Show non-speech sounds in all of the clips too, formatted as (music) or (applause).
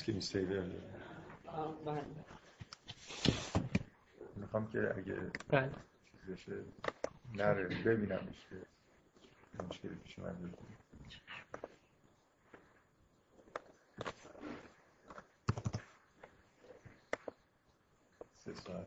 اسکیم سیور بله. می‌خوام که اگه بله. بشه نره ببینمش که مشکلی پیش من سه ساعت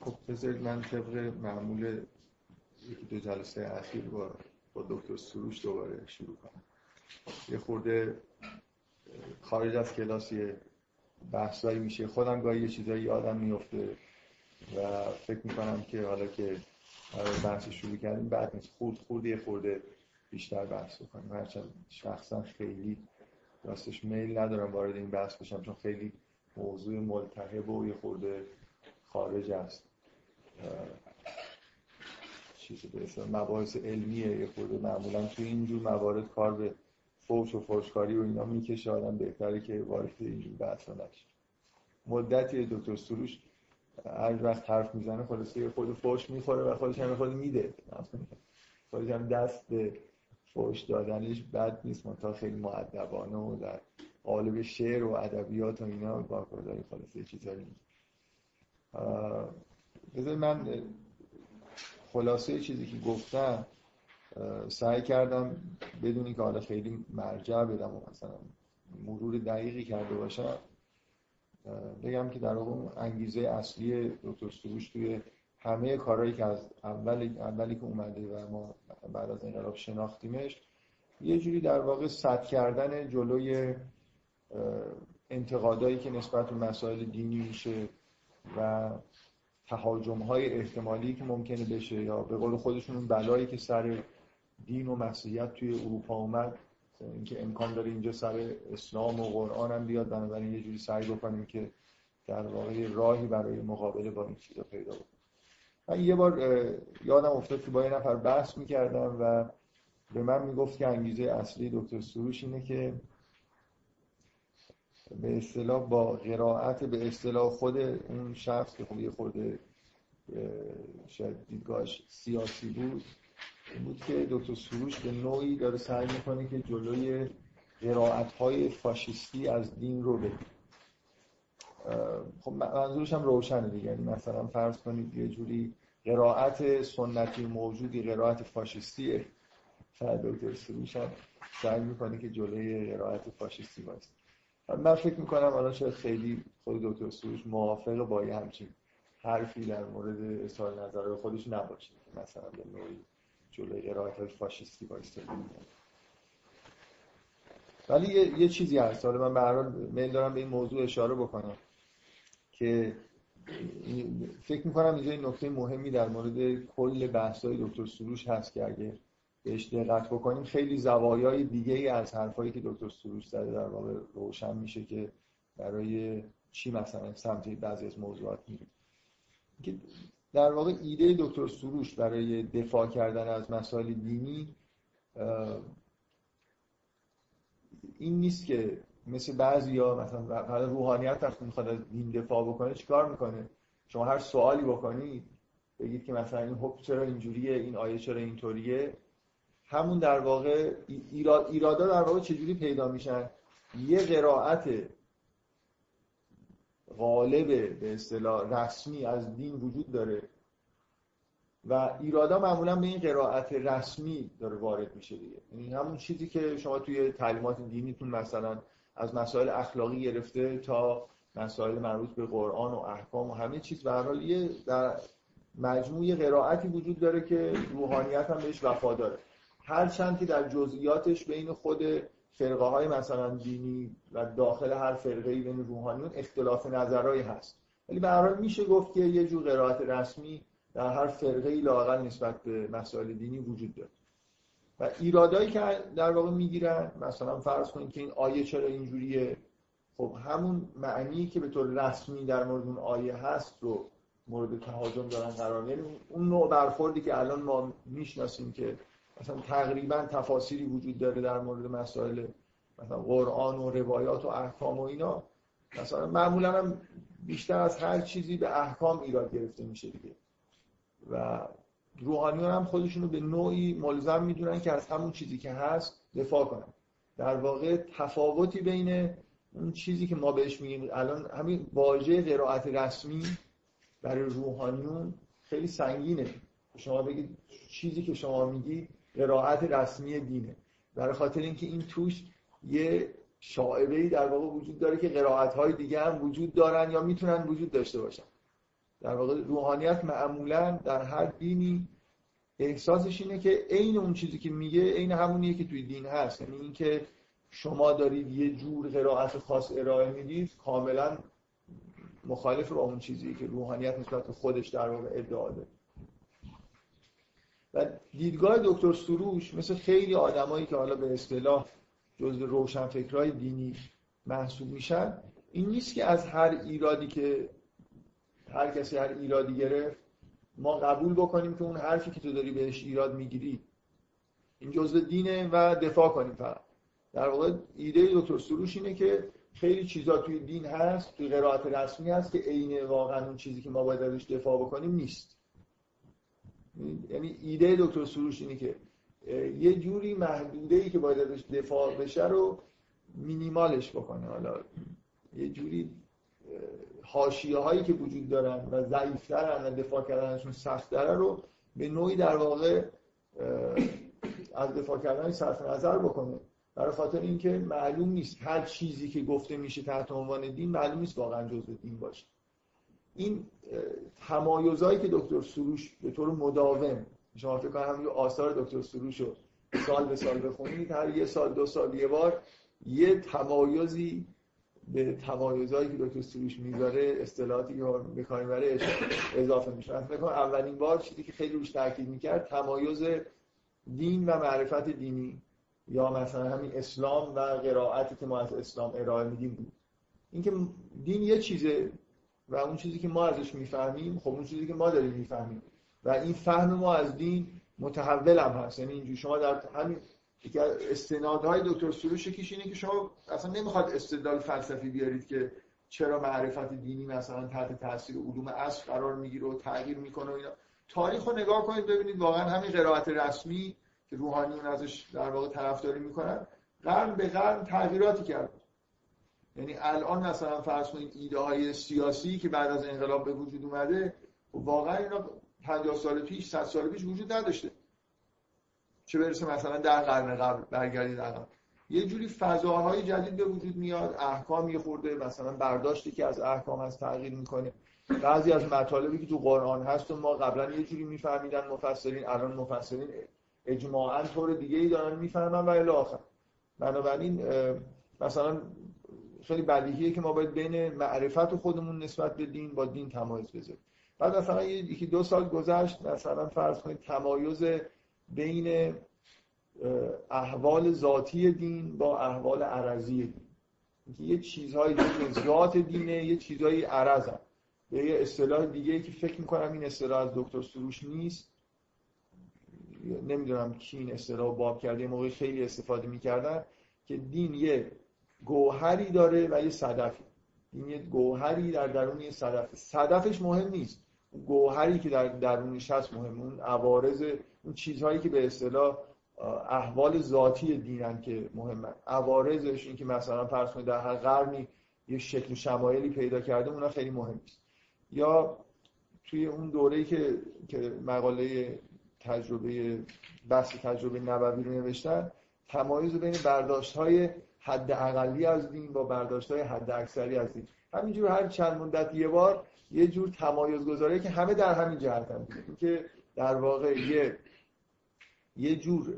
خب بذارید من طبق معمول یکی دو جلسه اخیر با با دکتر سروش دوباره شروع کنم. یه خورده خارج از کلاس یه بحثایی میشه. خودم گاهی یه چیزایی یادم میفته و فکر می‌کنم که حالا که بحث شروع کردیم بعد نیست خورد خورد یه خورده بیشتر بحث بکنیم. هرچند شخصا خیلی راستش میل ندارم وارد این بحث بشم چون خیلی موضوع ملتهب و یه خورده خارج است. چیز مباحث علمیه یه خورده معمولا توی اینجور موارد کار به فوش و فوشکاری و اینا می‌کشه. آدم بهتره که وارد اینجور بحثا نشه. مدتی دکتر سروش هر وقت حرف می‌زنه خلاصه یه خود فوش می‌خوره و خودش هم خود میده. خودش هم دست به فوش دادنش بد نیست. منتها خیلی معدبانه و در قالب شعر و ادبیات و اینا با خلاصه چیزایی بذار من خلاصه چیزی که گفتم سعی کردم بدونی که حالا خیلی مرجع بدم و مثلا مرور دقیقی کرده باشم. بگم که در واقع انگیزه اصلی دکتر سروش توی همه کارهایی که از اولی, اولی که اومده و ما بعد از انقلاب شناختیمش یه جوری در واقع صد کردن جلوی انتقادایی که نسبت به مسائل دینی میشه و تهاجم های احتمالی که ممکنه بشه یا به قول خودشون اون بلایی که سر دین و مسیحیت توی اروپا اومد اینکه امکان داره اینجا سر اسلام و قرآن هم بیاد بنابراین یه جوری سعی بکنیم که در واقع راهی برای مقابله با این چیزا پیدا بکنیم من یه بار یادم افتاد که با یه نفر بحث می‌کردم و به من می‌گفت که انگیزه اصلی دکتر سروش اینه که به اصطلاح با قرائت به اصطلاح خود اون شخص که خب یه خورده شاید دیدگاهش سیاسی بود این بود که دکتر سروش به نوعی داره سعی می‌کنه که جلوی قرائت های فاشیستی از دین رو بگیره خب منظورش هم روشنه دیگه. یعنی مثلا فرض کنید یه جوری قرائت سنتی موجودی قرائت فاشیستیه شاید دکتر سروش هم سعی می‌کنه که جلوی قرائت فاشیستی باشه من فکر می‌کنم حالا شاید خیلی خود دکتر سروش موافق با یه همچین حرفی در مورد اظهار نظر خودش نباشه. مثلا به نوعی جلوی قرائت فاشیستی بایسته ولی یه،, یه چیزی هست. حالا من به میل دارم به این موضوع اشاره بکنم که فکر می‌کنم اینجا این نکته مهمی در مورد کل بحث‌های دکتر سروش هست که اگه بهش دقت بکنیم. خیلی زوایای دیگه ای از حرفایی که دکتر سروش زده در واقع روشن میشه که برای چی مثلا سمت بعضی از موضوعات میریم. در واقع ایده دکتر سروش برای دفاع کردن از مسائل دینی این نیست که مثل بعضی ها مثلا روحانیت وقتی می‌خواد از دین دفاع بکنه چیکار می‌کنه؟ شما هر سوالی بکنید بگید که مثلا این حکم چرا اینجوریه این آیه چرا اینطوریه. همون در واقع ایرادا در واقع چجوری پیدا میشن؟ یه قرائت غالب به اصطلاح رسمی از دین وجود داره و ایرادا معمولا به این قرائت رسمی داره وارد میشه دیگه. یعنی همون چیزی که شما توی تعلیمات دینیتون مثلا از مسائل اخلاقی گرفته تا مسائل مربوط به قرآن و احکام و همه چیز به هر حال یه در مجموعه قرائتی وجود داره که روحانیت هم بهش وفا هرچند که در جزئیاتش بین خود فرقه های مثلا دینی و داخل هر فرقه ای بین روحانیون اختلاف نظرهایی هست. ولی به هر میشه گفت که یه جور قرائت رسمی در هر فرقه ای لاقل نسبت به مسائل دینی وجود داره. و ایرادایی که در واقع می‌گیرن مثلا فرض کنید که این آیه چرا اینجوریه؟ خب همون معنی که به طور رسمی در مورد اون آیه هست رو مورد تهاجم دارن قرار یعنی اون نوع برخوردی که الان ما می‌شناسیم که مثلا تقریبا تفاصیلی وجود داره در مورد مسائل مثلا قرآن و روایات و احکام و اینا. مثلا معمولا هم بیشتر از هر چیزی به احکام ایراد گرفته میشه دیگه. و روحانیان هم خودشون رو به نوعی ملزم می‌دونن که از همون چیزی که هست دفاع کنن. در واقع تفاوتی بین اون چیزی که ما بهش میگیم الان همین واژه قرائت رسمی برای روحانیون خیلی سنگینه. شما بگید چیزی که شما میگید قرائت رسمی دینه. برای خاطر اینکه این توش یه شاعبه ای در واقع وجود داره که قرائت های دیگه هم وجود دارن یا می‌تونن وجود داشته باشن. در واقع روحانیت معمولا در هر دینی احساسش اینه که عین اون چیزی که میگه عین همونیه که توی دین هست. یعنی اینکه شما دارید یه جور قرائت خاص ارائه می‌دید کاملا مخالف با اون چیزی که روحانیت نسبت خودش در واقع ادعا داره. و دیدگاه دکتر سروش مثل خیلی آدمایی که حالا به اصطلاح جزء روشنفکرهای دینی محسوب میشن این نیست که از هر ایرادی که هر کسی هر ایرادی گرفت ما قبول بکنیم که اون حرفی که تو داری بهش ایراد می‌گیری. این جزء دینه و دفاع کنیم فقط. در واقع ایده دکتر سروش اینه که خیلی چیزا توی دین هست توی قرائت رسمی هست که عین واقعا اون چیزی که ما باید ازش دفاع بکنیم نیست. یعنی ایده دکتر سروش اینه که یه جوری محدوده ای که باید ازش دفاع بشه رو مینیمالش بکنه. حالا یه جوری حاشیه هایی که وجود دارن و ضعیفترن و دفاع کردنشون سخت داره رو به نوعی در واقع از دفاع کردن صرف نظر بکنه. برای خاطر اینکه معلوم نیست هر چیزی که گفته میشه تحت عنوان دین معلوم نیست واقعا جزء دین باشه. این تمایزهایی که دکتر سروش به طور مداوم شما فکر کنم همین آثار دکتر سروش رو سال به سال بخونید هر یه سال دو سال یه بار یه تمایزی به تمایزهایی که دکتر سروش می‌ذاره اصطلاحاتی که به می‌بره اضافه میشه. کنم اولین بار چیزی که خیلی روش تاکید می‌کرد تمایز دین و معرفت دینی یا مثلا همین اسلام و قرائتی که ما از اسلام ارائه میدیم. بود اینکه دین یه چیزه و اون چیزی که ما ازش می‌فهمیم خب اون چیزی که ما داریم می‌فهمیم. و این فهم ما از دین متحول هم هست. یعنی اینجوری شما در همین یکی استنادهای دکتر سروش یکیش اینه که شما اصلا نمی‌خواد استدلال فلسفی بیارید که چرا معرفت دینی مثلا تحت تاثیر علوم اصل قرار می‌گیره و تغییر می‌کنه و اینا. تاریخ رو نگاه کنید ببینید واقعا همین قرائت رسمی که روحانیون ازش در واقع طرفداری می‌کنن قرن به قرن تغییراتی کرد. یعنی الان مثلا فرض کنید ایده های سیاسی که بعد از انقلاب به وجود اومده واقعا اینا 50 سال پیش 100 سال پیش وجود نداشته. چه برسه مثلا در قرن قبل برگردید الان. یه جوری فضاهای جدید به وجود میاد احکام یه خورده مثلا برداشتی که از احکام هست تغییر می‌کنه. بعضی از مطالبی که تو قرآن هست و ما قبلا یه جوری میفهمیدن مفسرین الان مفسرین اجماعا طور دیگه ای دارن می‌فهمن و الی آخر. بنابراین مثلا خیلی بدیهیه که ما باید بین معرفت خودمون نسبت به دین با دین تمایز بذاریم. بعد مثلا یکی دو سال گذشت مثلا فرض کنید تمایز بین احوال ذاتی دین با احوال عرضی دین. یه چیزهای دین ذات دینه یه چیزهایی عرضن. به یه اصطلاح دیگه که فکر می‌کنم این اصطلاح از دکتر سروش نیست. نمی‌دونم کی این اصطلاح باب کرده یه موقع خیلی استفاده می‌کردن که دین یه گوهری داره و یه صدفی. این یه گوهری در درون یه صدف. صدفش مهم نیست. گوهری که در درونش هست مهم. اون عوارض اون چیزهایی که به اصطلاح احوال ذاتی دینن که مهمن. عوارضش این که مثلا فرض کنید در هر قرنی یه شکل شمایلی پیدا کرده اونا خیلی مهم نیست. یا توی اون دوره‌ای که که مقاله تجربه بحث تجربه نبوی رو نوشتن تمایز بین برداشت های حد اقلی از دین با برداشت های حد اکثری از دین. همینجور هر چند مدت یه بار یه جور تمایز گذاره که همه در همین جهت هم که در واقع یه یه جور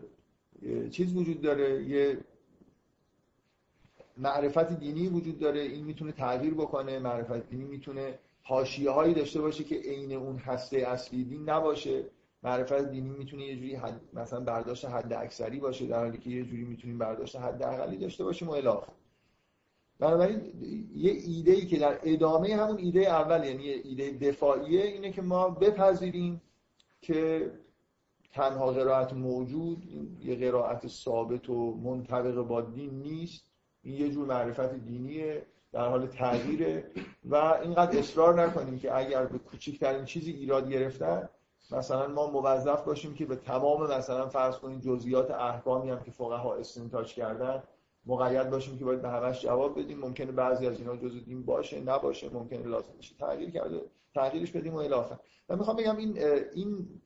چیز وجود داره یه معرفت دینی وجود داره این می‌تونه تغییر بکنه معرفت دینی می‌تونه حاشیه هایی داشته باشه که عین اون هسته اصلی دین نباشه. معرفت دینی می‌تونه یه جوری حد مثلا برداشت حد اکثری باشه در حالی که یه جوری می‌تونیم برداشت حد اقلی داشته باشیم و الی بنابراین یه ایده ای که در ادامه همون ایده اول یعنی ایده دفاعیه اینه که ما بپذیریم که تنها قرائت موجود یه قرائت ثابت و منطبق با دین نیست. این یه جور معرفت دینیه در حال تغییره. و اینقدر اصرار نکنیم که اگر به کوچکترین چیزی ایراد گرفتن مثلا ما موظف باشیم که به تمام مثلا فرض کنیم جزئیات احکامی هم که فقها استنتاج کردن مقید باشیم که باید به همش جواب بدیم. ممکنه بعضی از اینا جزء دین باشه نباشه ممکنه لازم بشه تغییر کرده تغییرش بدیم و الی و می‌خوام بگم این این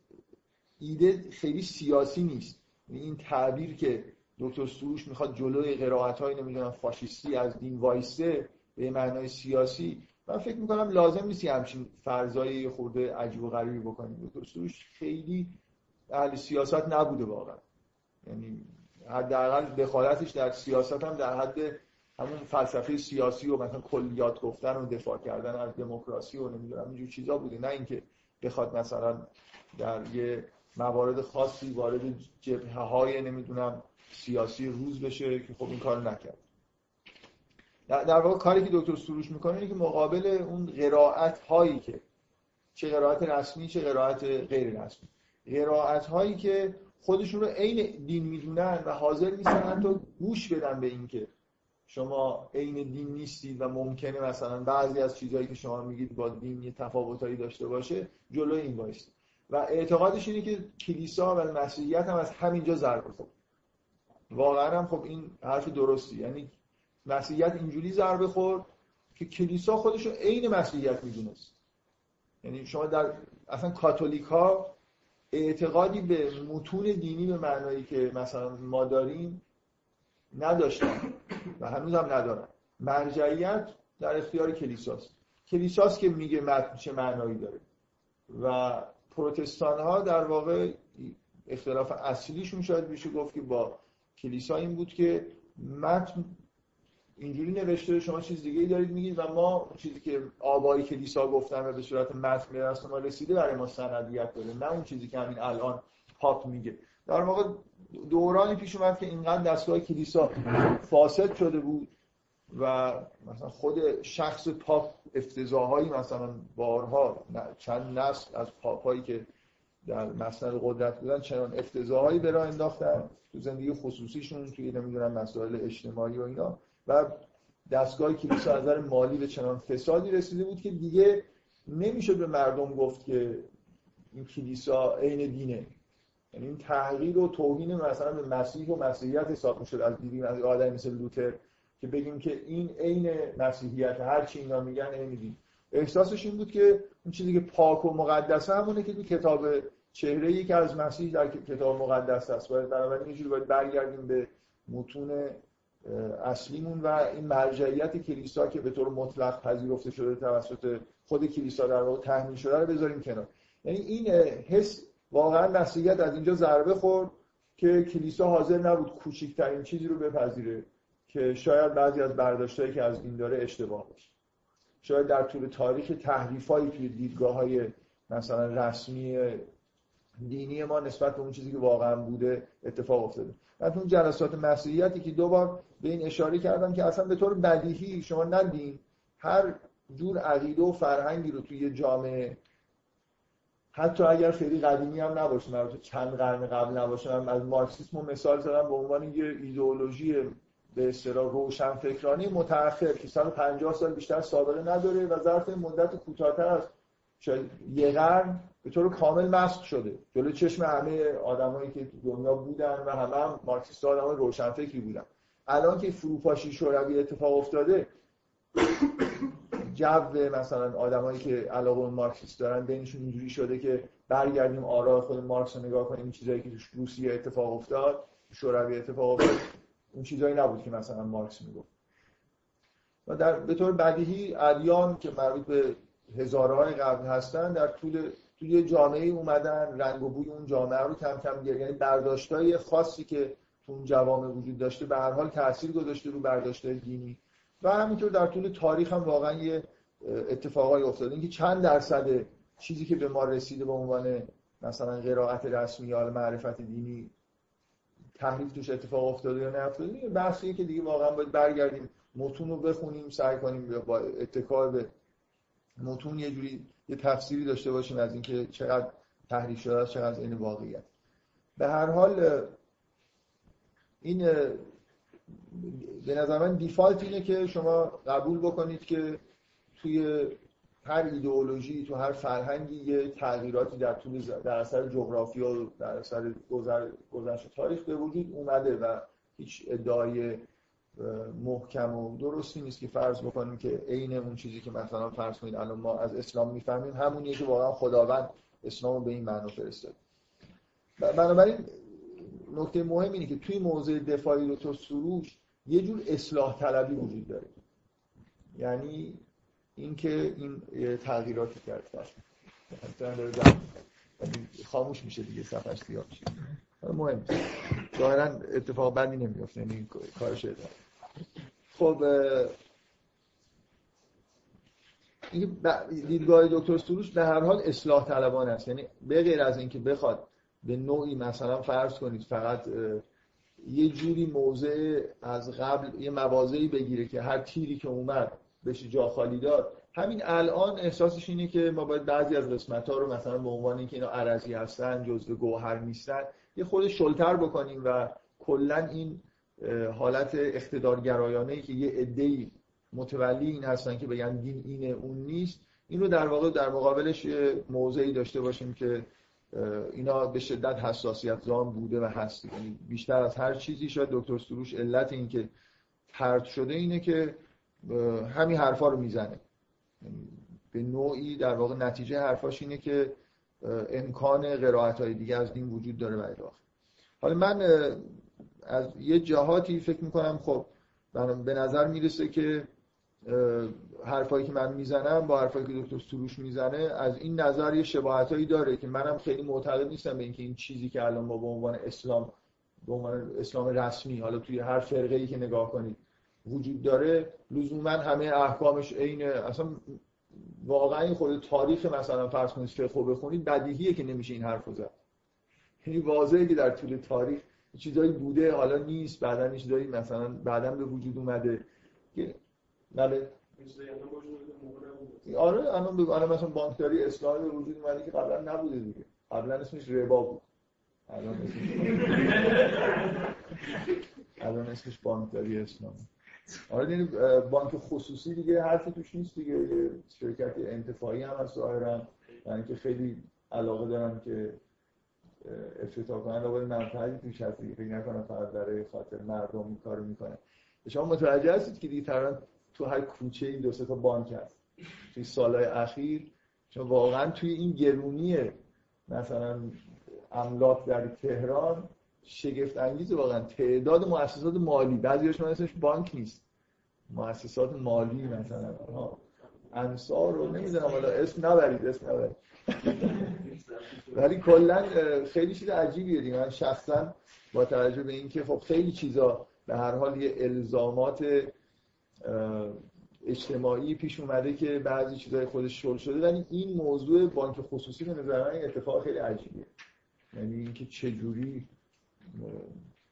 ایده خیلی سیاسی نیست. یعنی این تعبیر که دکتر سروش می‌خواد جلوی قرائت های نمی‌دونم فاشیستی از دین وایسه به معنای سیاسی من فکر می‌کنم لازم نیست همچین فرضای خورده عجیب و غریبی بکنیم. دکتر سروش خیلی اهل سیاست نبوده واقعا. یعنی حداقل دخالتش در سیاست هم در حد همون فلسفه سیاسی و مثلا کلیات گفتن و دفاع کردن از دموکراسی و نمی‌دونم اینجور چیزا بوده. نه اینکه بخواد مثلا در یه موارد خاصی وارد جبهه های نمی‌دونم سیاسی روز بشه که خب این کار نکرد. در واقع کاری که دکتر سروش می‌کنه اینه که مقابل اون قرائت هایی که چه قرائت رسمی چه قرائت غیر رسمی. قرائت هایی که خودشون رو عین دین می‌دونن و حاضر نیستن حتی گوش بدن به اینکه شما عین دین نیستید و ممکنه مثلا بعضی از چیزهایی که شما میگید با دین یه تفاوتایی داشته باشه جلوی این وایست و اعتقادش اینه که کلیسا و مسیحیت هم از همینجا ضربه خورد واقعا هم خب این حرف درستی. یعنی مسیحیت اینجوری ضربه خورد که کلیسا خودش رو عین مسیحیت می‌دونست. یعنی شما در اصلا کاتولیک ها اعتقادی به متون دینی به معنایی که مثلا ما داریم نداشتن و هنوز هم ندارن. مرجعیت در اختیار کلیساست. کلیساست که میگه متن چه معنایی داره. و پروتستان ها در واقع اختلاف اصلیشون شاید بشه گفت که با کلیسا این بود که متن اینجوری نوشته شما چیز دیگه ای دارید میگید و ما چیزی که آبای کلیسا گفتن و به صورت متن به ما رسیده برای ما سندیت داره نه اون چیزی که همین الان پاپ میگه. در واقع دورانی پیش اومد که اینقدر دستگاه کلیسا فاسد شده بود و مثلا خود شخص پاپ افتضاحایی مثلا بارها چند نسل از پاپایی که در مسند قدرت بودن چنان افتضاحایی به راه انداختن تو زندگی خصوصیشون توی نمی‌دونم مسائل اجتماعی و اینا. و دستگاه کلیسا از نظر مالی به چنان فسادی رسیده بود که دیگه نمی‌شد به مردم گفت که این کلیسا عین دینه. یعنی این تحقیر و توهین مثلا به مسیح و مسیحیت حساب می‌شد. از دیدیم از آدمی مثل لوتر که بگیم که این عین مسیحیت هر چی اینا میگن عین دین. احساسش این بود که اون چیزی که پاک و مقدسه همونه که تو کتاب چهره یکی از مسیح در کتاب مقدس است باید بنابراین اینجوری باید برگردیم به متون اصلیمون و این مرجعیت کلیسا که به طور مطلق پذیرفته شده توسط خود کلیسا در واقع تحمیل شده رو بذاریم کنار. یعنی این حس واقعا مسیحیت از اینجا ضربه خورد که کلیسا حاضر نبود کوچکترین چیزی رو بپذیره که شاید بعضی از برداشتهایی که از این داره اشتباه باشه. شاید در طول تاریخ تحریفایی توی دیدگاه های مثلا رسمی دینی ما نسبت به اون چیزی که واقعا بوده اتفاق افتاده. من اون جلسات مسیحیتی که دو بار به این اشاره کردم که اصلا به طور بدیهی شما ندین هر جور عقیده و فرهنگی رو توی جامعه حتی اگر خیلی قدیمی هم نباشه مربوط چند قرن قبل نباشه من از مارکسیسم مثال زدم به عنوان یه ایدئولوژی به اصطلاح روشن فکرانی متأخر که 150 سال بیشتر سابقه نداره و ظرف مدت کوتاه‌تر از شاید یه قرن به طور کامل مسخ شده. جلو چشم همه آدمایی که دنیا بودن و همه هم مارکسیست آدمای روشنفکری بودن. الان که فروپاشی شوروی اتفاق افتاده جو مثلا آدمایی که علاقه مارکسیست دارن بینشون اینجوری شده که برگردیم آرای خود مارکس رو نگاه کنیم این چیزایی که تو روسیه اتفاق افتاد شوروی اتفاق افتاد اون چیزایی نبود که مثلا مارکس می‌گفت. و در به طور بدیهی ادیان که مربوط به هزارهای قبل هستن در طول توی جامعه اومدن رنگ و بوی اون جامعه رو کم کم گرفت. یعنی برداشتای خاصی که تو اون جوامع وجود داشته به هر حال تاثیر گذاشته رو برداشتای دینی. و همینطور در طول تاریخ هم واقعا یه اتفاقای افتاده اینکه چند درصد چیزی که به ما رسیده به عنوان مثلا قرائت رسمی یا معرفت دینی تحریف توش اتفاق افتاده یا نه افتاده بحثیه که دیگه واقعا باید برگردیم متون رو بخونیم سعی کنیم با اتکار به متون یه جوری یه تفسیری داشته باشیم از اینکه چقدر تحریف شده است چقدر این واقعیت. به هر حال این به نظر من دیفالت اینه که شما قبول بکنید که توی هر ایدئولوژی تو هر فرهنگی یه تغییراتی در طول در اثر جغرافیا و در اثر گذشت تاریخ به وجود اومده و هیچ ادعای محکم و درستی نیست که فرض بکنیم که عین اون چیزی که مثلا فرض کنید الان ما از اسلام می‌فهمیم همونیه که واقعا خداوند اسلام رو به این معنا فرستاد بنابراین نکته مهم اینه که توی موضع دفاعی تو سروش یه جور اصلاح طلبی وجود داره. یعنی اینکه این تغییراتی کرد. خاموش میشه دیگه صفحش سیاه مهم. ظاهرا اتفاق بدی نمیفته یعنی کارش اداره خب این دیدگاه دکتر سروش به هر حال اصلاح طلبان است. یعنی به غیر از اینکه بخواد به نوعی مثلا فرض کنید فقط یه جوری موضع از قبل یه موازهی بگیره که هر تیری که اومد بشه جا خالی داد همین الان احساسش اینه که ما باید بعضی از قسمت رو مثلا به عنوان اینکه اینا عرضی هستن جزء گوهر نیستن یه خود شلتر بکنیم و کلا این حالت اقتدارگرایانه ای که یه عده‌ای متولی این هستن که بگن دین اینه اون نیست این رو در واقع در مقابلش موضعی داشته باشیم که اینا به شدت حساسیت زام بوده و هست. یعنی بیشتر از هر چیزی شاید دکتر سروش علت این که ترد شده اینه که همین حرفا رو می‌زنه. یعنی به نوعی در واقع نتیجه حرفاش اینه که امکان قرائت های دیگه از دین وجود داره و حالا من از یه جهاتی فکر می‌کنم خب به نظر می‌رسه که حرفایی که من می‌زنم با حرفایی که دکتر سروش می‌زنه از این نظر یه شباهتایی داره که منم خیلی معتقد نیستم به اینکه این چیزی که الان ما به عنوان اسلام به عنوان اسلام رسمی حالا توی هر فرقه ای که نگاه کنید وجود داره لزوما همه احکامش عین اصلا واقعا این خود تاریخ مثلا فرض کنید فقه بخونید بدیهیه که نمیشه این حرفو زد. یعنی واضحه که در طول تاریخ چیزایی بوده حالا نیست بعدا چیزایی مثلا بعدا به وجود اومده که بله. آره الان بگو الان مثلا بانکداری اسلامی به وجود اومده که قبلا نبوده دیگه. قبلا اسمش ربا بود. الان اسمش (laughs) الان اسمش بانکداری اسلامی آره یعنی بانک خصوصی دیگه حرفی توش نیست دیگه شرکت انتفاعی هم هست ظاهرا. یعنی که خیلی علاقه دارن که افتتاح کنن. دوباره منفعتی توش هست دیگه. فکر نکنم فقط برای خاطر مردم این کارو می‌کنه شما متوجه هستید که دیگه تو هر کوچه این دو تا بانک هست. توی سالهای اخیر چون واقعا توی این گرونی مثلا املاک در تهران شگفت انگیز واقعا. تعداد مؤسسات مالی بعضی هاشون اسمش بانک نیست. مؤسسات مالی مثلا. انصار رو نمی‌دونم حالا اسم نبرید اسم نبرید. (laughs) ولی کلا خیلی چیز عجیبیه دیگه. من شخصا با توجه به اینکه خب خیلی چیزا به هر حال یه الزامات اجتماعی پیش اومده که بعضی چیزای خودش شل شده. ولی این موضوع بانک خصوصی به نظر من اتفاق خیلی عجیبیه. یعنی اینکه چه جوری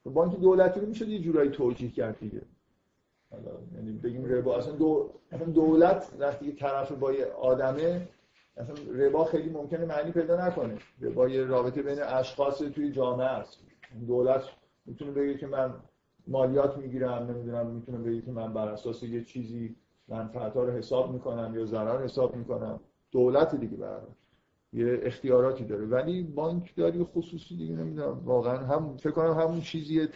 بانک دولتی رو میشه یه جورایی توجیه کرد دیگه. یعنی بگیم ربا اصلا, دو... اصلا دولت وقتی طرف با یه آدمه اصلا ربا خیلی ممکنه معنی پیدا نکنه. ربا یه رابطه بین اشخاص توی جامعه است. دولت می‌تونه بگه که من مالیات می‌گیرم نمی‌دونم می‌تونه بگه که من بر اساس یه چیزی منفعت ها رو حساب می‌کنم یا ضرر حساب می‌کنم. دولت دیگه برای. یه اختیاراتی داره. ولی بانک داری خصوصی دیگه نمی‌دونم. واقعا هم فکر کنم همون چیزی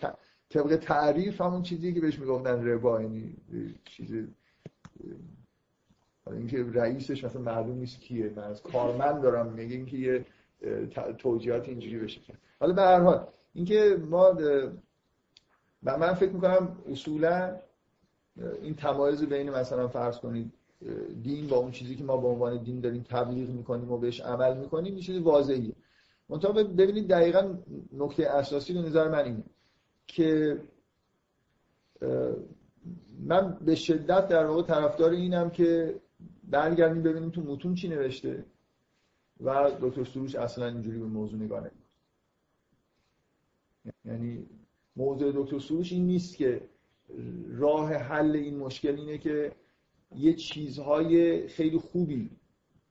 طبق تعریف همون چیزی که بهش می‌گفتن ربا. یعنی چیزی اینکه رئیسش مثلا معلوم نیست کیه. من از کارمند دارم. میگه اینکه یه توجیهات اینجوری بشه. حالا به هر حال اینکه ما من فکر می‌کنم اصولا این تمایز بین مثلا فرض کنید دین با اون چیزی که ما به عنوان دین داریم تبلیغ می‌کنیم و بهش عمل می‌کنیم یه چیز واضحیه. منتها ببینید دقیقا نکته اساسی به نظر من اینه که من به شدت در واقع طرفدار اینم که برگردیم ببینیم تو متون چی نوشته و دکتر سروش اصلا اینجوری به موضوع نگاه نمی‌کنه. یعنی موضوع دکتر سروش این نیست که راه حل این مشکل اینه که یه چیزهای خیلی خوبی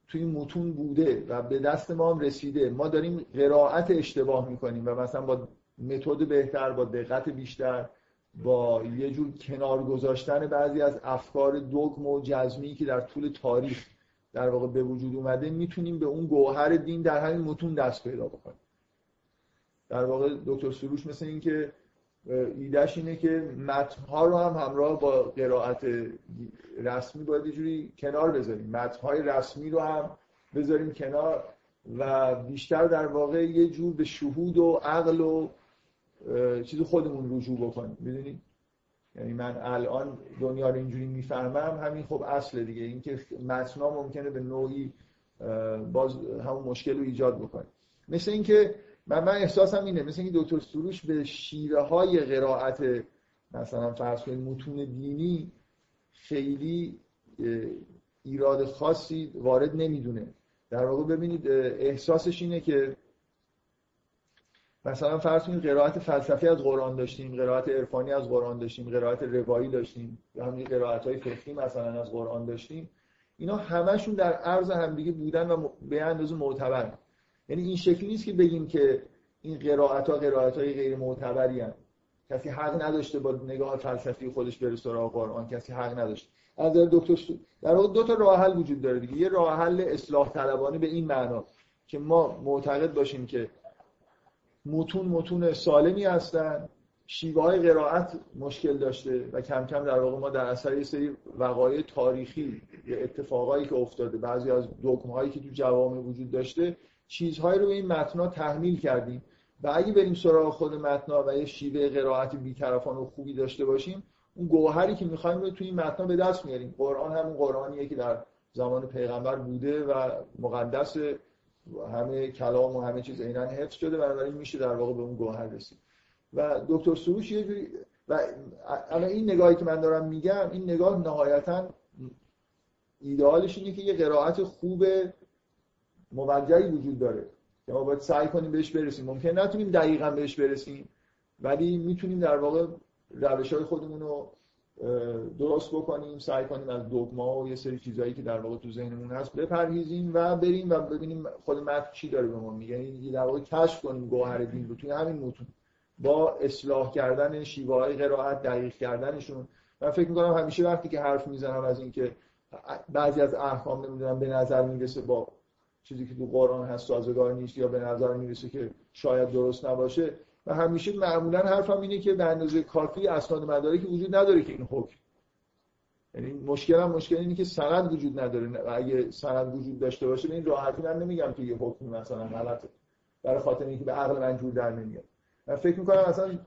توی متون بوده و به دست ما هم رسیده. ما داریم قرائت اشتباه می‌کنیم و مثلا با متد بهتر با دقت بیشتر با یه جور کنار گذاشتن بعضی از افکار دوگم و جزمی که در طول تاریخ در واقع به وجود اومده می‌تونیم به اون گوهر دین در همین متون دست پیدا بکنیم. در واقع دکتر سروش مثل این که ایدهش اینه که متنها رو هم همراه با قرائت رسمی باید جوری کنار بذاریم. متنهای رسمی رو هم بذاریم کنار و بیشتر در واقع یه جور به شهود و عقل و چیز خودمون رجوع بکنیم. می‌دونید یعنی من الان دنیا رو اینجوری می‌فهمم همین خب اصل دیگه. اینکه متنا ممکنه به نوعی باز همون مشکل رو ایجاد بکنه. مثل اینکه من من احساسم اینه مثل اینکه دکتر سروش به شیوه های قرائت مثلا فرض کنید متون دینی خیلی ایراد خاصی وارد نمی‌دونه. در واقع ببینید احساسش اینه که مثلا فرض کنید قرائت فلسفی از قرآن داشتیم قرائت عرفانی از قرآن داشتیم قرائت روایی داشتیم یا همین قرائت های فقهی مثلا از قرآن داشتیم. اینا همشون در عرض همدیگه بودن و به اندازه معتبر. یعنی این شکلی نیست که بگیم که این قرائت ها قرائت های غیر معتبری هستند. کسی حق نداشته با نگاه فلسفی خودش بره سراغ قرآن. کسی حق نداشته. از دکتر در واقع دو تا راه حل وجود داره دیگه. یه راه حل اصلاح طلبانه به این معنا که ما معتقد باشیم که متون متون سالمی هستن. شیوه های قرائت مشکل داشته و کم کم در واقع ما در اثر یه سری وقایع تاریخی یا اتفاقایی که افتاده بعضی از دکمه هایی که تو جوامع وجود داشته چیزهایی رو به این متنا تحمیل کردیم. و اگه بریم سراغ خود متنا و یه شیوه قرائت بیطرفان و خوبی داشته باشیم اون گوهری که می‌خوایم رو توی این متنا به دست میاریم. قرآن همون قرآنیه که در زمان پیغمبر بوده و مقدس همه کلام و همه چیز عینا حفظ شده بنابراین میشه در واقع به اون گوهر رسید. و دکتر سروش یه جوری و الان این نگاهی که من دارم میگم این نگاه نهایتا ایدئالش اینه که یه قرائت خوب موجهی وجود داره. که ما باید سعی کنیم بهش برسیم. ممکن نتونیم دقیقا بهش برسیم ولی می‌تونیم در واقع روش های خودمون رو درست بکنیم سعی کنیم از دوگما و یه سری چیزهایی که در واقع تو ذهنمون هست بپرهیزیم و بریم و ببینیم خود متن چی داره به ما میگه. یعنی در واقع کشف کنیم گوهر دین رو توی همین متون. با اصلاح کردن شیوه های قرائت دقیق کردنشون. من فکر می‌کنم همیشه وقتی که حرف می‌زنم از اینکه بعضی از احکام نمی‌دونم به نظر می‌رسه با چیزی که تو قرآن هست سازگار نیست یا به نظر می‌رسه که شاید درست نباشه. و همیشه معمولا حرفم اینه که به اندازه کافی اسناد مدارکی وجود نداره که این حکم. یعنی مشکل هم مشکل اینه که سند وجود نداره. و اگه سند وجود داشته باشه این راحتی من نمیگم که یه حکم مثلا غلطه. برای خاطر اینکه به عقل من جور در نمیاد. من فکر می‌کنم مثلا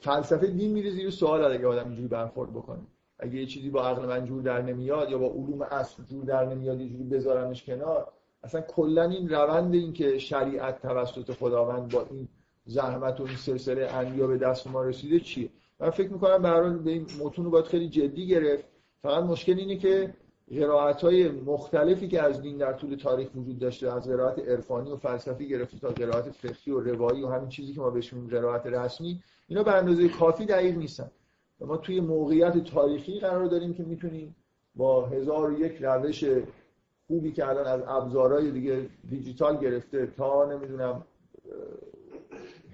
فلسفه دین میره زیر سوال اگه آدم اینجوری برخورد بکنه. اگه یه چیزی با عقل من جور در نمیاد یا با علوم اصل جور در نمیاد یه جوری بذارمش کنار اصلا کلا این روند این که شریعت توسط خداوند با این زحمت و این سلسله انبیا به دست ما رسیده چیه؟ من فکر می‌کنم به به این متون رو باید خیلی جدی گرفت. فقط مشکل اینه که قرائت های مختلفی که از دین در طول تاریخ وجود داشته از قرائت عرفانی و فلسفی گرفته تا قرائت فقهی و روایی و همین چیزی که ما بهش میگیم قرائت رسمی اینا به اندازه کافی دقیق نیستن. ما توی موقعیت تاریخی قرار داریم که می‌تونیم با هزار و یک روش خوبی که الان از ابزارهای دیگه دیجیتال گرفته تا نمی‌دونم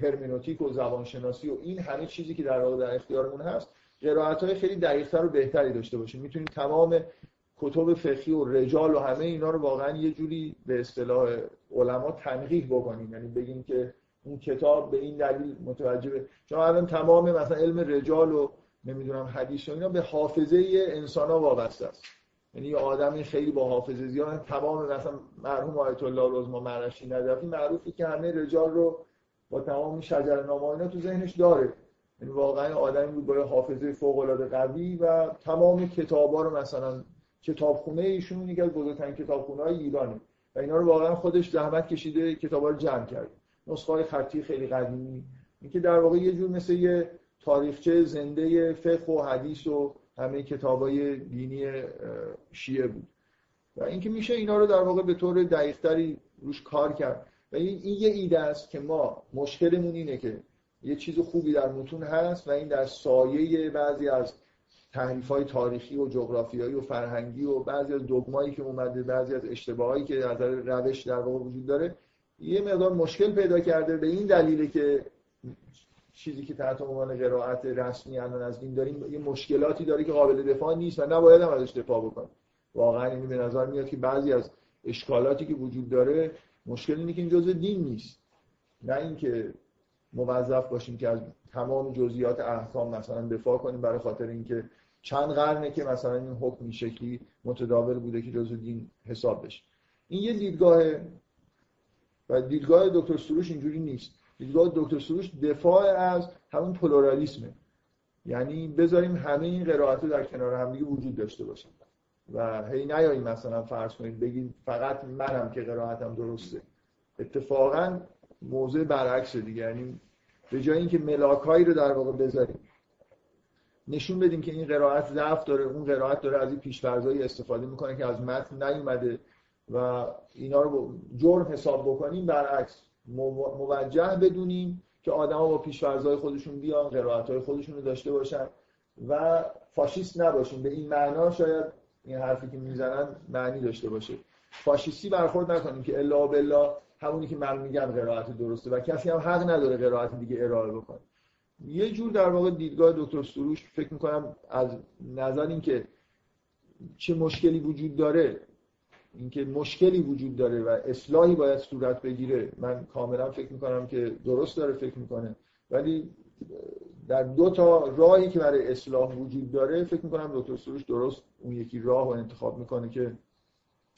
هرمنوتیک و زبانشناسی و این همه چیزی که در واقع در اختیارمون هست قرائت های خیلی دقیقتر و بهتری داشته باشیم. می‌تونیم تمام کتب فقهی و رجال و همه اینا رو واقعا یه جوری به اصطلاح علما تنقیح بکنیم. یعنی بگیم که اون کتاب به این دلیل متوجه چون الان تمام مثلا علم رجال و نمی‌دونم حدیث و اینا به حافظه انسان ها وابسته است. یعنی یه آدمی خیلی با حافظه زیاد تمام مثلا مرحوم آیت الله رزما مرشی ندفی معروفی که همه رجال رو با تمام شجر نامه اینا تو ذهنش داره. یعنی واقعا آدمی بود با حافظه فوق العاده قوی و تمام کتابا رو مثلا کتابخونه ایشون یکی از بزرگترین کتابخونه های ایرانه و اینا رو واقعا خودش زحمت کشیده کتابا رو جمع کرد نسخه های خطی خیلی قدیمی. اینکه در واقع یه جور مثل یه تاریخچه زنده فقه و حدیث و همه کتابای دینی شیعه بود. و اینکه میشه اینا رو در واقع به طور دقیقتری روش کار کرد. و این, یه ایده است که ما مشکلمون اینه که یه چیز خوبی در متون هست و این در سایه بعضی از تحریف های تاریخی و جغرافیایی و فرهنگی و بعضی از دگمایی که اومده بعضی از اشتباهایی که از روش در واقع وجود داره یه مقدار مشکل پیدا کرده به این دلیله که چیزی که تحت عنوان قرائت رسمی الان از دین داریم یه مشکلاتی داره که قابل دفاع نیست و نباید هم ازش دفاع بکنیم. واقعا این به نظر میاد که بعضی از اشکالاتی که وجود داره مشکل اینه که این جزء دین نیست. نه اینکه موظف باشیم که از تمام جزئیات احکام مثلا دفاع کنیم برای خاطر اینکه چند قرنه که مثلا این حکم این شکلی متداول بوده که جزء دین حساب بشه. این یه دیدگاه و دیدگاه دکتر سروش اینجوری نیست. دیدگاه دکتر سروش دفاع از همون پلورالیسمه. یعنی بذاریم همه این قرائت در کنار هم دیگه وجود داشته باشن. و هی نیاییم مثلا فرض کنید بگید فقط منم که قرائتم درسته. اتفاقا موضوع برعکس دیگه. یعنی به جای اینکه ملاکایی رو در واقع بذاریم نشون بدیم که این قرائت ضعف داره اون قرائت داره از این پیشفرضایی استفاده می‌کنه که از متن نیومده و اینا رو جرم حساب بکنیم برعکس. موجه بدونیم که آدما با پیشفرضای خودشون بیان قرائت‌های خودشون رو داشته باشن و فاشیست نباشیم. به این معنا شاید این حرفی که می‌زنن معنی داشته باشه. فاشیستی برخورد نکنیم که الا بالله همونی که من میگم قرائت درسته و کسی هم حق نداره قرائت دیگه ارائه بکنه. یه جور در واقع دیدگاه دکتر سروش فکر می‌کنم از نظر اینکه چه مشکلی وجود داره اینکه مشکلی وجود داره و اصلاحی باید صورت بگیره من کاملا فکر می‌کنم که درست داره فکر می‌کنه. ولی در دو تا راهی که برای اصلاح وجود داره فکر می‌کنم دکتر سروش درست اون یکی راه و انتخاب می‌کنه که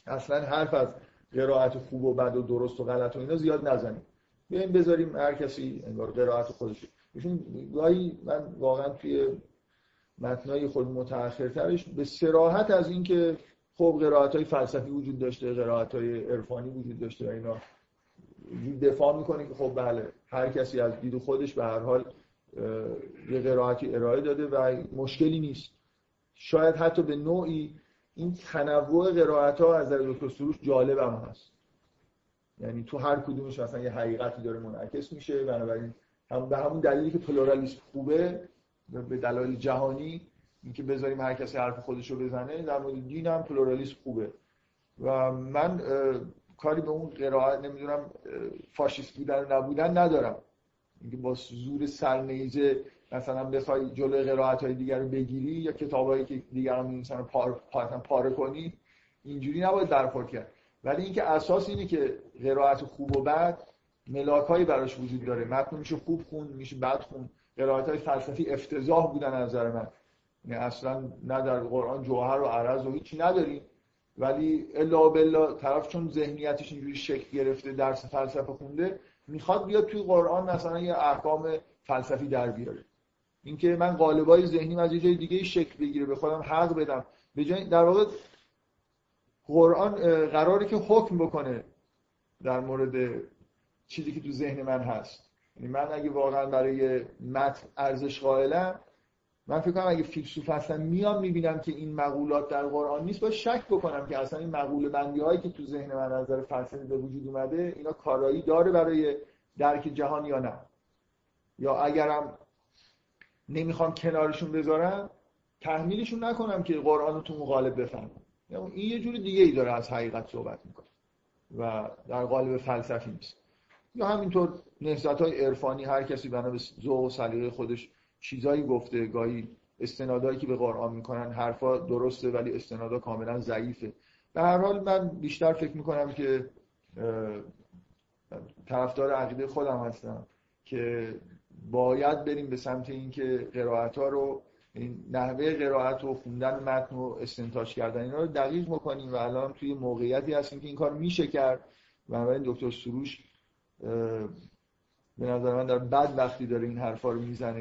اصلا حرف از قرائت خوب و بد و درست و غلط و اینا زیاد نزنیم. بیایم بذاریم هر کسی انگار قرائت خودش. ایشون گاهی من واقعا توی متنای خود متأخرترش به سراحت از اینکه خب قرائت های فلسفی وجود داشته قرائت های عرفانی وجود داشته و اینا. دفاع می‌کنه که خب بله هر کسی از دید خودش به هر حال یه قرائتی ارائه داده و مشکلی نیست. شاید حتی به نوعی این تنوع قرائت ها از نظر دکتر سروش جالب هم هست. یعنی تو هر کدومش مثلا یه حقیقتی داره منعکس میشه بنابراین هم به همون دلیلی که پلورالیسم خوبه به دلایل جهانی اینکه بذاریم هر کسی حرف خودش رو بزنه در مورد دین هم پلورالیسم خوبه. و من کاری به اون قرائت نمی‌دونم فاشیست بودن نبودن ندارم. اینکه با زور سرنیزه مثلا بخوای جلوی قرائت های دیگر رو بگیری یا کتابایی که دیگران می‌نویسن پار پاره کنی اینجوری نباید برخورد کرد. ولی اینکه اساس اینه که قرائت خوب و بد ملاکایی براش وجود داره. متن میشه خوب خون میشه بد خون قرائت های فلسفی افتضاح بودن از نظر من. اصلا نه در قرآن جوهر و عرض و هیچی نداریم. ولی الا بالله طرف چون ذهنیتش اینجوری شکل گرفته درس فلسفه خونده می‌خواد بیاد توی قرآن مثلا یه احکام فلسفی در بیاره. اینکه من قالبای ذهنیم از یه جای دیگه شکل بگیره به خودم حق بدم. به جای در واقع قرآن قراره که حکم بکنه در مورد چیزی که تو ذهن من هست. یعنی من اگه واقعا برای متن ارزش قائلم من فکر کنم اگه فیلسوف هستم میام می‌بینم که این مقولات در قرآن نیست. باید شک بکنم که اصلا این مقوله بندی هایی که تو ذهن من از نظر فلسفی به وجود اومده اینا کارایی داره برای درک جهان یا نه. یا اگرم نمی‌خوام کنارشون بذارم تحمیلشون نکنم که قرآن رو تو مقالب بفهمم. این یه جور دیگه ای داره از حقیقت صحبت می‌کنه و در قالب فلسفی نیست. یا همینطور نهضت های عرفانی هر کسی بنا به ذوق و سلیقه خودش چیزایی گفته گاهی استنادایی که به قرآن می‌کنن حرفا درسته ولی استنادا کاملا ضعیفه. به هر حال من بیشتر فکر می‌کنم که طرفدار عقیده خودم هستم که باید بریم به سمت اینکه قرائت ها رو این نحوه قرائت و خوندن متن و استنتاج کردن اینا رو دقیق بکنیم و الان توی موقعیتی هستیم که این کار میشه کرد. و این دکتر سروش به نظر من در بد وقتی داره این حرفا رو می‌زنه.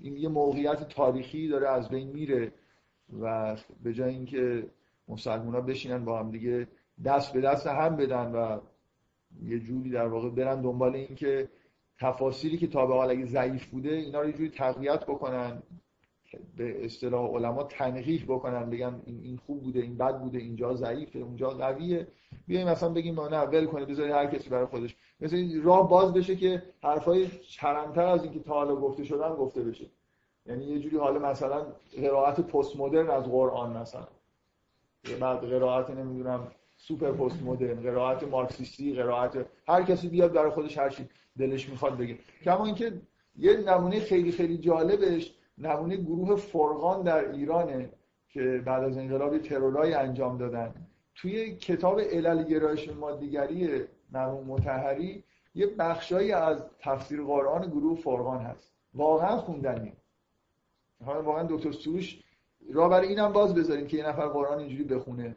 این یه موقعیت تاریخی داره از بین میره و به جای اینکه مسلمان ها بشینن با هم دیگه دست به دست هم بدن و یه جوری در واقع برن دنبال این که تفاصیلی که تا به حال اگه ضعیف بوده اینا رو یه جوری تقویت بکنن به اصطلاح علما تنقیح بکنن بگن این خوب بوده این بد بوده اینجا ضعیفه اونجا قویه. بیایم مثلا بگیم ما نه ول کنه بذاری هر کسی برای خودش. مثل راه باز بشه که حرفای چرمتر از اینکه تا حالا گفته شدن گفته بشه. یعنی یه جوری حالا مثلا قرائت پست مدرن از قرآن مثلا. بعد قرائت نمی‌دونم سوپر پست مدرن قرائت مارکسیستی قرائت هر کسی بیاد برای خودش هر چی دلش می‌خواد بگه. کما اینکه یه نمونه خیلی خیلی جالبش نمونه گروه فرقان در ایرانه که بعد از انقلاب ترورای انجام دادن. توی کتاب علل گرایش مادیگری مرحوم متحری یه بخشایی از تفسیر قرآن گروه فرقان هست. واقعا خوندنی حالا واقعا دکتر سروش را برای اینم باز بذاریم که یه نفر قرآن اینجوری بخونه.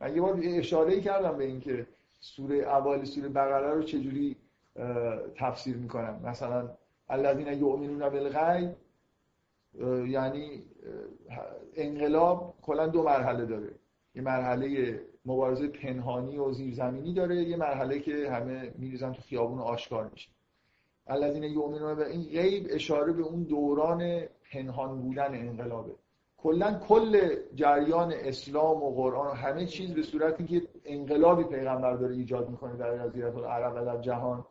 من یه بار اشاره کردم به اینکه سوره اول سوره بقره رو چجوری تفسیر می‌کنم مثلا الذین یؤمنون بالغیب یعنی انقلاب کلا دو مرحله داره. یه مرحله مبارزه پنهانی و زیرزمینی داره یه مرحله که همه میریزن تو خیابون آشکار میشه الذین یؤمنون به این غیب اشاره به اون دوران پنهان بودن انقلابه. کلا کل جریان اسلام و قرآن و همه چیز به صورتی که انقلابی پیغمبر داره ایجاد می‌کنه در جزیره العرب و در جهان.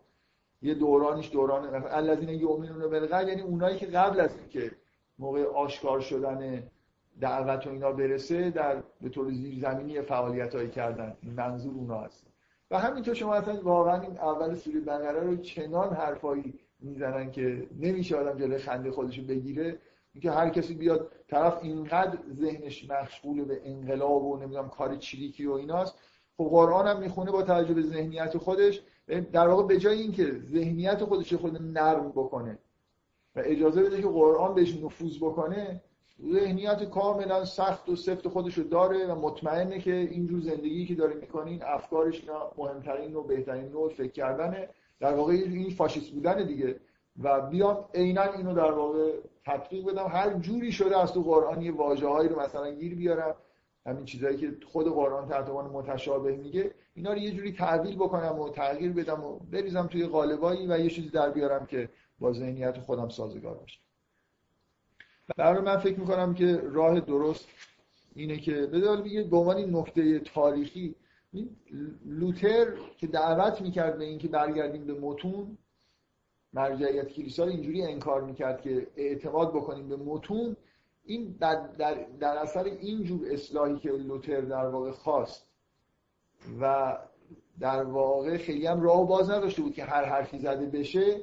یه دورانش دوران الذین یؤمنون بالغیب یعنی اونایی که قبل از اینکه موقع آشکار شدن دعوت و اینا برسه در به طور زیرزمینی فعالیت هایی کردن. این منظور اونا هست. و همینطور شما اصلا واقعا این اول سوره بقره رو چنان حرفایی می‌زنن که نمیشه آدم جلوی خنده خودش بگیره. اینکه هر کسی بیاد طرف اینقدر ذهنش مشغول به انقلاب و نمی‌دونم کار چریکی و ایناست. خب قرآن هم می‌خونه با توجه به ذهنیت خودش. در واقع به جای اینکه ذهنیت خودش خود نرم بکنه و اجازه بده که قرآن بهش نفوذ بکنه ذهنیت کاملا سخت و سفت خودش رو داره و مطمئنه که اینجور زندگی که داره می‌کنین افکارش اینا مهمترین و بهترین نوع فکر کردنه. در واقع این فاشیست بودن دیگه. و بیام عینا اینو در واقع تطبیق بدم. هر جوری شده از تو قرآن یه واژه‌هایی رو مثلا گیر بیارم. همین چیزایی که خود قرآن تحت عنوان متشابه میگه اینا رو یه جوری تعویل بکنم و تغییر بدم و بریزم توی قالبایی و یه چیزی در بیارم که با ذهنیت خودم سازگار باشه. برای من فکر می‌کنم که راه درست اینه که به بگید به عنوان نکته تاریخی لوتر که دعوت می‌کرد به اینکه برگردیم به متون مرجعیت کلیسا اینجوری انکار می‌کرد که اعتماد بکنیم به متون این در, در, در اثر اینجور اصلاحی که لوتر در واقع خواست و در واقع خیلی هم راه باز نداشته بود که هر حرفی زده بشه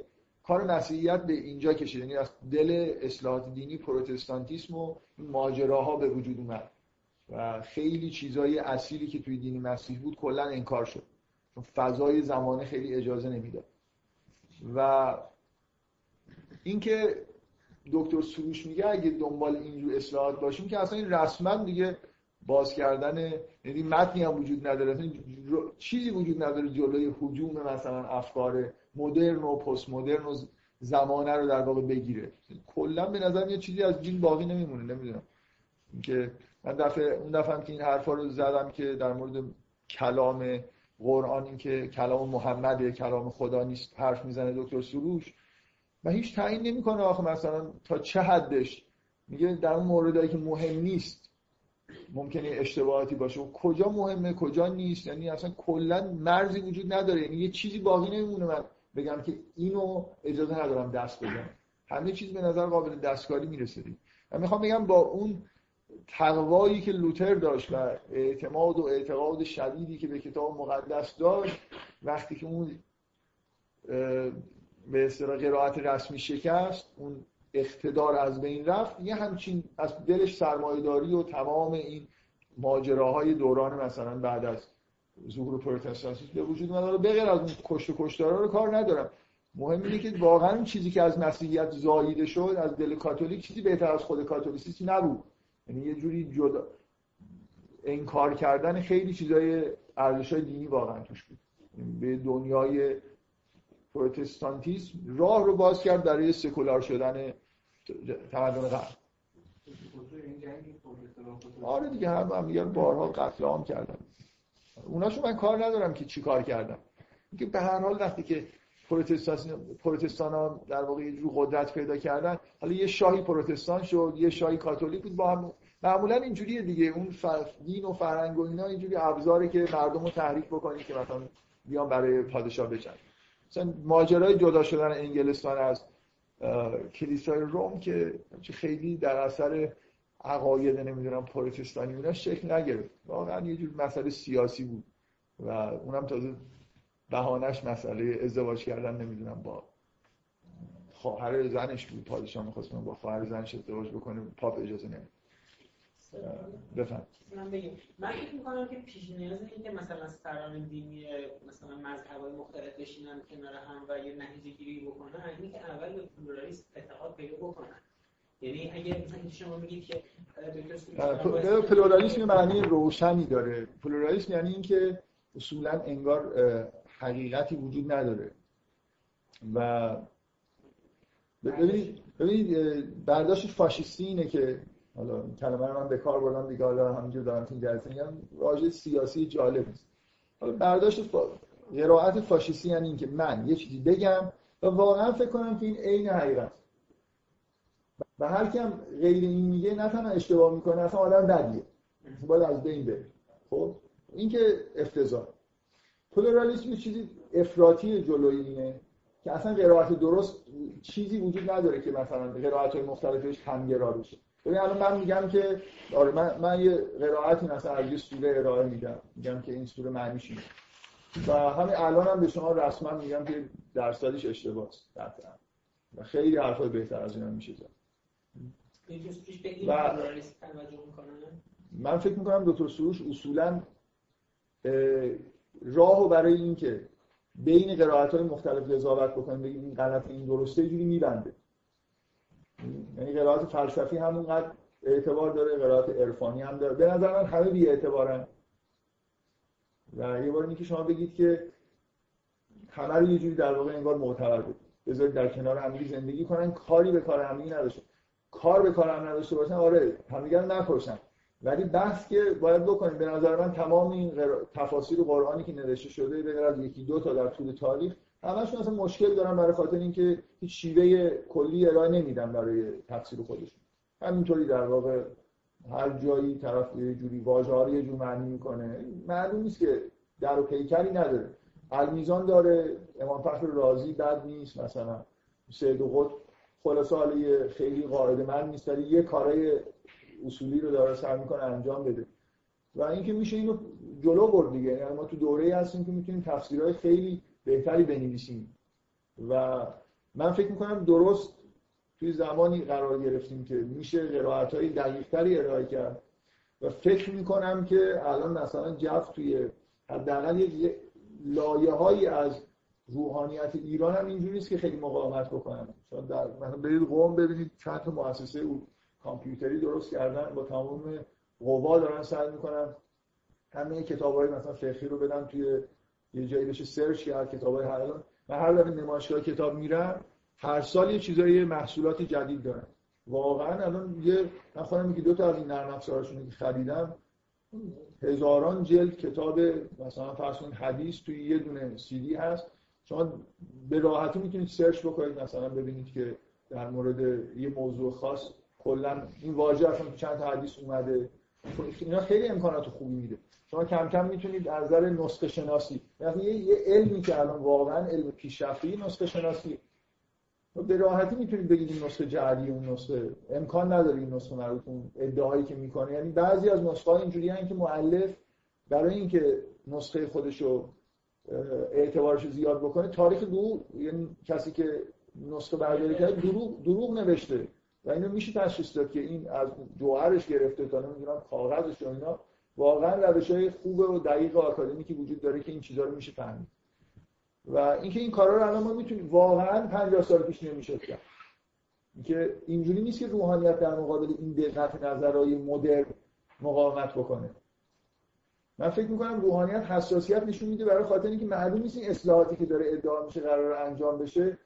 کار مسیحیت به اینجا کشید یعنی از دل اصلاحات دینی پروتستانتیسم و ماجراها به وجود اومد. و خیلی چیزای اصیلی که توی دین مسیح بود کلا انکار شد. چون فضای زمانه خیلی اجازه نمی‌داد. و اینکه دکتر سروش میگه اگه دنبال اینجور اصلاحات باشیم که اصلا این رسما دیگه باز کردن یعنی متنی هم وجود نداره. چیزی وجود نداره جلوی حجوم مثلا افکار مدرن و پست مدرن و زمانه رو در واقع بگیره. کلا به نظر یه چیزی از دین باقی نمیمونه نمی‌دونم. که من دفعه اون دفعه هم که این حرفا رو زدم که در مورد کلام قرآن این که کلام محمد کلام خدا نیست حرف می‌زنه دکتر سروش و هیچ تعیین نمی‌کنه آخه مثلا تا چه حدش؟ میگه در اون موردایی که مهم نیست. ممکنه اشتباهاتی باشه. و کجا مهمه کجا نیست؟ یعنی اصلا کلا مرزی وجود نداره. یعنی یه چیزی باقی نمیمونه. من بگم که اینو اجازه ندارم دست بزنم همه چیز به نظر قابل دستکاری می‌رسه من می‌خوام بگم با اون تقوایی که لوتر داشت و اعتماد و اعتقاد شدیدی که به کتاب مقدس داشت وقتی که اون به اصطلاح قرائت رسمی شکست اون اقتدار از بین رفت یه همچین از دلش سرمایه‌داری و تمام این ماجراهای دوران مثلا بعد از ظهور پروتستانتیسم به وجود اومد به غیر از اون کشت و کشتارا رو کار ندارم. مهم اینه که واقعا این چیزی که از مسیحیت زاییده شد از دل کاتولیک چیزی بهتر از خود کاتولیسیسم نبود. یعنی یه جوری جدا انکار کردن خیلی چیزای ارزش‌های دینی واقعا توش بود. به دنیای پروتستانتیسم راه رو باز کرد برای سکولار شدن تمدن غرب. آره دیگه هم هم بارها قتل عام کردن. اوناشو من کار ندارم که چی کار کردم. اینکه به هر حال وقتی که پروتستان ها در واقع جور قدرت پیدا کردن حالا یه شاهی پروتستان شد یه شاهی کاتولیک بود با هم معمولا اینجوریه دیگه. اون دین و فرهنگ و اینا اینجوری ابزاری که مردم رو تحریک بکنی که مثلا بیان برای پادشاه بجن مثلا ماجرای جدا شدن انگلستان از کلیسای روم که خیلی در اثر عقاید نمی‌دونم پروتستانی اینا شکل نگرفت. واقعا یه جور مسئله سیاسی بود و اونم تازه بهانش مسئله ازدواج کردن نمی‌دونم با خواهر زنش بود. پادشاه می‌خواست با خواهر زنش ازدواج بکنه پاپ اجازه نمید بفهم من بگیم من فکر می‌کنم که پیش نیاز این که مثلا سران دینی مثلا مذهبای مختلف بشینن کنار هم و یه نتیجه گیری بکنن. اینی که اول به پلورالیسم اعتقاد پیدا بکنن. یعنی اگه مثلا شما میگید که پلورالیسم معنی روشنی داره. پلورالیسم یعنی اینکه اصولا انگار حقیقتی وجود نداره. و ببینید ببینید برداشت فاشیستی اینه که حالا کلمه رو من به کار بردم دیگه حالا همینجور دارم تو جلسه میگم واژه سیاسی جالب است حالا برداشت فا... قرائت فاشیستی یعنی اینکه من یه چیزی بگم و واقعا فکر کنم که این عین حقیقت. و هر کیم غیر این میگه نه تنها اشتباه می‌کنه اصلا آدم بدیه. باید از بین بره. خب؟ این که افتضاح. پلورالیسم چیزی افراطی جلوی اینه که اصلا قرائت درست چیزی وجود نداره که مثلا قرائت های مختلفش همگرا بشه. ببین الان من میگم که آره من, من یه قرائتی مثلا از یه سوره ارائه میدم. میگم که این سوره معنیش اینه. و همین الان هم به شما رسما میگم که درصدش اشتباهه و خیلی حرفای بهتر از اینا میشه زد. و من فکر می‌کنم دکتر سروش اصولا راهو برای اینکه بین قرائت های مختلف قضاوت بکنیم بگیم این غلط این درسته جوری میبنده. یعنی قرائت فلسفی همونقدر اعتبار داره قرائت عرفانی هم داره. به نظر من همه بی اعتبارن. و یه بار که شما بگید که همه رو یه جوری در واقع انگار معتبر بود. بذارید در کنار همدیگه زندگی کنن. کاری به کار همدیگه نداشته کار به کار هم نداشته باشن آره همدیگه نکشن. ولی بحث که باید بکنیم به نظر من تمام این تفاسیر قرآنی که نوشته شده به از یکی دو تا در طول تاریخ همشون اصلا مشکل دارن برای خاطر اینکه هیچ شیوه کلی ارائه نمیدن برای تفسیر خودشون. همینطوری در واقع هر جایی طرف یه جوری واژه ها رو یه جور معنی می‌کنه. معلوم نیست که در و پیکری نداره. المیزان داره امام فخر رازی بد نیست مثلا سید قطب خلاصه حالا خیلی قاعده من نیست ولی یه کارای اصولی رو داره سعی می‌کنه انجام بده. و اینکه میشه اینو جلو برد دیگه. یعنی ما تو دوره هستیم که می‌تونیم تفسیرهای خیلی بهتری بنویسیم. و من فکر می‌کنم درست توی زمانی قرار گرفتیم که میشه قرائت های دقیقتری ارائه کرد. و فکر می‌کنم که الان مثلا جف توی حداقل یه لایه هایی از روحانیت ایران هم اینجوری نیست که خیلی مقاومت بکنن در مثلا برید قوم ببینید چند تا مؤسسه کامپیوتری درست کردن با تمام قوا دارن سعی می‌کنن همه کتاب های مثلا فقهی رو بدن توی یه جایی بشه سرچ کرد کتاب های هر من هر دفعه نمایشگاه کتاب میرم هر سال یه چیزای محصولات جدید دارن واقعا الان یه من خودم که دو تا از این نرم افزارشون که خریدم هزاران جلد کتاب مثلا فرض حدیث توی یه دونه سی دی هست. شما به راحتی می‌تونید سرچ بکنید مثلا ببینید که در مورد یه موضوع خاص کلا این واژه اصلا چند تا حدیث اومده. اینا خیلی امکانات خوبی میده. شما کم کم می‌تونید از نظر نسخه شناسی یعنی یه علمی که الان واقعا علم پیشرفته نسخه شناسی. به راحتی می‌تونید بگید نسخه جعلی اون نسخه. امکان نداره این نسخه مربوط اون ادعایی که می‌کنه. یعنی بعضی از نسخه ها اینجوری که مؤلف برای اینکه نسخه خودشو اعتبارش زیاد بکنه تاریخ دو یعنی کسی که نسخه برداری کرده دروغ دروغ نوشته. و اینو میشه تشخیص داد که این از جوهرش گرفته تا نمی‌دونم کاغذش و اینا. واقعا روش های خوب و دقیق آکادمیکی وجود داره که این چیزها رو میشه فهمید. و اینکه این کارا رو الان ما می‌تونیم واقعا 50 سال پیش نمی‌شد کرد. اینکه اینجوری نیست که روحانیت در مقابل این دقت نظرهای مدرن مقاومت بکنه. من فکر می‌کنم روحانیت حساسیت نشون میده برای خاطر اینکه معلوم نیست این اصلاحاتی که داره ادعا میشه قرار انجام بشه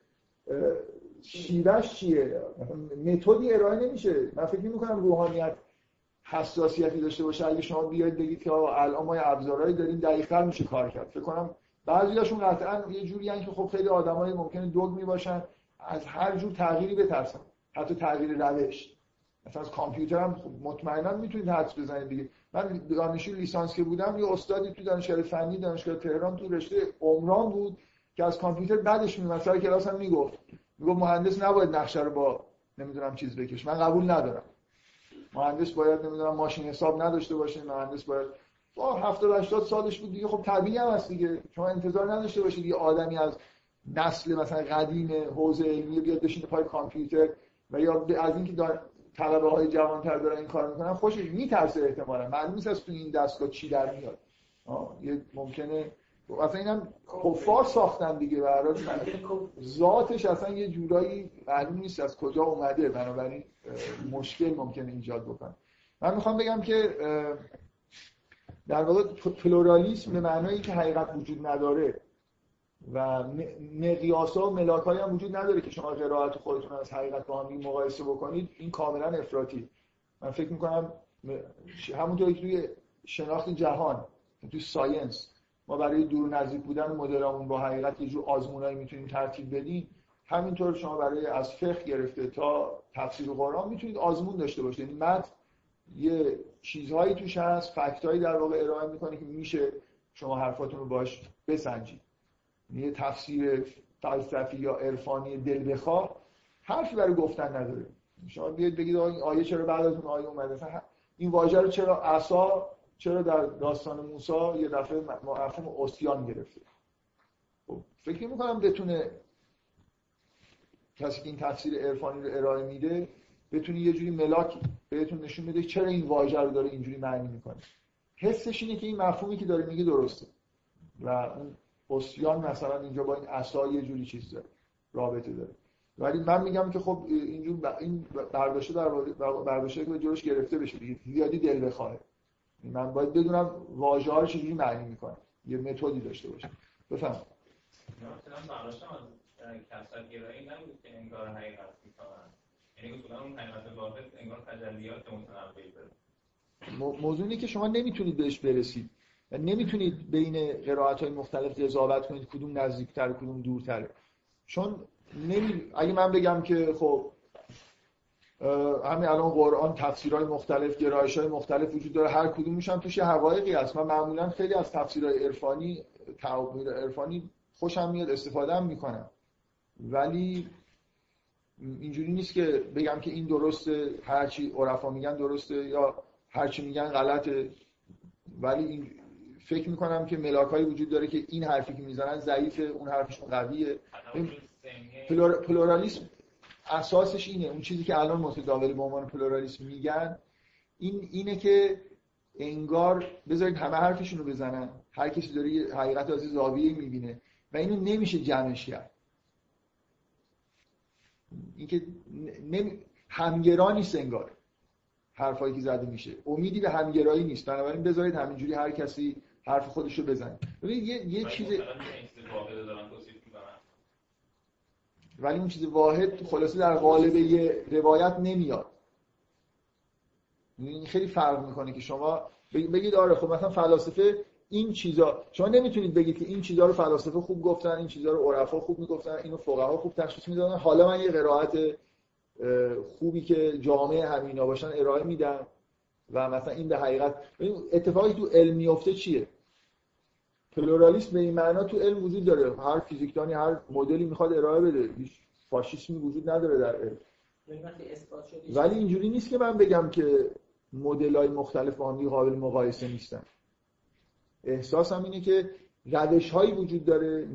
شیوهش چیه؟ متدی ارائه نمیشه. من فکر می‌کنم روحانیت حساسیتی داشته باشه. اگه شما بیاید بگید که الان ما ابزارهایی داریم دقیق‌تر میشه کار کرد. فکر کنم بعضیاشون قطعا یه جوری که خب خیلی آدمای ممکنه دوگ باشن از هر جور تغییری بترسن. حتی تغییر روش. مثلا از کامپیوتر هم خب مطمئنا می‌تونید حدس بزنید دیگه. من دانشجو لیسانس که بودم یه استادی تو دانشگاه فنی دانشگاه تهران تو رشته عمران بود که از کامپیوتر بعدش میومد سر کلاس هم می‌گفت. می‌گفت مهندس نباید نقشه رو با نمی‌دونم چیز بکش من قبول ندارم. مهندس باید نمی‌دونم ماشین حساب نداشته باشه. مهندس باید با 70 80 سالش بود دیگه. خب طبیعی هم هست دیگه. شما انتظار نداشته باشید یه آدمی از نسل مثلا قدیم حوزه علمی بیاد بشینه پای کامپیوتر و یا از اینکه طلبه های جوانتر دارن این کار می‌کنن خوشش میترسه احتمالا. معلوم نیست از تو این دستگاه چی در میاد. یه ممکنه اصلا اینم کفار ساختن دیگه برای ذاتش اصلا یه جورایی معلوم نیست از کجا اومده. بنابراین مشکل ممکنه ایجاد بکنه. من می‌خوام بگم که در واقع پلورالیسم به معنایی که حقیقت وجود نداره و مقیاس ها و ملاک هم وجود نداره که شما قرائت خودتون از حقیقت با هم مقایسه بکنید. این کاملا افراطی. من فکر می‌کنم همونطوری که توی شناخت جهان توی ساینس ما برای دور نزدیک بودن مدلمون با حقیقت یه جور آزمونایی می‌تونیم ترتیب بدیم همینطور شما برای از فقه گرفته تا تفسیر قرآن می‌تونید آزمون داشته باشید. یعنی متن یه چیزهایی توش هست فکتایی در واقع ارائه می‌کنه که میشه شما حرفاتون رو باش بسنجید. یه تفسیر فلسفی یا عرفانی دل بخواه حرفی برای گفتن نداره. شما بیاید بگید این آیه چرا بعد از اون آیه اومده؟ این واژه رو چرا عصا چرا در داستان موسی یه دفعه مفهوم اوسیان گرفته؟ خب فکر می‌کنم بتونه کسی که این تفسیر عرفانی رو ارائه میده بتونه یه جوری ملاک بهتون نشون بده چرا این واژه رو داره اینجوری معنی می‌کنه. حسش اینه که این مفهومی که داره میگه درسته. و اون اوسیان مثلا اینجا با این عصا یه جوری چیز داره رابطه داره. ولی من میگم که خب اینجور این برداشته در برداشته که به جلوش گرفته بشه دیگه. زیادی دل بخواه. من باید بدونم واژه ها رو چجوری معنی می‌کنم یه متدی داشته باشه. بفهم مثلا برداشتم از کسر گرایی نبود که یعنی شما نمی‌تونید بهش برسید. نمی‌تونید بین قرائت های مختلف قضاوت کنید کدوم نزدیکتر کدوم دورتره. چون نمی... اگه من بگم که خب همین الان قرآن تفسیرهای مختلف گرایش های مختلف وجود داره هر کدومش هم توش حقایقی هست. من معمولا خیلی از تفسیرهای عرفانی تعابیر عرفانی خوشم میاد استفاده هم می‌کنم. ولی اینجوری نیست که بگم که این درسته هرچی عرفا میگن درسته یا هرچی میگن غلطه. ولی این فکر می‌کنم که ملاک وجود داره که این حرفی که می‌زنن ضعیفه اون حرفشون قویه. پلورالیسم اساسش اینه. اون چیزی که الان متداول به عنوان پلورالیسم میگن این اینه که انگار بذارید همه حرفشون رو بزنن. هر کسی داره یه حقیقت از زاویه می‌بینه و اینو نمیشه جمعش کرد. اینکه نمی... همگرا نیست انگار حرفایی که زده میشه. امیدی به همگرایی نیست. بنابراین بذارید همینجوری هر کسی حرف خودش رو بزنه ببینید یه, یه چیز ولی اون چیز واحد خلاصه در قالب یه روایت نمیاد. این خیلی فرق می‌کنه که شما بگید آره خب مثلا فلاسفه این چیزا شما نمی‌تونید بگید که این چیزا رو فلاسفه خوب گفتن این چیزا رو عرفا خوب می‌گفتن اینو فقها خوب تشخیص می‌دادن. حالا من یه قرائت خوبی که جامعه همینا باشن ارائه میدم و مثلا این به حقیقت اتفاقی تو علم میفته چیه؟ پلورالیسم به این معنا تو علم وجود داره. هر فیزیکدانی هر مدلی می‌خواد ارائه بده. هیچ فاشیسمی وجود نداره در علم. ولی اینجوری نیست که من بگم که مدل های مختلف با هم قابل مقایسه نیستن. احساسم اینه که روش هایی وجود داره.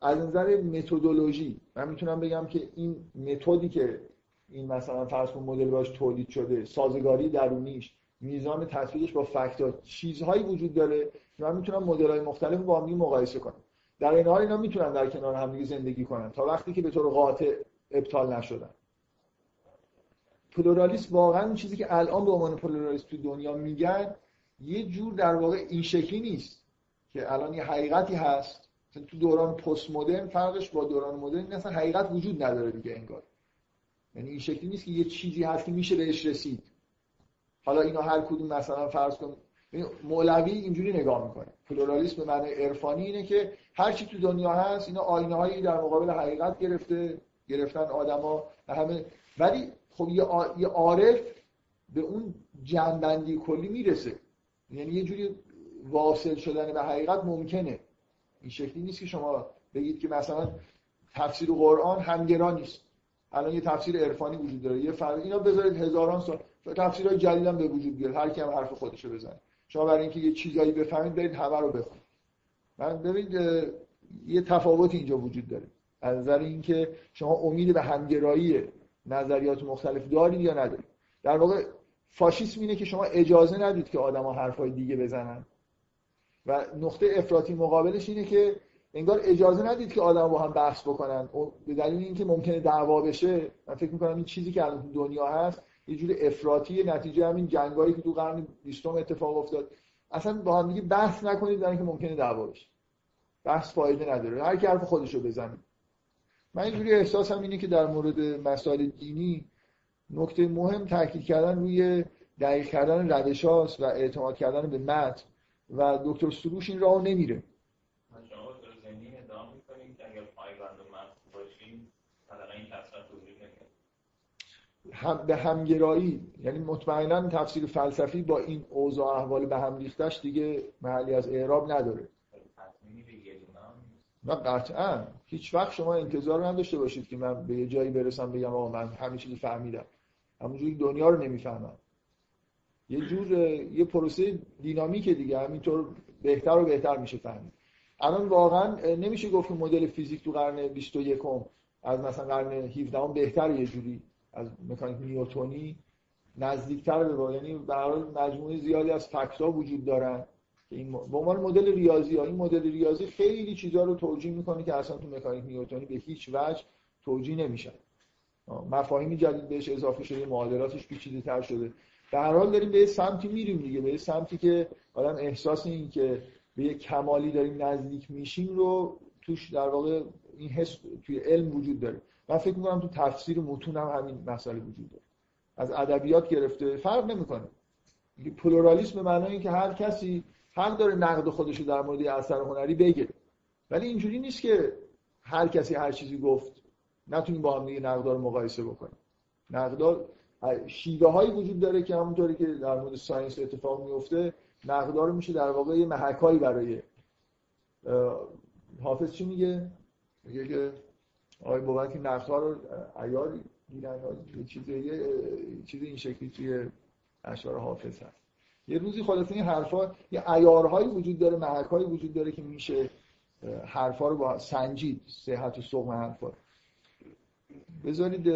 از نظر متدولوژی من می‌تونم بگم که این متدی که این مثلا فرض کن مدل باش تولید شده سازگاری درونیش میزان تطبیقش با فکت چیزهایی وجود داره که من می‌تونم مدل های مختلف با هم مقایسه کنم. در این حال اینا می‌تونن در کنار هم زندگی کنن تا وقتی که به طور قاطع ابطال نشدن. پلورالیسم واقعا این چیزی که الان به عنوان پلورالیسم تو دنیا میگن یه جور در واقع این شکلی نیست که الان یه حقیقتی هست. تو دوران پست مدرن فرقش با دوران مدرن اصلا حقیقت وجود نداره دیگه انگار. یعنی این شکلی نیست که یه چیزی هست که میشه بهش رسید. حالا اینا هر کدوم مثلا فرض کن مولوی اینجوری نگاه می‌کنه. پلورالیسم به معنی عرفانی اینه که هر چی تو دنیا هست اینا آینه هایی در مقابل حقیقت گرفته گرفتن آدما همه. ولی خب یه عارف به اون جنبندی کلی می‌رسه. یعنی یه جوری واصل شدن به حقیقت ممکنه. این شکلی نیست که شما بگید که مثلا تفسیر قرآن همگرا نیست. الان یه تفسیر عرفانی وجود داره. یه فرق اینا بذارید هزاران سال. تفسیرهای جدید هم به وجود بیاد. هر کی حرف خودشو بزنه. شما برای اینکه یه چیزایی بفهمید برید همه رو بخونید. من ببینید یه تفاوت اینجا وجود داره. از نظر اینکه شما امید به همگرایی نظریات مختلف دارید یا ندارید. در واقع فاشیسم اینه که شما اجازه ندید که آدما حرفای دیگه بزنن. و نقطه افراطی مقابلش اینه که انگار اجازه ندید که آدم با هم بحث بکنن. به دلیل اینکه ممکنه دعوا بشه من فکر می‌کنم این چیزی که الان دنیا هست یه جور افراطی نتیجه همین جنگایی که تو قرن 20 اتفاق افتاد. اصلا با هم دیگه بحث نکنید در اینکه ممکنه دعوا بشه. بحث فایده نداره. هر کی حرف خودشو بزنه. من اینجوری احساسم اینه که در مورد مسائل دینی نکته مهم تاکید کردن روی دقیق کردن روش و اعتماد کردن به متن و دکتر سروش این راهو نمیره. هم به همگرایی یعنی مطمئنا تفسیر فلسفی با این اوضاع احوال به هم ریختش دیگه محلی از اعراب نداره. نه قطعا. هیچ وقت شما انتظار نداشته باشید که من به یه جایی برسم بگم آقا من همه چیزی فهمیدم. همونجوری دنیا رو نمی‌فهمم. یه جور یه پروسه دینامیک دیگه همینطور بهتر و بهتر میشه فهمید. الان واقعا نمیشه گفت که مدل فیزیک تو قرن 21 از مثلا قرن 17 بهتر یه جوری از مکانیک نیوتونی نزدیکتر به یعنی به مجموعه زیادی از فکت‌ها وجود دارن که این به عنوان مدل ریاضی ها این مدل ریاضی خیلی چیزها رو توجیه می‌کنه که اصلا تو مکانیک نیوتونی به هیچ وجه توجیه نمیشن مفاهیم جدید بهش اضافه شده معادلاتش پیچیده‌تر شده. در حال داریم به سمتی میریم دیگه به سمتی که آدم احساس این که به یه کمالی داریم نزدیک میشیم رو توش در واقع این حس توی علم وجود داره. من فکر می‌کنم تو تفسیر متون هم همین مسئله وجود داره. از ادبیات گرفته فرق نمی‌کنه. پلورالیسم به معنای اینکه هر کسی حق داره نقد خودش در مورد اثر هنری بگه ولی اینجوری نیست که هر کسی هر چیزی گفت نتونیم با هم دیگه نقدار مقایسه بکنیم. نقدار شیوه هایی وجود داره که همونطوری که در مورد ساینس اتفاق میفته نقدار میشه در واقع یه محکایی برای حافظ چی میگه؟ میگه که آقای بابا که نقدها رو عیار یه چیزی یه چیزی این شکلی توی اشعار حافظ هست. یه روزی خلاصه این حرفا یه عیارهایی وجود داره محکهایی وجود داره که میشه حرفا رو با سنجید صحت و سقم حرفا. بذارید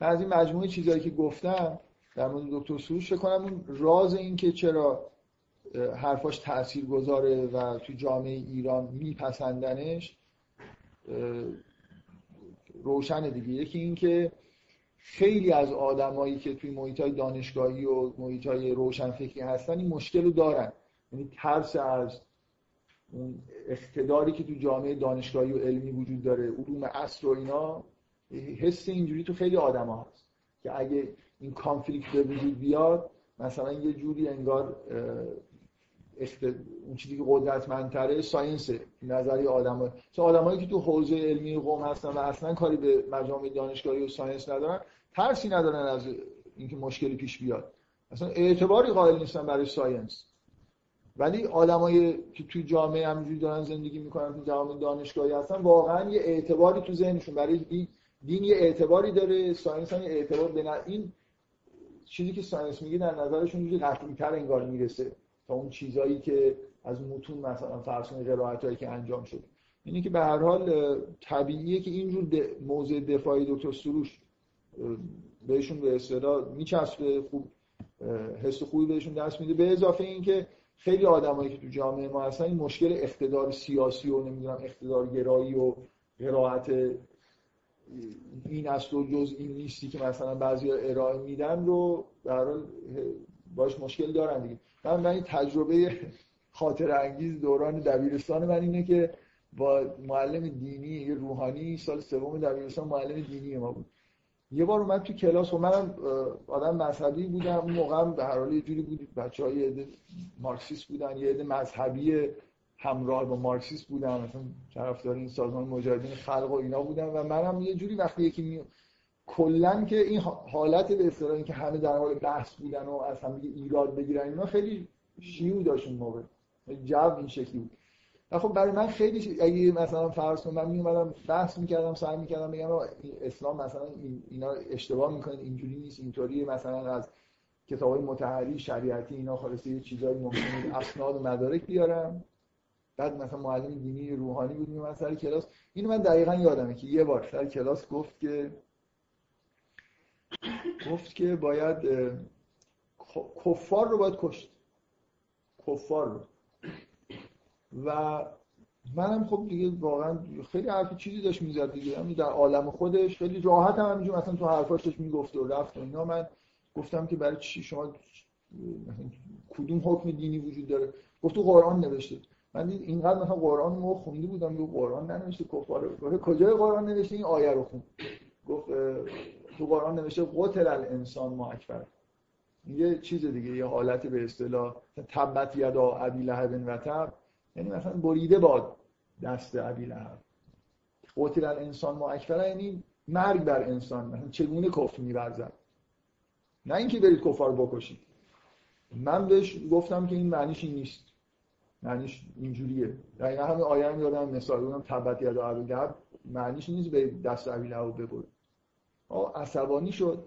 از این مجموعه چیزهایی که گفتم در مورد دکتر سروش کنم اون راز این که چرا حرفاش تأثیر گذاره و تو جامعه ایران میپسندنش روشن دیگه. یکی این که خیلی از آدمایی که توی محیط های دانشگاهی و محیط های روشنفکری هستن این مشکل رو دارن. یعنی ترس از اون اقتداری که تو جامعه دانشگاهی و علمی وجود داره علوم اصل و اینا حس اینجوری تو خیلی آدم هست که اگه این conflict به وجود بیاد مثلا یه جوری انگار اون چیزی که قدرتمندتره science به نظر میاد چون آدمایی که تو حوزه علمیه قم هستن و اصلا کاری به مجامع دانشگاهی و science ندارن ترسی ندارن از اینکه مشکلی پیش بیاد. اصلا اعتباری قائل نیستن برای science. ولی آدمایی که توی جامعه همینجوری دارن زندگی می‌کنن تو جامعه دانشگاهی هستن واقعا یه اعتباری تو ذهنشون. برای دین, دین یه اعتباری داره science هم یه اعتبار. به این چیزی که science میگه در نظرشون یه قطعی تر انگار می‌رسه. اون چیزایی که از متون مثلا فرسون قرائت که انجام شده. اینی که به هر حال طبیعیه که اینجور موضع دفاعی دکتر سروش بهشون به اصطلاح میچسبه خوب حس خوبی بهشون دست میده. به اضافه اینکه خیلی آدمایی که تو جامعه ما هستن این مشکل اقتدار سیاسی و نمی‌دونم اقتدار گرایی و قرائت این است و جز این نیستی که مثلا بعضی ارائه میدن رو در باش مشکل دارن دیگه. من من این تجربه خاطر انگیز دوران دبیرستان من اینه که با معلم دینی روحانی سال سوم دبیرستان معلم دینی ما بود. یه بار اومد تو کلاس و منم آدم مذهبی بودم. اون موقع به هر حال یه جوری بود بچه‌ها یه مارکسیست بودن یه عده مذهبی همراه با مارکسیست بودن. مثلا طرفدار این سازمان مجاهدین خلق و اینا بودن. و منم یه جوری وقتی یکی می... کلا که این حالت به اصطلاح اینکه همه در حال بحث بودن و از هم ایراد بگیرن اینا خیلی شیوع داشت اون موقع. جو این شکلی بود. خب برای من خیلی اگه مثلا فرض کنم من میومدم بحث می‌کردم سعی می‌کردم بگم اسلام مثلا اینا اشتباه می‌کنه اینجوری نیست اینطوری مثلا از کتاب متحری شریعتی اینا خالصه یه چیزایی ممکنه اسناد و مدارک بیارم. بعد مثلا معلم دینی روحانی بود میومد سر کلاس. اینو من دقیقا یادمه که یه بار سر کلاس گفت که گفت که باید کفار رو باید کشت. کفار رو. و منم خب دیگه واقعا خیلی حرف چیزی داشت می‌زد دیگه. همین در عالم خودش خیلی راحت هم همینجور مثلا تو حرفاش داشت می‌گفت و رفت و اینا. من گفتم که برای چی شما کدوم حکم دینی وجود داره؟ گفت تو قرآن نوشته. من دید اینقدر مثلا قرآن رو خونده بودم که قرآن ننوشته کفار کجای قرآن نوشته؟ این آیه رو خون. گفت تو قرآن نوشته قتل الانسان ما اکبر. یه چیز دیگه یه حالتی به اصطلاح تبت یدا ابی لهب و تب. یعنی مثلا بریده باد دست ابی لهب. قتل الانسان ما اکبر یعنی مرگ بر انسان. مثلا چگونه کفر میورزد؟ نه اینکه برید کفار بکشید. من بهش گفتم که این معنیش این نیست. معنیش اینجوریه. دقیقا همین آیه هم یادم مثال بودم تبت یدا ابی لهب معنیش نیست به دست ابی لهب ببرید. عصبانی شد.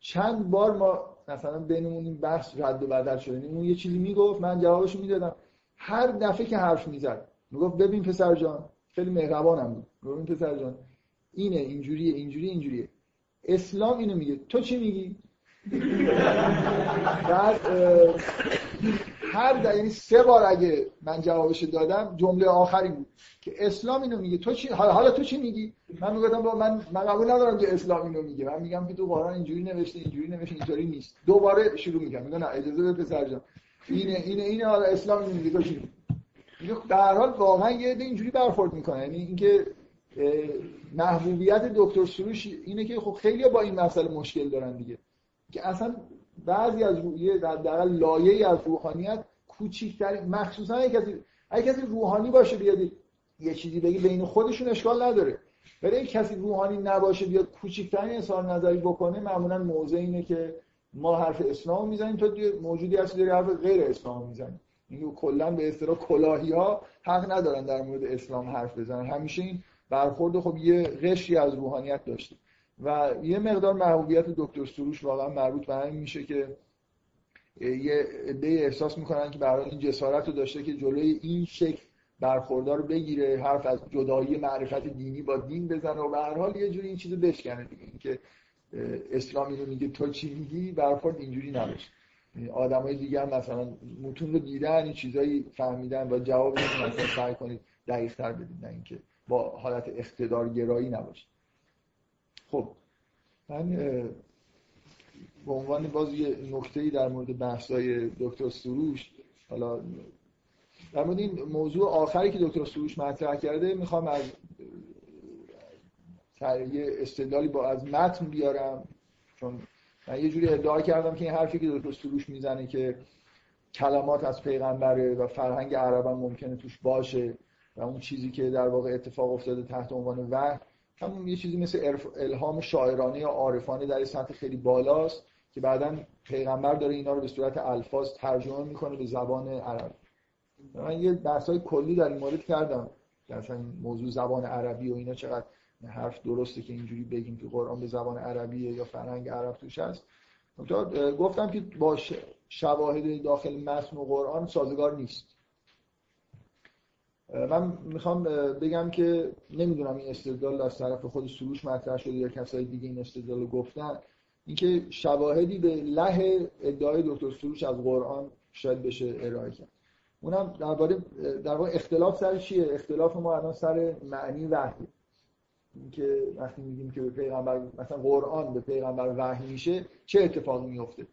چند بار ما مثلا بینمون این بحث رد و بدل یعنی اون یه چیزی می‌گفت من جوابش می‌دادم. هر دفعه که حرف می‌زد می‌گفت ببین پسر جان خیلی مهربانم بود. ببین پسر جان اینه اینجوریه اینجوریه اینجوریه. اسلام اینو میگه. تو چی میگی؟ (laughs) بعد هر در یعنی سه بار اگه من جوابش دادم جمله آخری بود که اسلام اینو میگه. تو چی حالا تو چی میگی؟ من میگم با من من قبول ندارم که اسلام اینو میگه. من میگم که تو قرآن اینجوری نوشته اینجوری نوشته اینطوری نیست. دوباره شروع میگم میگم نه اجازه بده پسر اینه اینه اینه حالا اسلام اینو میگه. تو چی در حال واقعا یه اینجوری برخورد می‌کنه. یعنی اینکه محبوبیت دکتر سروش اینه که خب خیلی با این مسئله مشکل دارن دیگه. که اصلا بعضی از رویه در در لایه از روحانیت کوچیکترین مخصوصا اگه کسی اگه کسی روحانی باشه بیاد یه چیزی بگی بین خودشون اشکال نداره. اگه کسی روحانی نباشه بیاد کوچیکترین اظهار نظری بکنه معمولا موضع اینه که ما حرف اسلام می‌زنیم تو موجودی هستی داری حرف غیر اسلام می‌زنی. این کلا به اصطلاح کلاهی ها حق ندارن در مورد اسلام حرف بزنن. همیشه این برخورد خب یه قشری از روحانیت داشته. و یه مقدار محبوبیت دکتر سروش واقعا مربوط به همین میشه که یه عده احساس می‌کنن که برای این جسارت رو داشته که جلوی این شکل برخوردار رو بگیره حرف از جدایی معرفت دینی با دین بزنه و به هر حال یه جوری این چیزو بشکنه دیگه. اینکه اسلام رو میگه تو چی میگی برخورد اینجوری نباشه. آدمای دیگه هم مثلا متون رو دیدن این چیزایی فهمیدن و جواب مثلا سعی کنید دقیق تر بدید نه اینکه با حالت اقتدارگرایی نباشه. خب من به عنوان باز یه نکته در مورد بحثای دکتر سروش حالا در مورد این موضوع آخری که دکتر سروش مطرح کرده می‌خوام از یه استدلالی با از متن بیارم چون من یه جوری ادعا کردم که این حرفی که دکتر سروش می‌زنه که کلمات از پیغمبره و فرهنگ عرب ممکنه توش باشه و اون چیزی که در واقع اتفاق افتاده تحت عنوان وحی همون یه چیزی مثل الهام شاعرانه یا عارفانه در سطح خیلی بالاست که بعدا پیغمبر داره اینا رو به صورت الفاظ ترجمه می‌کنه به زبان عربی من یه های کلی در این مورد کردم. که اصلا موضوع زبان عربی و اینا چقدر حرف درسته که اینجوری بگیم که قرآن به زبان عربیه یا فرهنگ عرب توش هست. گفتم که با شواهد داخل متن و قرآن سازگار نیست. من می‌خوام بگم که نمی‌دونم این استدلال از طرف خود سروش مطرح شده یا کسای دیگه این استدلال رو گفتن. اینکه شواهدی به له ادعای دکتر سروش از قرآن شاید بشه ارائه کرد. اونم درباره در واقع اختلاف سر چیه؟ اختلاف ما الان سر معنی وحی. اینکه وقتی میگیم که به پیغمبر مثلا قرآن به پیغمبر وحی میشه چه اتفاقی میفته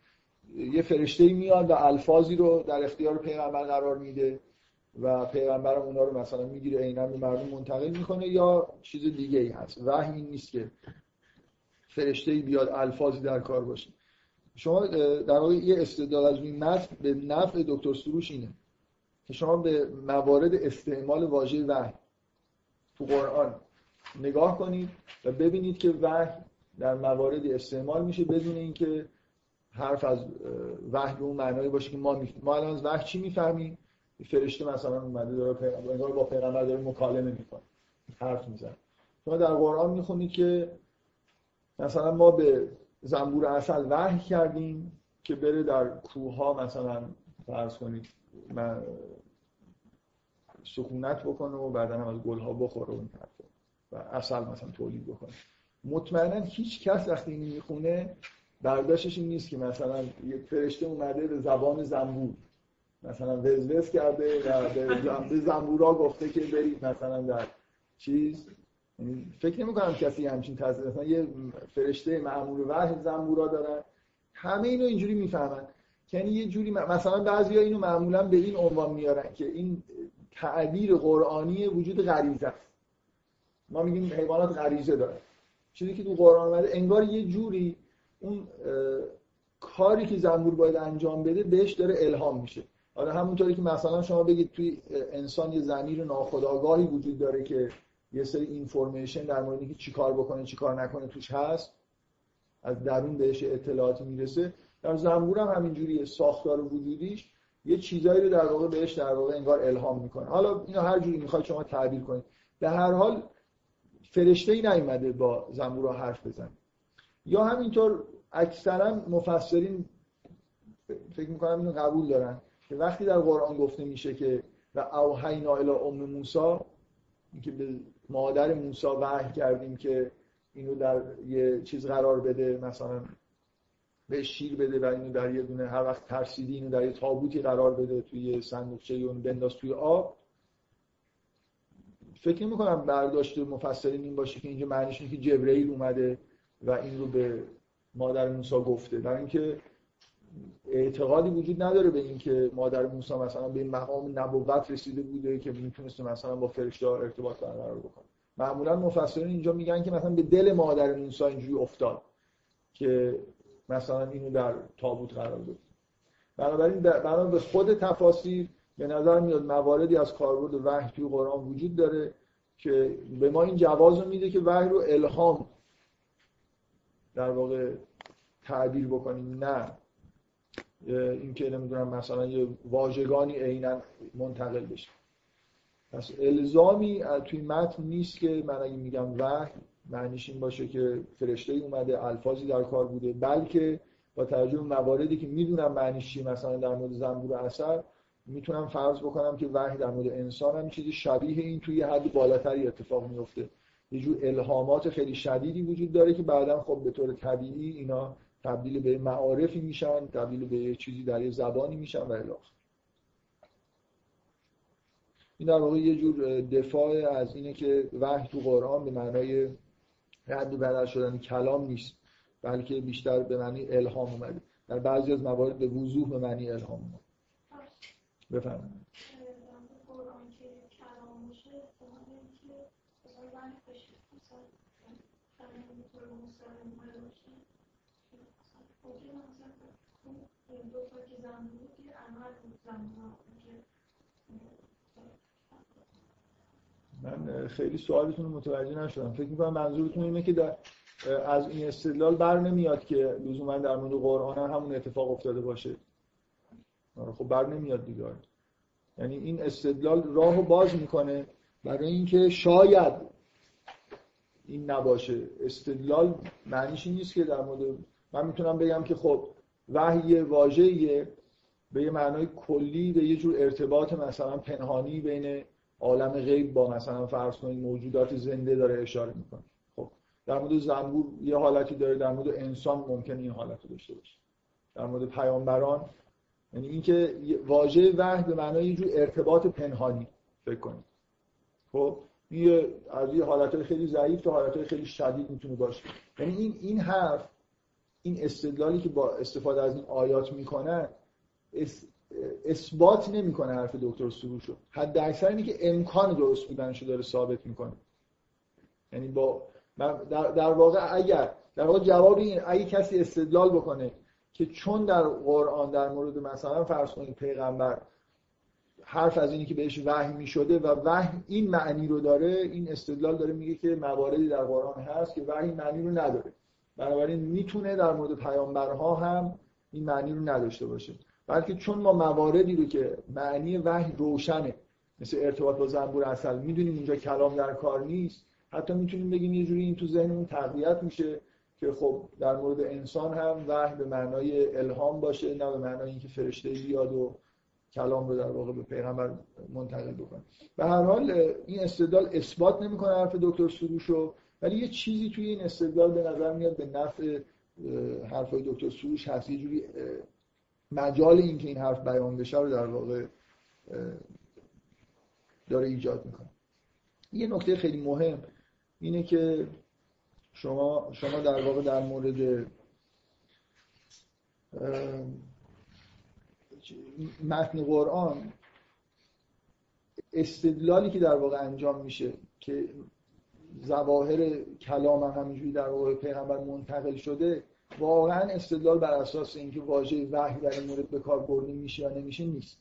یه فرشته میاد و الفاظی رو در اختیار پیغمبر قرار میده. و پیغمبر اونا رو مثلا می‌گیره عینا به مردم منتقل می‌کنه یا چیز دیگه ای هست. وحی نیست که فرشته ای بیاد الفاظی در کار باشه. شما در واقع یه استدلال از این متن به نفع دکتر سروش اینه که شما به موارد استعمال واژه وحی تو قرآن نگاه کنید و ببینید که وحی در مواردی استعمال میشه بدون اینکه حرف از وحی به اون معنایی باشه که ما می... ما الان از وحی چی می‌فهمیم؟ فرشته مثلا اومده داره پیغمبر با پیغمبر داره مکالمه می‌کنه. حرف می‌زنه. شما در قرآن می‌خونید که مثلا ما به زنبور اصل وحی کردیم که بره در کوه ها مثلا فرض کنید من سکونت بکنه و بعدا هم از گل ها بخوره و این و اصل مثلا تولید بکنه. مطمئنا هیچ کس وقتی اینو می‌خونه برداشتش این نیست که مثلا یه فرشته اومده به زبان زنبور. مثلا وزوز کرده و به زنبورا گفته که برید مثلا در چیز. یعنی فکر نمی کنم کسی همچین تصویر مثلا یه فرشته معمول وحی زنبورا دارن. همه اینو اینجوری می‌فهمن. یعنی یه جوری مثلا بعضیا اینو معمولا به این عنوان میارن که این تعبیر قرآنی وجود غریزه است. ما میگیم حیوانات غریزه داره چیزی که تو قرآن اومده انگار یه جوری اون کاری که زنبور باید انجام بده بهش داره الهام میشه. حالا همونطوری که مثلا شما بگید توی انسان یه زمیر ناخودآگاهی وجود داره که یه سری اینفورمیشن در مورد اینکه چیکار بکنه چیکار نکنه توش هست از درون بهش اطلاعاتی می‌رسه. در زنبور هم همینجوری ساختار وجودیش یه چیزایی رو در واقع بهش در واقع انگار الهام می‌کنه. حالا اینو هر جوری می‌خواید شما تعبیر کنید. به هر حال فرشته ای نیومده با زنبور حرف بزنه. یا همینطور اکثرا مفسرین فکر می‌کنم اینو قبول دارن. که وقتی در قرآن گفته میشه که و اوحینا الی ام موسی که به مادر موسی وحی کردیم که اینو در یه چیز قرار بده مثلا به شیر بده و اینو در یه دونه هر وقت ترسیدی اینو در یه تابوتی قرار بده توی یه صندوقچه اون بنداز توی آب. فکر نمی کنم برداشت مفسرین این باشه که اینجا معنیش اینه که جبرئیل اومده و این رو به مادر موسی گفته. در اینکه اعتقادی وجود نداره به اینکه مادر موسی مثلا به این مقام نبوت رسیده بوده که می‌تونسته مثلا با فرشته ارتباط برقرار بکنه. معمولا مفسرین اینجا میگن که مثلا به دل مادر موسی اینجوری افتاد که مثلا اینو در تابوت قرار بده بنابراین بنا به خود تفاسیر به نظر میاد مواردی از کاربرد وحی توی قرآن وجود داره که به ما این جواز رو میده که وحی رو الهام در واقع تعبیر بکنیم. نه. اینکه نمی‌دونم مثلا یه واژگانی عینا منتقل بشه. پس الزامی توی متن نیست که من اگه میگم وحی معنیش این باشه که فرشته اومده الفاظی در کار بوده بلکه با توجه به مواردی که می‌دونم معنیش چی مثلا در مورد زنبور اثر می‌تونم فرض بکنم که وحی در مورد انسان هم چیزی شبیه این توی حد بالاتری اتفاق میفته یه جور الهامات خیلی شدیدی وجود داره که بعدا خب به طور طبیعی اینا تبدیل به معارفی میشن تبدیل به چیزی در یه زبانی میشن و الی این در واقع یه جور دفاع از اینه که وحی تو قرآن به معنای رد بدل شدن کلام نیست بلکه بیشتر به معنی الهام اومده. در بعضی از موارد به وضوح به معنی الهام اومده. بفرمایید. من خیلی سوالتون رو متوجه نشدم. فکر می‌کنم منظورتون اینه که در از این استدلال بر نمیاد که لزوما در مورد قرآن همون اتفاق افتاده باشه. آره، خب بر نمیاد دیگه. یعنی این استدلال راهو باز می‌کنه برای اینکه شاید این نباشه. استدلال معنیش این نیست که در مورد من می‌تونم بگم که خب وحی واژه‌ایه به یه معنای کلی به یه جور ارتباط مثلا پنهانی بین عالم غیب با مثلا فرض کنید موجودات زنده داره اشاره می‌کنه. خب در مورد زنبور یه حالتی داره در مورد انسان ممکن این حالت رو داشته باشه. در مورد پیامبران یعنی اینکه واژه وحی به معنای یه جور ارتباط پنهانی فکر کنید. خب یه از یه حالت خیلی ضعیف تا حالت خیلی شدید می‌تونه باشه. یعنی این این حرف این استدلالی که با استفاده از این آیات می‌کنن اثبات نمی‌کنه حرف دکتر سروش رو. حد اکثر اینه که امکان درست بودنشو داره ثابت می‌کنه. یعنی با در, در واقع اگر در واقع جواب این اگه کسی استدلال بکنه که چون در قرآن در مورد مثلا فرض کنید پیغمبر حرف از اینی که بهش وحی می شده و وحی این معنی رو داره این استدلال داره میگه که مواردی در قرآن هست که وحی معنی رو نداره. بنابراین می‌تونه در مورد پیامبرها هم این معنی رو نداشته باشه. بلکه چون ما مواردی رو که معنی وحی روشنه مثل ارتباط با زنبور اصل می‌دونیم اونجا کلام در کار نیست. حتی می‌تونیم بگیم یه جوری این تو ذهنمون تقویت میشه که خب در مورد انسان هم وحی به معنای الهام باشه نه به معنای اینکه فرشته بیاد و کلام رو در واقع به پیغمبر منتقل بکنه. به هر حال این استدلال اثبات نمی‌کنه حرف دکتر سروشو ولی یه چیزی توی این استدلال به نظر میاد به نفع حرفای دکتر سروش هست. یه جوری مجال این که این حرف بیان بشه رو در واقع داره ایجاد می‌کنه. یه نکته خیلی مهم اینه که شما شما در واقع در مورد متن قرآن استدلالی که در واقع انجام میشه که ظواهر کلام هم همینجوری در واقع پیغمبر منتقل شده واقعا استدلال بر اساس اینکه واژه وحی در این مورد به کار برده میشه یا نمیشه نیست.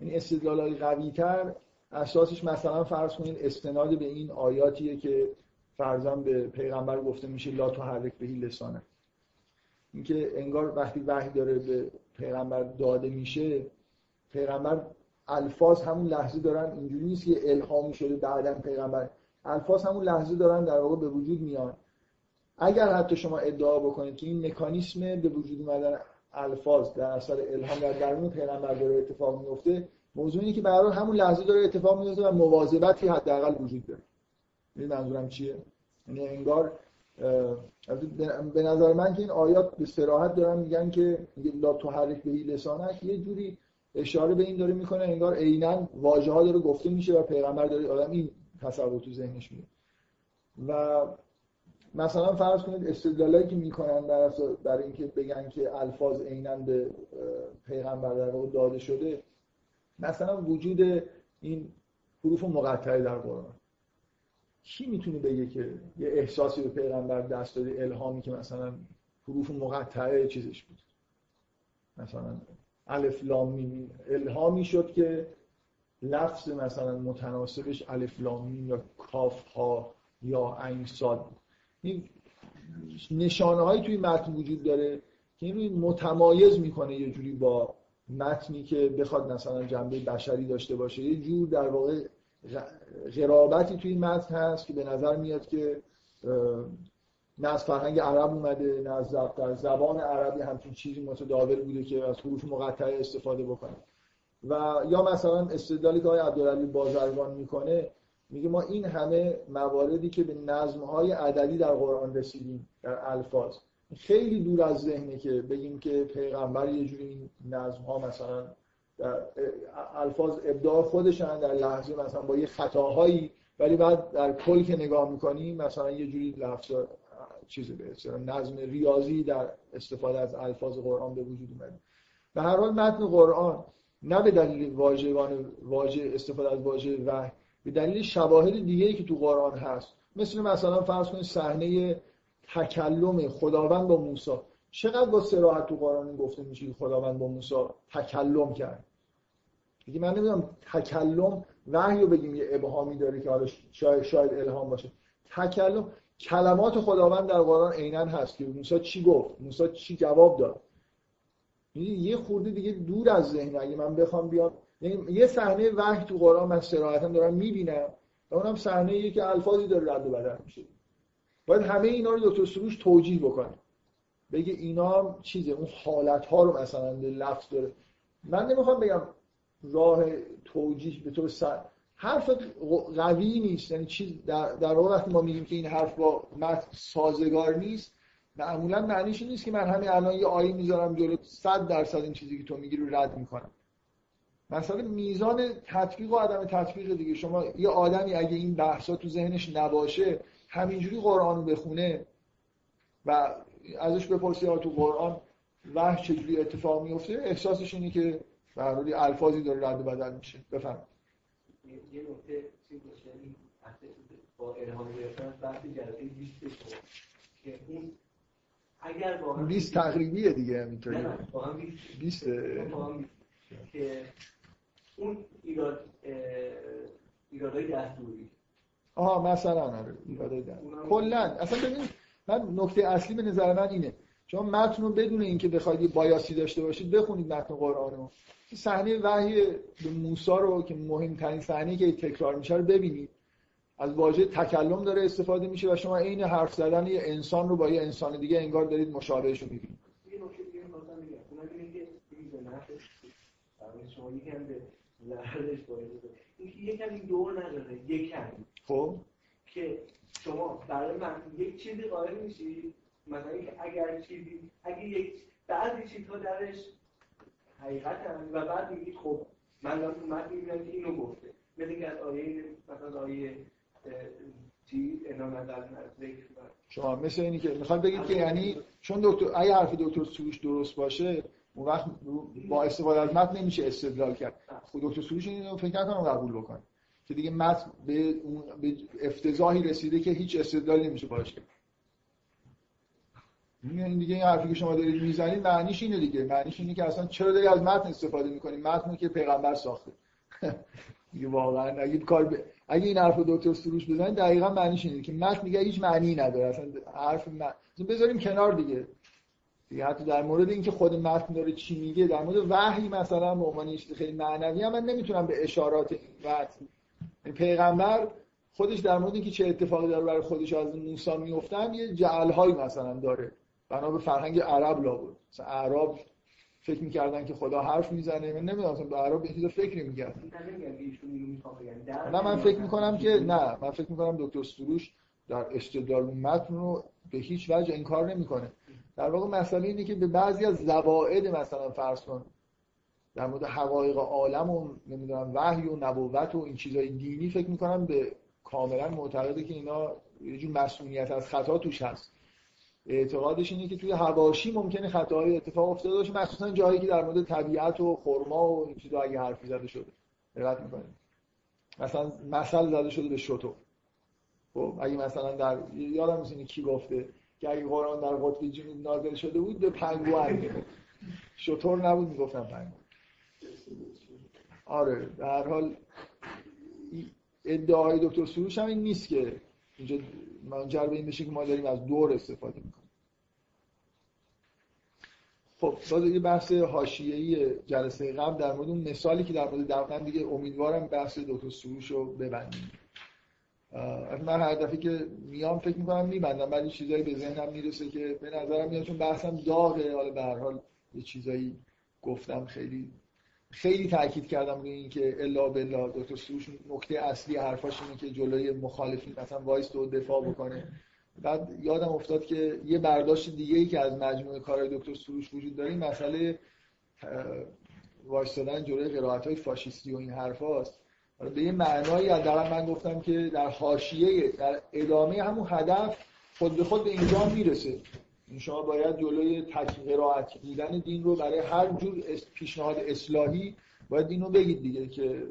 این یعنی استدلال های قوی تر اساسش مثلا فرض کنید استناد به این آیاتیه که فرضاً به پیغمبر گفته میشه لا تو حرک بهی لسانه. اینکه انگار وقتی وحی داره به پیغمبر داده میشه پیغمبر الفاظ همون لحظه دارن اینجوری نیست که الهامی شده بعدا پیغمبر الفاظ همون لحظه دارن در واقع به وجود میان. اگر حتی شما ادعا بکنید که این مکانیسم به وجود اومدن الفاظ در اثر الهام در درون پیغمبر داره اتفاق میفته موضوع اینه که به همون لحظه داره اتفاق میفته و مواظبتی حداقل وجود داره. این منظورم چیه؟ یعنی انگار به نظر من که این آیات به صراحت دارن میگن که لا تحرک به لسانک. یه جوری اشاره به این داره می‌کنه انگار عینا واژه ها داره گفته میشه و پیغمبر داره آدم این تصور تو ذهنش میاد. و مثلا فرض کنید استدلالایی که می‌کنن برای برای اینکه بگن که الفاظ عینا به پیغمبر در داده شده مثلا وجود این حروف مقطعه در قرآن. کی می‌تونه بگه که یه احساسی به پیغمبر دست داده الهامی که مثلا حروف مقطعه چیزش بود؟ مثلا الف لام الهامی شد که لفظ مثلا متناسبش الف لام یا کاف ها یا عین صاد این نشانه هایی توی متن وجود داره که این متمایز می‌کنه یه جوری با متنی که بخواد مثلا جنبه بشری داشته باشه. یه جور در واقع غرابتی توی متن هست که به نظر میاد که نه از فرهنگ عرب اومده نه از زبان عربی همچین چیزی متداول بوده که از حروف مقطعه استفاده بکنه. و یا مثلا استدلالی که آقای عبدالعلی بازرگان می‌کنه میگه ما این همه مواردی که به نظمهای عددی در قرآن رسیدیم در الفاظ خیلی دور از ذهنه که بگیم که پیغمبر یه جوری این نظم ها مثلا در الفاظ ابداع خودشن در لحظه مثلا با یه خطاهایی ولی بعد در کل که نگاه می‌کنیم مثلا یه جوری لفظ چیزی به نظم ریاضی در استفاده از الفاظ قرآن به وجود اومده. به هر حال متن قرآن نه به دلیل واژگان واژه استفاده از واژه وحی به دلیل شواهد دیگه ای که تو قرآن هست. مثل مثلا فرض کنید صحنه تکلم خداوند با موسی. چقدر با صراحت تو قرآن گفته میشه خداوند با موسی تکلم کرد؟ دیگه من نمی‌دونم تکلم وحی رو بگیم یه ابهامی داره که حالا شاید, شاید الهام باشه. تکلم کلمات خداوند در قرآن عینا هست که موسی چی گفت؟ موسی چی جواب داد؟ یه خورده دیگه دور از ذهن اگه من بخوام بیام یعنی یه صحنه وحی تو قرآن من صراحتا دارم می‌بینم و اونم صحنه که الفاظی داره رد و بدل میشه. باید همه اینا رو دکتر سروش توجیه بکنه. بگه اینا چیزه اون حالت ها رو مثلا لفظ داره. من نمی‌خوام بگم راه توجیه به طور سر حرف قوی نیست. یعنی چیز در, در ما میگیم که این حرف با متن سازگار نیست معمولا معنیش نیست که من همین الان یه آیه می‌ذارم جلو 100 درصد این چیزی که تو میگی رو رد می‌کنم. مثلا میزان تطبیق و عدم تطبیق دیگه. شما یه آدمی اگه این بحثا تو ذهنش نباشه همینجوری قرآن رو بخونه و ازش بپرسی تو قرآن وحی چجوری اتفاق میفته احساسش اینه که به الفاظی داره رد و بدل میشه. بفهم یه نکته چیز باشه با الهام گرفتن بحث جلسه 20 که اون اگر با 20 تقریبیه دیگه همینطوری. نه با هم 20 که اون ایراد ایرادای دستوری. آها مثلا آره ایرادای دستوری کلا. اصلا ببین من نکته اصلی به نظر من اینه. شما متن رو بدون اینکه بخواید یه بایاسی داشته باشید بخونید متن قرآن رو. صحنه وحی به موسی رو که مهمترین صحنه که تکرار میشه رو ببینید. از واژه تکلم داره استفاده میشه و شما عین حرف زدن یه انسان رو با یه انسان دیگه انگار دارید مشابهش رو می‌بینید که یکم این دور نداره یکم. خب. که شما برای من یک چیزی قائل میشی مثلا اینکه اگر چیزی اگه یک بعضی چیزها درش حقیقتن و بعد میگید خب من دارم تو متن می‌بینم که اینو گفته. مثل اینکه از آیه مثلا آیه چیز شما مثل اینی که می‌خواد بگید که یعنی چون دکتر اگه حرف دکتر سروش درست باشه اون وقت با استفاده از متن نمیشه استدلال کرد. خود دکتر سروش اینو فکر نکنم قبول بکنه. که دیگه متن به, به افتضاحی رسیده که هیچ استدلالی نمیشه باش کرد. این دیگه این حرفی که شما دارید می‌زنید معنیش اینه دیگه. معنیش اینه که اصلا چرا داری از متن استفاده می‌کنی؟ متنی که پیغمبر ساخته. دیگه واقعا. اگه کار ب... اگه این حرف دکتر سروش بزنید دقیقا معنیش اینه که متن دیگه هیچ معنی نداره. اصلا حرف متن بذاریم کنار دیگه. دیگه حتی در مورد اینکه خود متن داره چی میگه در مورد وحی مثلا به عنوان خیلی معنوی من نمی‌تونم به اشارات متن یعنی پیغمبر خودش در مورد اینکه چه اتفاقی داره برای خودش از موسی میفتن یه جعلهایی مثلا داره. بنا به فرهنگ عرب لابد. مثلا عرب فکر می‌کردن که خدا حرف می‌زنه من نمی‌دونم اصلا به عرب این فکر در نه من فکر می‌کنم که نه من فکر می‌کنم دکتر سروش در استدلال متن رو به هیچ وجه انکار نمی‌کنه. در واقع مسئله اینه که به بعضی از زوائد مثلا فرض کن در مورد حقایق عالم و نمی‌دونم وحی و نبوت و این چیزای دینی فکر می‌کنم به کاملا معتقده که اینا یه جور مسئولیت از خطا توش هست. اعتقادش اینه که توی حواشی ممکنه خطاهای اتفاق افتاده باشه مخصوصا جایی که در مورد طبیعت و خرما و این چیزا اگه حرفی زده شده. دقت می‌کنید. مثلا مثل زده شده به شتر خب اگه مثلا در یادم نیست کی گفته که اگه قرآن در قطب جنوب نازل شده بود به پنگوان شتر نبود می‌گفتن پنگوان آره در حال ادعای دکتر سروش هم این نیست که اینجا منجر به این بشه که ما داریم از دور استفاده می‌کنیم. خب باز یه بحث حاشیه‌ای جلسه قبل در مورد اون مثالی که در مورد دقیقا دیگه امیدوارم بحث دکتر سروش رو ببندیم. من هر دفعه که میام فکر می‌کنم میبندم بعد چیزایی به ذهنم می‌رسه که به نظرم میاد چون بحثم داغه. حالا به هر حال یه چیزایی گفتم خیلی خیلی تاکید کردم روی اینکه الا بالله دکتر سروش نکته اصلی حرفاش اینه که جلوی مخالفین مثلا وایس و دفاع بکنه. بعد یادم افتاد که یه برداشت دیگه ای که از مجموعه کارهای دکتر سروش وجود داره این مسئله وایستادن جلوی قرائت های فاشیستی و این حرفاست. به یه معنایی حداقل من گفتم که در حاشیه در ادامه همون هدف خود به خود به اینجا می‌رسه. شما باید جلوی تک قرائت دیدن دین رو برای هر جور پیشنهاد اصلاحی باید دین رو بگید دیگه که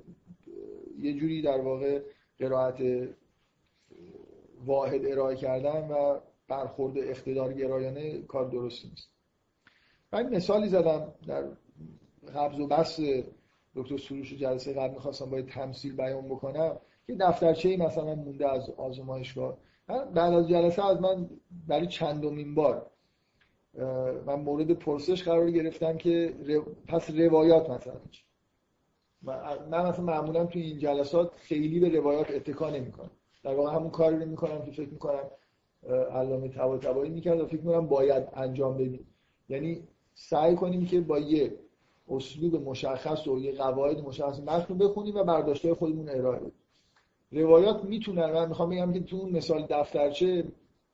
یه جوری در واقع قرائت واحد ارائه کردن و برخورد اقتدار گرایانه کار درستی نیست. من مثالی زدم در قبض و بس دکتر سروش جلسه قبل می‌خواستم باید تمثیل بیان بکنم که دفترچه مثلا مونده از آزمایشگاه. بعد از جلسه از من برای چندمین بار من مورد پرسش قرار گرفتم که پس روایات مثلا من مثلا معمولا توی این جلسات خیلی به روایات اتکا نمی‌کنم. در واقع همون کاری رو می‌کنم که فکر می‌کنم علامه طباطبایی می‌کرد و فکر می‌کنم باید انجام بدیم. یعنی سعی کنیم که با یه اسلوب مشخص و یه قواعد مشخص متن بخونیم و برداشت‌های خودمون ارائه بدیم. روایات می‌تونن من می‌خوام بگم که تو اون مثال دفترچه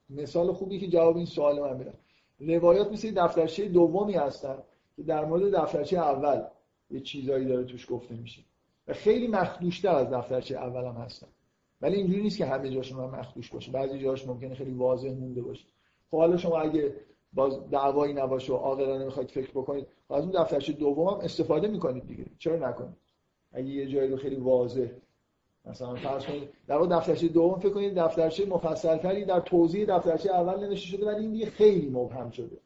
مثال خوبی که جواب این سوال من میدن روایات مثل دفترچه دومی هستن که در مورد دفترچه اول یه چیزایی داره توش گفته میشه. و خیلی مخدوشتر از دفترچه اول هم هستن. ولی اینجوری نیست که همه جاشون هم مخدوش باشه. بعضی جاش ممکنه خیلی واضح مونده باشه. خب حالا شما اگه باز دعوایی نباشه و عاقلانه می‌خواید فکر بکنید از اون دفترچه دوم هم استفاده می‌کنید دیگه. چرا نکنید؟ اگه یه جایی رو خیلی واضح مثلا فرض کنید در واقع دفترچه دوم فکر کنید دفترچه مفصلتری در توضیح دفترچه اول نوشته شده ولی این دیگه خیلی مبهم شده.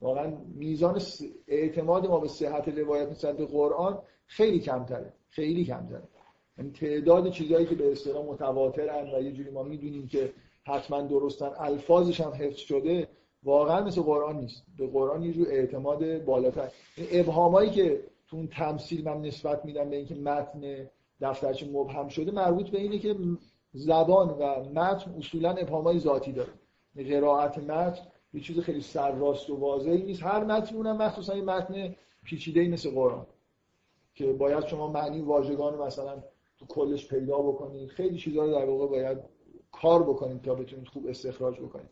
واقعا میزان اعتماد ما به صحت روایت نسبت قرآن خیلی کمتره خیلی کمتره. یعنی تعداد چیزهایی که به اصطلاح متواترن و یه جوری ما می‌دونیم که حتما درستن الفاظش هم حفظ شده واقعا مثل قرآن نیست. به قرآن یه جور اعتماد بالاتر. ابهامایی که تو اون تمثیل من نسبت میدم به اینکه متن دفترچه مبهم شده مربوط به اینه که زبان و متن اصولا ابهامای ذاتی داره. قرائت متن یه چیز خیلی سرراست و واضحی نیست. هر متن اونم مخصوصا این متن پیچیده مثل قرآن که باید شما معنی واژگان مثلا تو کلش پیدا بکنید. خیلی چیزا رو در واقع باید کار بکنید تا بتونید خوب استخراج بکنید.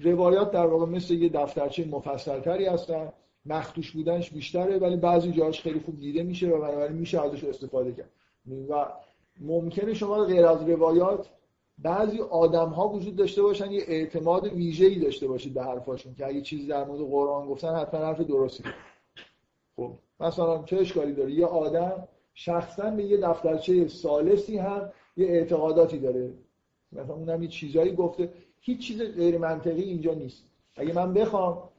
روایات در واقع مثل یه دفترچه مفصلتری هستن. مخدوش بودنش بیشتره ولی بعضی جاهاش خیلی خوب دیده میشه و بنابراین میشه ازش استفاده کرد. و ممکنه شما غیر از روایات بعضی آدم ها وجود داشته باشن یه اعتماد ویژه‌ای داشته باشید به حرفاشون که اگه چیزی در مورد قرآن گفتن حتما حرف درستی خب مثلا چه اشکالی داره؟ یه آدم شخصا به یه دفترچه سالسی هم یه اعتقاداتی داره. مثلا اونم یه چیزایی گفته. هیچ چیز غیر منطقی اینجا نیست. اگه من بخوام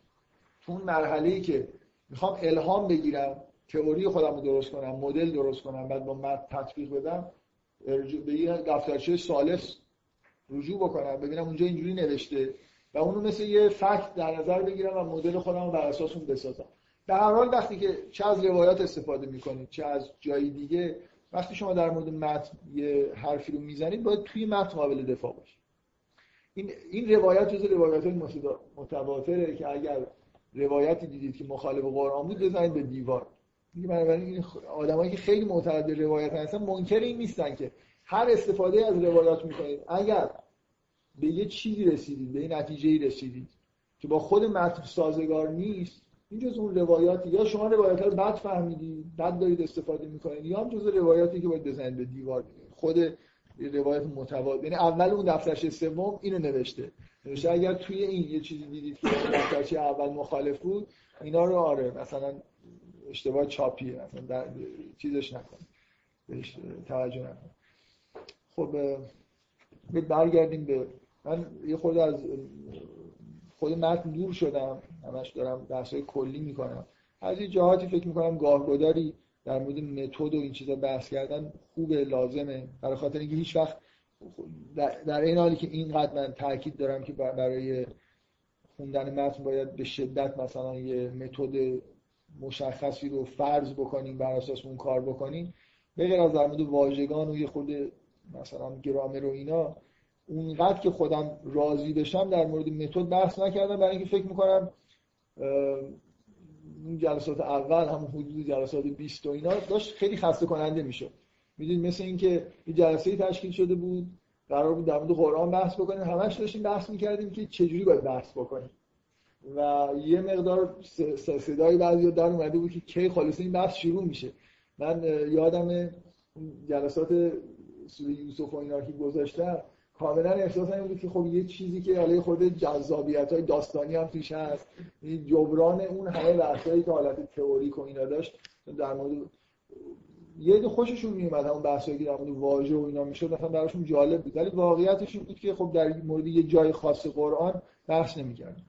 تو اون مرحله که می‌خوام الهام بگیرم تئوری خودم رو درست کنم مدل درست کنم بعد با متن تطبیق بدم به یه دفترچه سالس رجوع بکنم ببینم اونجا اینجوری نوشته و اونو مثل یه فکت در نظر بگیرم و مدل خودم رو بر اساس اون بسازم. در هر حال وقتی که چه از روایات استفاده می‌کنید چه از جای دیگه وقتی شما در مورد متن یه حرفی رو می‌زنید باید توی متن قابل دفاع باشه این این روایت جز روایات متواتره که اگر روایتی دیدید که مخالف قرآن بود بزنید به دیوار. میگه بنابراین این آدمایی که خیلی معتقد به روایت هستن منکر این نیستن که هر استفاده از روایات می‌کنید. اگر به یه چیزی رسیدید به یه نتیجه رسیدید که با خود متن سازگار نیست این جز اون روایاتی یا شما روایات رو بد فهمیدید بد دارید استفاده می‌کنید یا هم جز روایاتی که باید بزنید به دیوار. خود روایت متواضع یعنی اول اون دفترچه سوم اینو نوشته. نوشته اگر توی این یه چیزی دیدید که دفترچه اول مخالف بود اینا رو آره مثلا اشتباه چاپیه مثلا در چیزش نکن بهش توجه نکن خب برگردیم به من یه خود از خود متن دور شدم همش دارم بحثای کلی می‌کنم. از این جهاتی فکر می‌کنم گاهگداری در مورد متد و این چیزا بحث کردن خوبه لازمه. برای خاطر اینکه هیچ وقت در این حالی که اینقدر من تاکید دارم که برای خوندن متن باید به شدت مثلا یه متد مشخصی رو فرض بکنیم بر اساس اون کار بکنیم. به غیر از در مورد واژگان و یه خود مثلا گرامر و اینا اونقدر که خودم راضی بشم در مورد متد بحث نکردم. برای اینکه فکر می‌کنم این جلسات اول همون حدود جلسات 20 و اینا داشت خیلی خسته کننده می‌شد. می‌دونید مثل اینکه یه جلسه تشکیل شده بود قرار بود در مورد قرآن بحث بکنیم. همش داشتیم بحث می‌کردیم که چجوری باید بحث بکنیم. و یه مقدار صدای بعضی در اومده بود که کی خالص این بحث شروع میشه. من یادم جلسات سوره یوسف و اینا که گذاشتم کاملا احساس این بود که خب یه چیزی که علیه خود جذابیت های داستانی هم توش هست. جبران اون همه بحثایی که حالت تئوریک و اینا داشت در مورد یه دو خوششون میومد همون بحثایی که در مورد واژه و اینا می‌شد مثلا براشون جالب بود. ولی واقعیتش این بود که خب در مورد یه جای خاص قرآن بحث نمی‌کردن.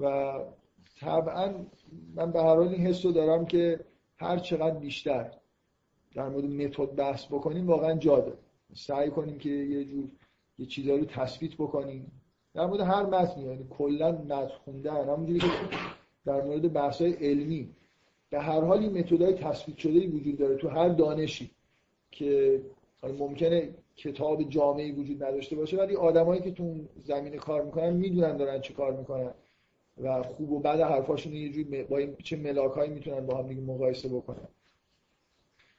و طبعا من به هر حال این حس دارم که هر چقدر بیشتر در مورد متد بحث بکنیم واقعا جا سعی کنیم که یه جور یه چیزایی رو تثبیت بکنیم. در مورد هر متنی یعنی کلا متن خوندن همونجوری که در مورد بحث‌های علمی به هر حال این متدای تثبیت شده وجود داره تو هر دانشی که ممکنه کتاب جامعی وجود نداشته باشه ولی آدمایی که تو زمینه کار می‌کنن می‌دونن دارن چه کار می‌کنن و خوب و بد حرفاشون یه جور با این چه ملاکایی می‌تونن با هم دیگه مقایسه بکنن.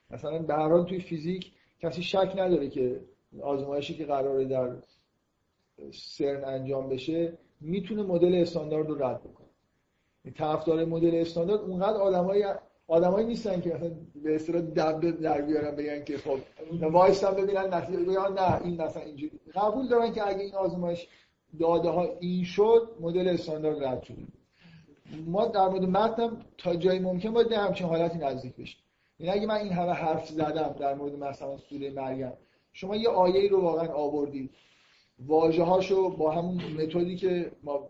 مثلا به هر حال توی فیزیک کسی شک نداره که آزمایشی که قراره در سرن انجام بشه می‌تونه مدل استاندارد رو رد بکنه. طرفدار مدل استاندارد اونقدر آدمای آدمایی نیستن که مثلا به اصطلاح دب در بیارن بگن که خب وایسن ببینن نتیجه بگن نه این مثلا اینجوری. قبول دارن که اگه این آزمایش داده ها این شد مدل استاندارد رد شده ما در مورد متن تا جایی ممکن باید به همچین حالتی نزدیک بشیم. یعنی اگه من این همه حرف زدم در مورد مثلا سوره مریم شما یه آیه رو واقعا آوردید. واژه هاشو با همون متدی که ما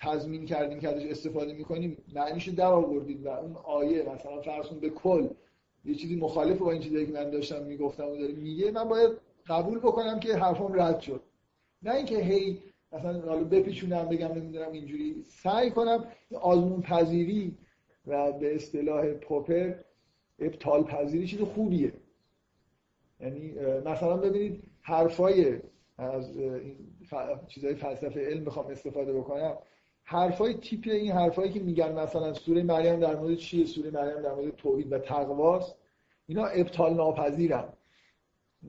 تضمین کردیم که ازش استفاده می‌کنیم معنیش در آوردید و اون آیه مثلا فرض به کل یه چیزی مخالف با این چیزی که من داشتم می‌گفتم و داره میگه من باید قبول بکنم که حرفم رد شد. نه اینکه هی مثلا حالا بپیچونم بگم نمی‌دونم اینجوری سعی کنم آزمون پذیری و به اصطلاح پوپر ابطال پذیری چیز خوبیه. یعنی مثلا ببینید حرفای از این چیزای فلسفه علم بخوام استفاده بکنم. حرفای تیپ این حرفایی که میگن مثلا سوره مریم در مورد چیه؟ سوره مریم در مورد توحید و تقواست. اینا ابطال ناپذیرن.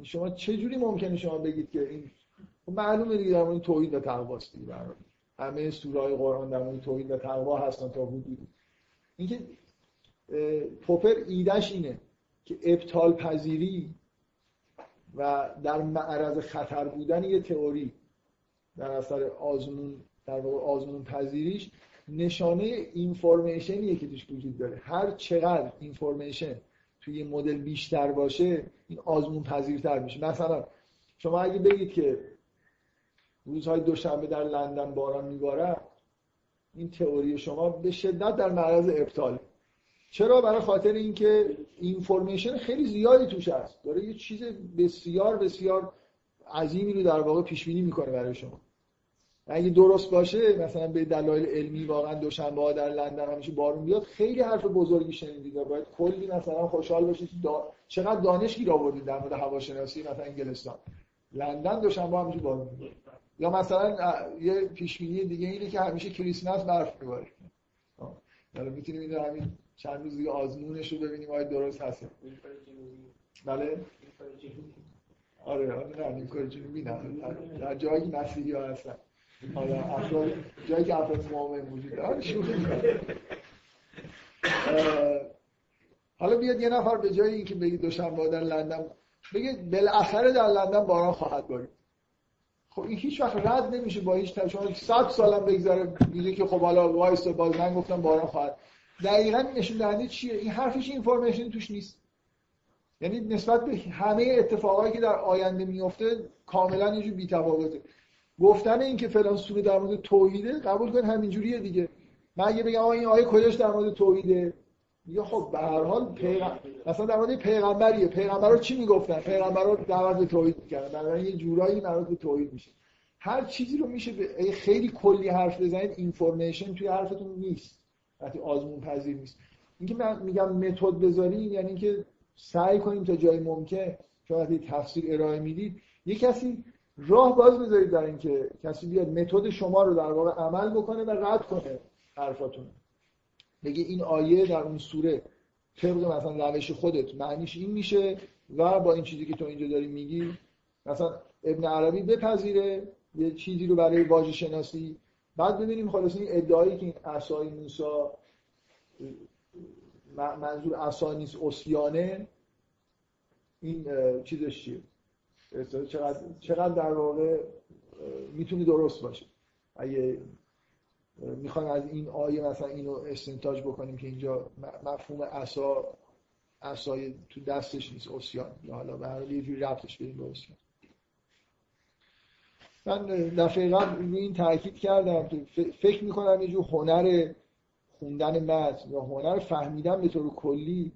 شما چه جوری ممکنه شما بگید که این خب معلومه دیگه در مورد توحید و تقواست دیگه همه سوره قرآن در مورد توحید و تقوا هستن تا حدودی. اینکه پوپر ایدش اینه که ابطال پذیری و در معرض خطر بودن یه تئوری در اثر آزمون در واقع آزمون پذیریش نشانه اینفورمیشنیه که توش وجود داره. هر چقدر اینفورمیشن توی یه مدل بیشتر باشه این آزمون پذیرتر میشه. مثلا شما اگه بگید که روزهای دوشنبه در لندن باران میباره این تئوری شما به شدت در معرض ابطال. چرا؟ برای خاطر اینکه اینفورمیشن خیلی زیادی توش هست. داره یه چیز بسیار بسیار عظیمی رو در واقع پیش بینی می‌کنه برای شما. اگه درست باشه مثلا به دلایل علمی واقعا دوشنبه ها در لندن همیشه بارون بیاد خیلی حرف بزرگی شنیدید. و باید کلی مثلا خوشحال باشید دا... چقدر دانش گیر آوردید در مورد هواشناسی مثلا انگلستان. لندن دوشنبه همیشه بارون میاد. یا مثلا یه پیش بینی دیگه اینه که همیشه کریسمس برف میباره. حالا می‌تونیم اینو همین چند روز دیگه آزمونش رو ببینیم آیا درست هست بله؟ آره آره نه نیمکره جنوبی نه. در جایی مسیحی ها هستن. حالا افراد جایی که افراد مؤمن وجود داره شوخی حالا بیاد یه نفر به جایی اینکه بگی دوشنبه در لندن بگه بالاخره در لندن باران خواهد بارید خب این هیچ وقت رد نمیشه با هیچ شما 100 سالم بگذره میگه که خب حالا وایسا باز من گفتم باران خواهد. دقیقا نشون دهنده چیه؟ این حرفش information توش نیست. یعنی نسبت به همه اتفاقایی که در آینده میفته کاملا یه جور بی‌تفاوته. گفتن این که فلان سوره در مورد توحیده قبول کن همینجوریه دیگه. من اگه بگم این آیه کجاش در مورد توحیده؟ یا خب به هر حال پیغم... مثلا در مورد پیغمبریه. پیغمبرا چی می‌گفتن؟ پیغمبرا دعوت به توحید می‌کردن. برای یه جورایی مربوط به توحید میشه. هر چیزی رو میشه به خیلی کلی حرف بزنید اینفورمیشن توی حرفتون نیست. وقتی آزمون پذیر نیست. اینکه من میگم متد بذاریم یعنی اینکه سعی کنیم تا جای ممکن چون وقتی تفسیر ارائه می‌دید یه کسی راه باز بذارید در اینکه کسی بیاد متد شما رو در واقع عمل بکنه و رد کنه حرفاتون. بگه این آیه در اون سوره طبق مثلا روش خودت معنیش این میشه و با این چیزی که تو اینجا داری میگی مثلا ابن عربی بپذیره یه چیزی رو برای واژه شناسی. بعد ببینیم خلاص این ادعایی که این عصای موسی منظور عصا نیست اسیانه این چیزش چیه؟ چقدر, چقدر در واقع می‌تونه درست باشه اگه می‌خوایم از این آیه مثلا اینو استنتاج بکنیم که اینجا مفهوم عصا عصای تو دستش نیست اسیان یا حالا به هر یه جوری رفتش بدیم به من دفعه قبل این تاکید کردم فکر می‌کنم یه جور هنر خوندن متن یا هنر فهمیدن به طور کلی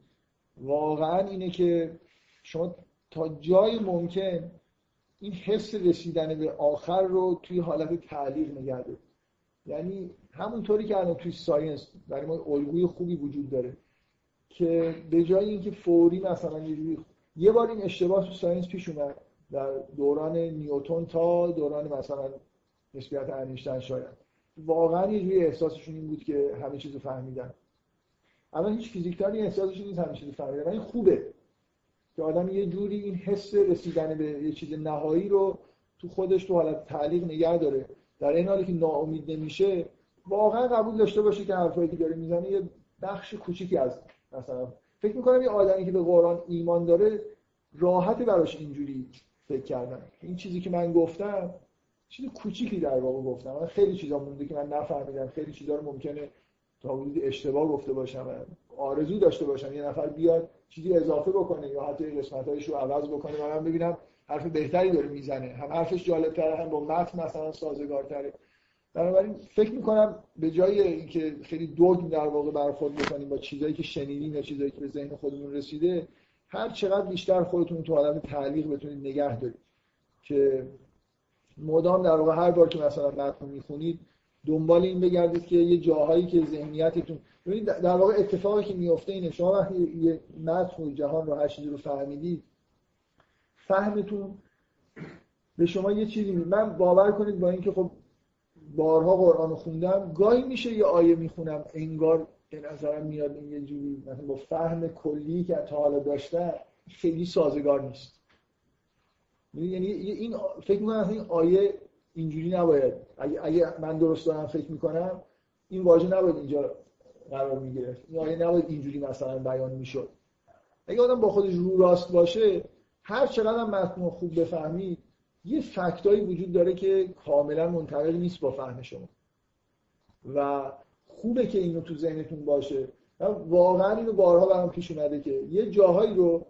واقعا اینه که شما تا جای ممکن این حس رسیدن به آخر رو توی حالت تعلیق نگه یعنی همونطوری که الان توی science برای ما الگوی خوبی وجود داره که به جای اینکه فوری مثلا یه یه بار این اشتباه تو science پیش اومد در دوران نیوتون تا دوران مثلا نسبیت انیشتن شاید. واقعا یه جوری احساسشون این بود که همه چیزو فهمیدن. الان هیچ فیزیکدانی احساسش نیست همه چیزو فهمیدن این خوبه. که آدم یه جوری این حس رسیدن به یه چیز نهایی رو تو خودش تو حالت تعلیق نگه داره. در این حالی که ناامید نمیشه واقعا قبول داشته باشه که حرفایی که داره می‌زنه یه بخش کوچیکی از مثلا فکر می‌کنم یه آدمی که به قرآن ایمان داره راحت براش اینجوری فکر کردن. این چیزی که من گفتم چیز کوچیکی در واقع گفتم. خیلی چیزا مونده که من نفهمیدم. خیلی چیزا رو ممکنه تا اشتباه گفته باشم آرزو داشته باشم. یه نفر بیاد چیزی اضافه بکنه یا حتی قسمتایش رو عوض بکنه من ببینم حرف بهتری داره می‌زنه. هم حرفش جالبتره هم با متن مثلا سازگارتره. بنابراین فکر می‌کنم به جای اینکه خیلی دوگ در واقع برخورد بکنیم با چیزایی که شنیدیم یا چیزایی که به ذهن خودمون رسیده هر چقدر بیشتر خودتون تو حالت تعلیق بتونید نگه دارید. که مدام در واقع هر بار که مثلا متن می‌خونید دنبال این بگردید که یه جاهایی که ذهنیتتون ببینید در واقع اتفاقی که میفته اینه شما وقتی یه متن جهان رو هر چیزی رو فهمیدید فهمتون به شما یه چیزی می... من باور کنید با اینکه خب بارها قرآن رو خوندم گاهی میشه یه آیه می‌خونم انگار به نظرم میاد این یه جوری مثلا با فهم کلی که تا حالا داشته خیلی سازگار نیست. یعنی این فکر می‌کنم این آیه اینجوری نباید. اگه, اگه من درست دارم فکر می‌کنم این واژه نباید اینجا قرار می‌گرفت. این آیه نباید اینجوری مثلا بیان می‌شد. اگه آدم با خودش رو راست باشه هر چقدر هم متن خوب بفهمید یه فکتایی وجود داره که کاملا منطبق نیست با فهم شما. و خوبه که اینو تو ذهنتون باشه. واقعا اینو بارها برام پیش اومده که یه جاهایی رو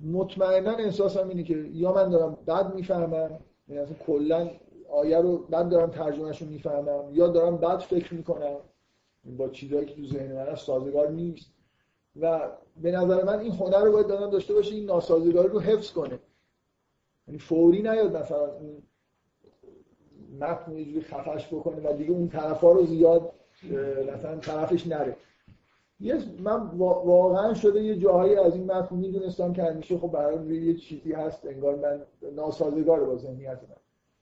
مطمئنا احساسم اینه که یا من دارم بد می‌فهمم یعنی اصلا کلا آیه رو بد دارم ترجمهش رو می‌فهمم یا دارم بد فکر می‌کنم با چیزایی که تو ذهن من سازگار نیست. و به نظر من این هنر رو باید دادن داشته باشه این ناسازگاری رو حفظ کنه. یعنی فوری نیاد مثلا این متن یه جوری خفش بکنه و دیگه اون طرفا رو زیاد مثلا طرفش نره. یه من واقعا شده یه جاهایی از این متن می‌دونستم که همیشه خب برای یه چیزی هست انگار من ناسازگار با ذهنیت من.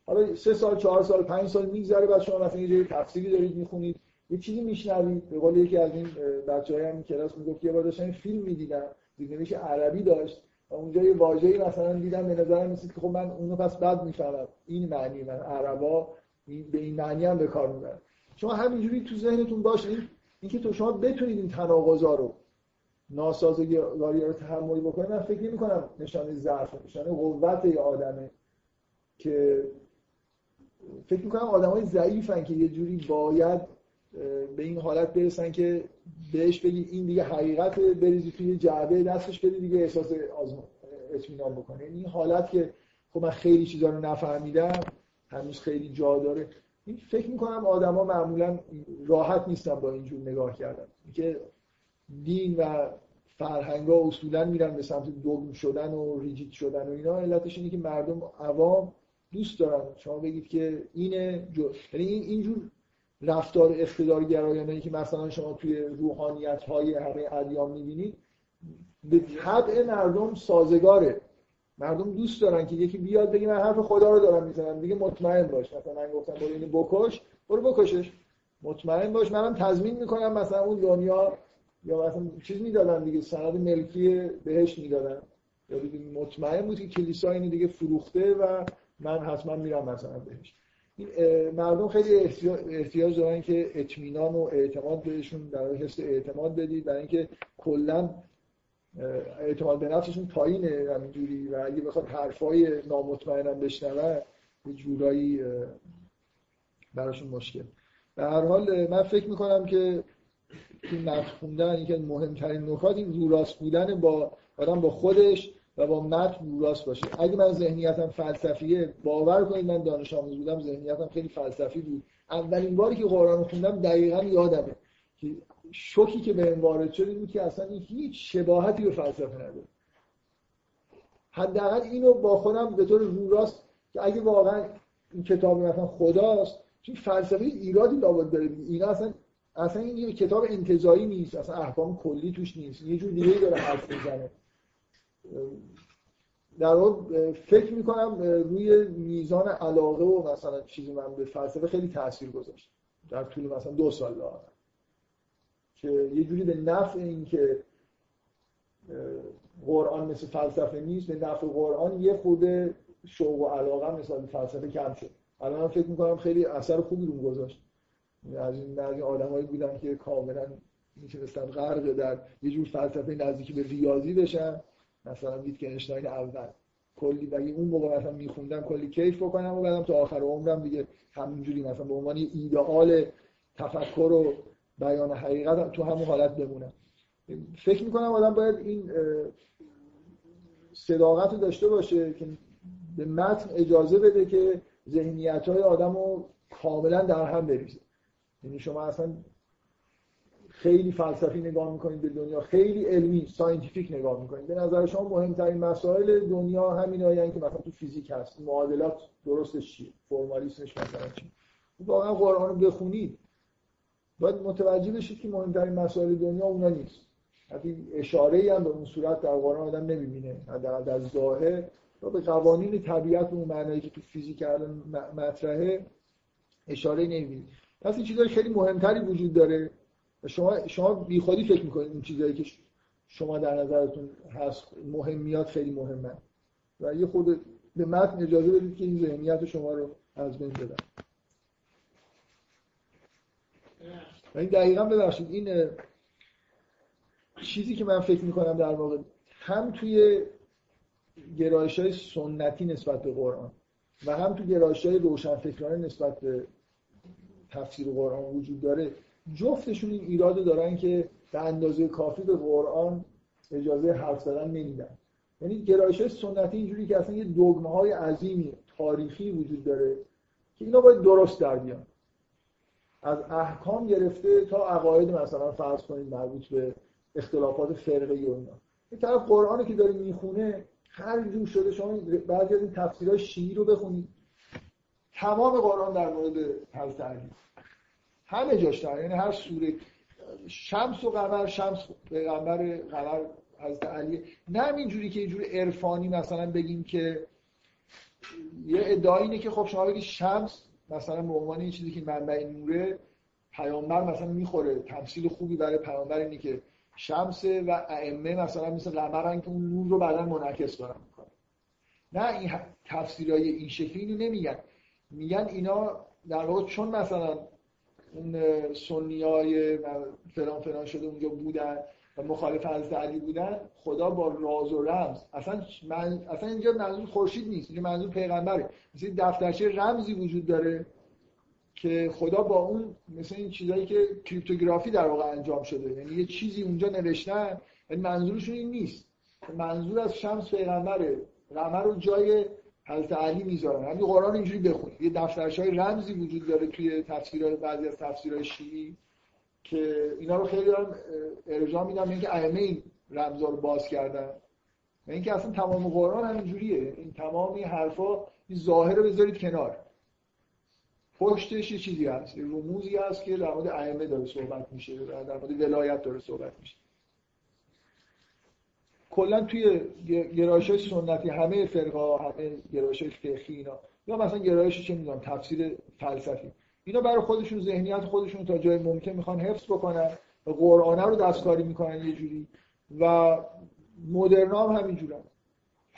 حالا سه سال چهار سال پنج سال میگذره بعد شما مثلا یه تفسیری دارید می‌خونید یه چیزی میشنوید. به قول یکی از این بچه‌های هم کلاس می‌گفت یه بار داشتن فیلم می‌دیدم دیدنش عربی داشت و اونجا یه واژه‌ای مثلا دیدم به نظرم میسید که خب من اونو پس بد می‌فهمم. این معنی من عربا به این معنی هم به کار می‌برن. شما همینجوری تو ذهنتون باشه اینکه تو شما بتونید این تناقضا رو ناسازگاری رو تحمل بکنید من فکر نمی کنم نشانه ضعف نشانه قوت یه آدمه که فکر می‌کنم آدم های ضعیفن که یه جوری باید به این حالت برسن که بهش بگی این دیگه حقیقت بریزی توی جعبه دستش بدی دیگه احساس اطمینان بکنه این حالت که خب من خیلی چیزا رو نفهمیدم هنوز خیلی جا داره. فکر می‌کنم آدما معمولا راحت نیستن با اینجور نگاه کردن. که دین و فرهنگ ها اصولا میرن به سمت دوگم شدن و ریجیت شدن و اینا علتش اینه که مردم عوام دوست دارن. شما بگید که اینه جو... یعنی این اینجور رفتار اقتدارگرایانه که مثلا شما توی روحانیت های همه ادیان می‌بینید به طبع مردم سازگاره. مردم دوست دارن که یکی بیاد بگه من حرف خدا رو دارم می‌زنم. دیگه مطمئن باش. مثلا من گفتم برو اینو بکش. برو بکشش. مطمئن باش. منم تضمین می‌کنم مثلا اون دنیا یا مثلا چیز می‌دادن دیگه. سند ملکی بهش می‌دادن. یا مطمئن بود که کلیسا اینو دیگه فروخته و من حتما میرم مثلا بهش. مردم خیلی احتیاج دارن که اطمینان و اعتماد بهشون در حس اعتماد بدید. برای اینکه کلا اعتماد به نفسشون پایینه همینجوری. و اگه بخواد حرفای نامطمئنم بشنون یه جورایی براشون مشکل. به هر حال من فکر می‌کنم که این متن خوندن یکی مهمترین نکات این روراست بودن با آدم با خودش و با متن روراست باشه. اگه من ذهنیتم فلسفیه باور کنید من دانش آموز بودم ذهنیتم خیلی فلسفی بود. اولین باری که قرآن خوندم دقیقا یادمه که شوکی که به وارد شد این که اصلا هیچ شباهتی به فلسفه نداره حداقل اینو با خودم به طور رو راست که اگه واقعا این کتاب مثلا خداست چون فلسفه ایرادی لابد داره. اینا اصلا اصلا این یه کتاب انتزاعی نیست. اصلا احکام کلی توش نیست. یه جور دیگه داره حرف می‌زنه. در واقع فکر می‌کنم روی میزان علاقه و مثلا چیزی من به فلسفه خیلی تاثیر گذاشت. در طول مثلا دو سال لاغر که یه جوری به نفع این که قرآن مثل فلسفه نیست به نفع قرآن یه خود شوق و علاقه مثل فلسفه کم شد. الان من فکر می‌کنم خیلی اثر خوبی رو گذاشت. از این از آدمایی بودن که کاملا می‌تونستن غرق در یه جور فلسفه نزدیکی به ریاضی بشن. مثلا ویتگنشتاین اول. کلی اگه اون موقع مثلا میخوندم کلی کیف بکنم و بعدم تا آخر عمرم دیگه همینجوری مثلا به عنوان ایدئال تفکر و بیان حقیقت تو همون حالت بمونم فکر می‌کنم آدم باید این صداقت رو داشته باشه که به متن اجازه بده که ذهنیت های آدم رو کاملا در هم بریزه. یعنی شما اصلا خیلی فلسفی نگاه می‌کنید به دنیا خیلی علمی scientific نگاه می‌کنید. به نظر شما مهمترین مسائل دنیا همینایین که مثلا تو فیزیک هست. معادلات درستش چیه؟ فرمالیسمش مثلا چیه؟ واقعا قرآن رو بخونید. باید متوجه بشید که مهمترین مسائل دنیا اونا نیست. حتی اشاره هم به اون صورت در قرآن آدم نمی‌بینه. در ظاهر و به قوانین طبیعت اون معنایی که تو فیزیک الان مطرحه اشاره نمی‌بینید پس این چیزای خیلی مهمتری وجود داره شما شما بیخودی فکر می‌کنید این چیزایی که شما در نظرتون هست مهمیات خیلی مهمه و یه خود به متن اجازه بدید که این ذهنیت شما رو از بین بدن این دقیقا ببخشید این چیزی که من فکر می‌کنم در واقع هم توی گرایش های سنتی نسبت به قرآن و هم تو گرایش های روشنفکرانه نسبت به تفسیر قرآن وجود داره جفتشون این ایراد دارن که به اندازه کافی به قرآن اجازه حرف زدن نمیدن. یعنی گرایش سنتی اینجوری که اصلا یه دگمه های عظیمی تاریخی وجود داره که اینا باید درست در بیان. از احکام گرفته تا عقاید مثلا فرض کنید مربوط به اختلافات فرقه و اینا. یه طرف قرآنی که داره می‌خونه هر جور شده شما بعضی از این تفسیرهای شیعی رو بخونید. تمام قرآن در مورد حضرت علی. همه جاش در یعنی هر سوره شمس و قمر شمس پیغمبر قمر حضرت علی. نه اینجوری که یه جور عرفانی مثلا بگیم که یه ادعای اینه که خب شما بگید شمس مثلا به عنوان این چیزی که منبع نوره پیامبر مثلا می‌خوره. تمثیل خوبی برای پیامبر اینه که شمس و ائمه مثلا مثل قمرن که اون نور رو بعدا منعکس کنن می‌کنه نه این تفسیرهای این شکلی اینو نمیگن. میگن اینا در واقع چون مثلا اون سنی های فلان فلان شده اونجا بودن و مخالف حضرت علی بودن خدا با راز و رمز. اصلا من اصلا اینجا منظور خورشید نیست اینجا منظور پیغمبره. مثل دفترچه رمزی وجود داره که خدا با اون مثل این چیزایی که کریپتوگرافی در واقع انجام شده. یعنی یه چیزی اونجا نوشتن یعنی منظورشون این نیست. منظور از شمس پیغمبره. قمر رو جای حضرت علی می‌ذارن. همین قرآن اینجوری بخونید یه دفترچه رمزی وجود داره توی تفسیرهای بعضی از تفسیرهای شیعی. که اینا رو خیلی دارن ارجاع میدن اینکه ائمه این رمزا رو باز کردن. و اینکه اصلا تمام قرآن همینجوریه این تمام این حرفا این ظاهر رو بذارید کنار. پشتش یه چیزی هست رموزی هست که در مورد ائمه داره صحبت میشه و در مورد ولایت داره صحبت میشه. کلا توی گرایش سنتی همه فرقه همه گرایش فقهی اینا. یا مثلا گرایش چه می‌دونم تفسیر فلسفی. اینا برای خودشون ذهنیت خودشون تا جای ممکن می‌خوان حفظ بکنن و قرآنه رو دستکاری می‌کنن یه جوری. و مدرنا هم همینجورن.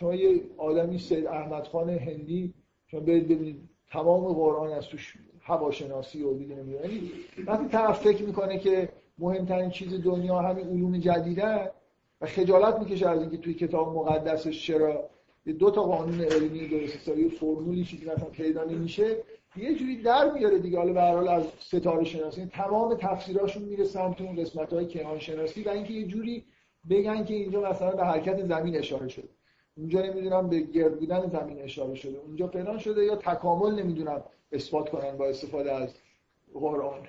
شما یه آدمی سید احمد خان هندی شما برید ببینید تمام قرآن از توش هواشناسی و دیگه یعنی وقتی طرف فکر می‌کنه که مهمترین چیز دنیا همین علوم جدیده و خجالت می‌کشه از اینکه توی کتاب مقدسش چرا دو تا قانون علمی درست حسابی فرمولی چیزی مثلا پیدا نمیشه یه جوری در میاره دیگه. حالا به حال از ستاره شناسی تمام تفسیراشون میره سمت اون قسمت های کیهان شناسی و اینکه یه جوری بگن که اینجا مثلا به حرکت زمین اشاره شده. اونجا نمی‌دونم به گرد بودن زمین اشاره شده. اونجا فلان شده یا تکامل نمی‌دونم اثبات کنن با استفاده از قرآن.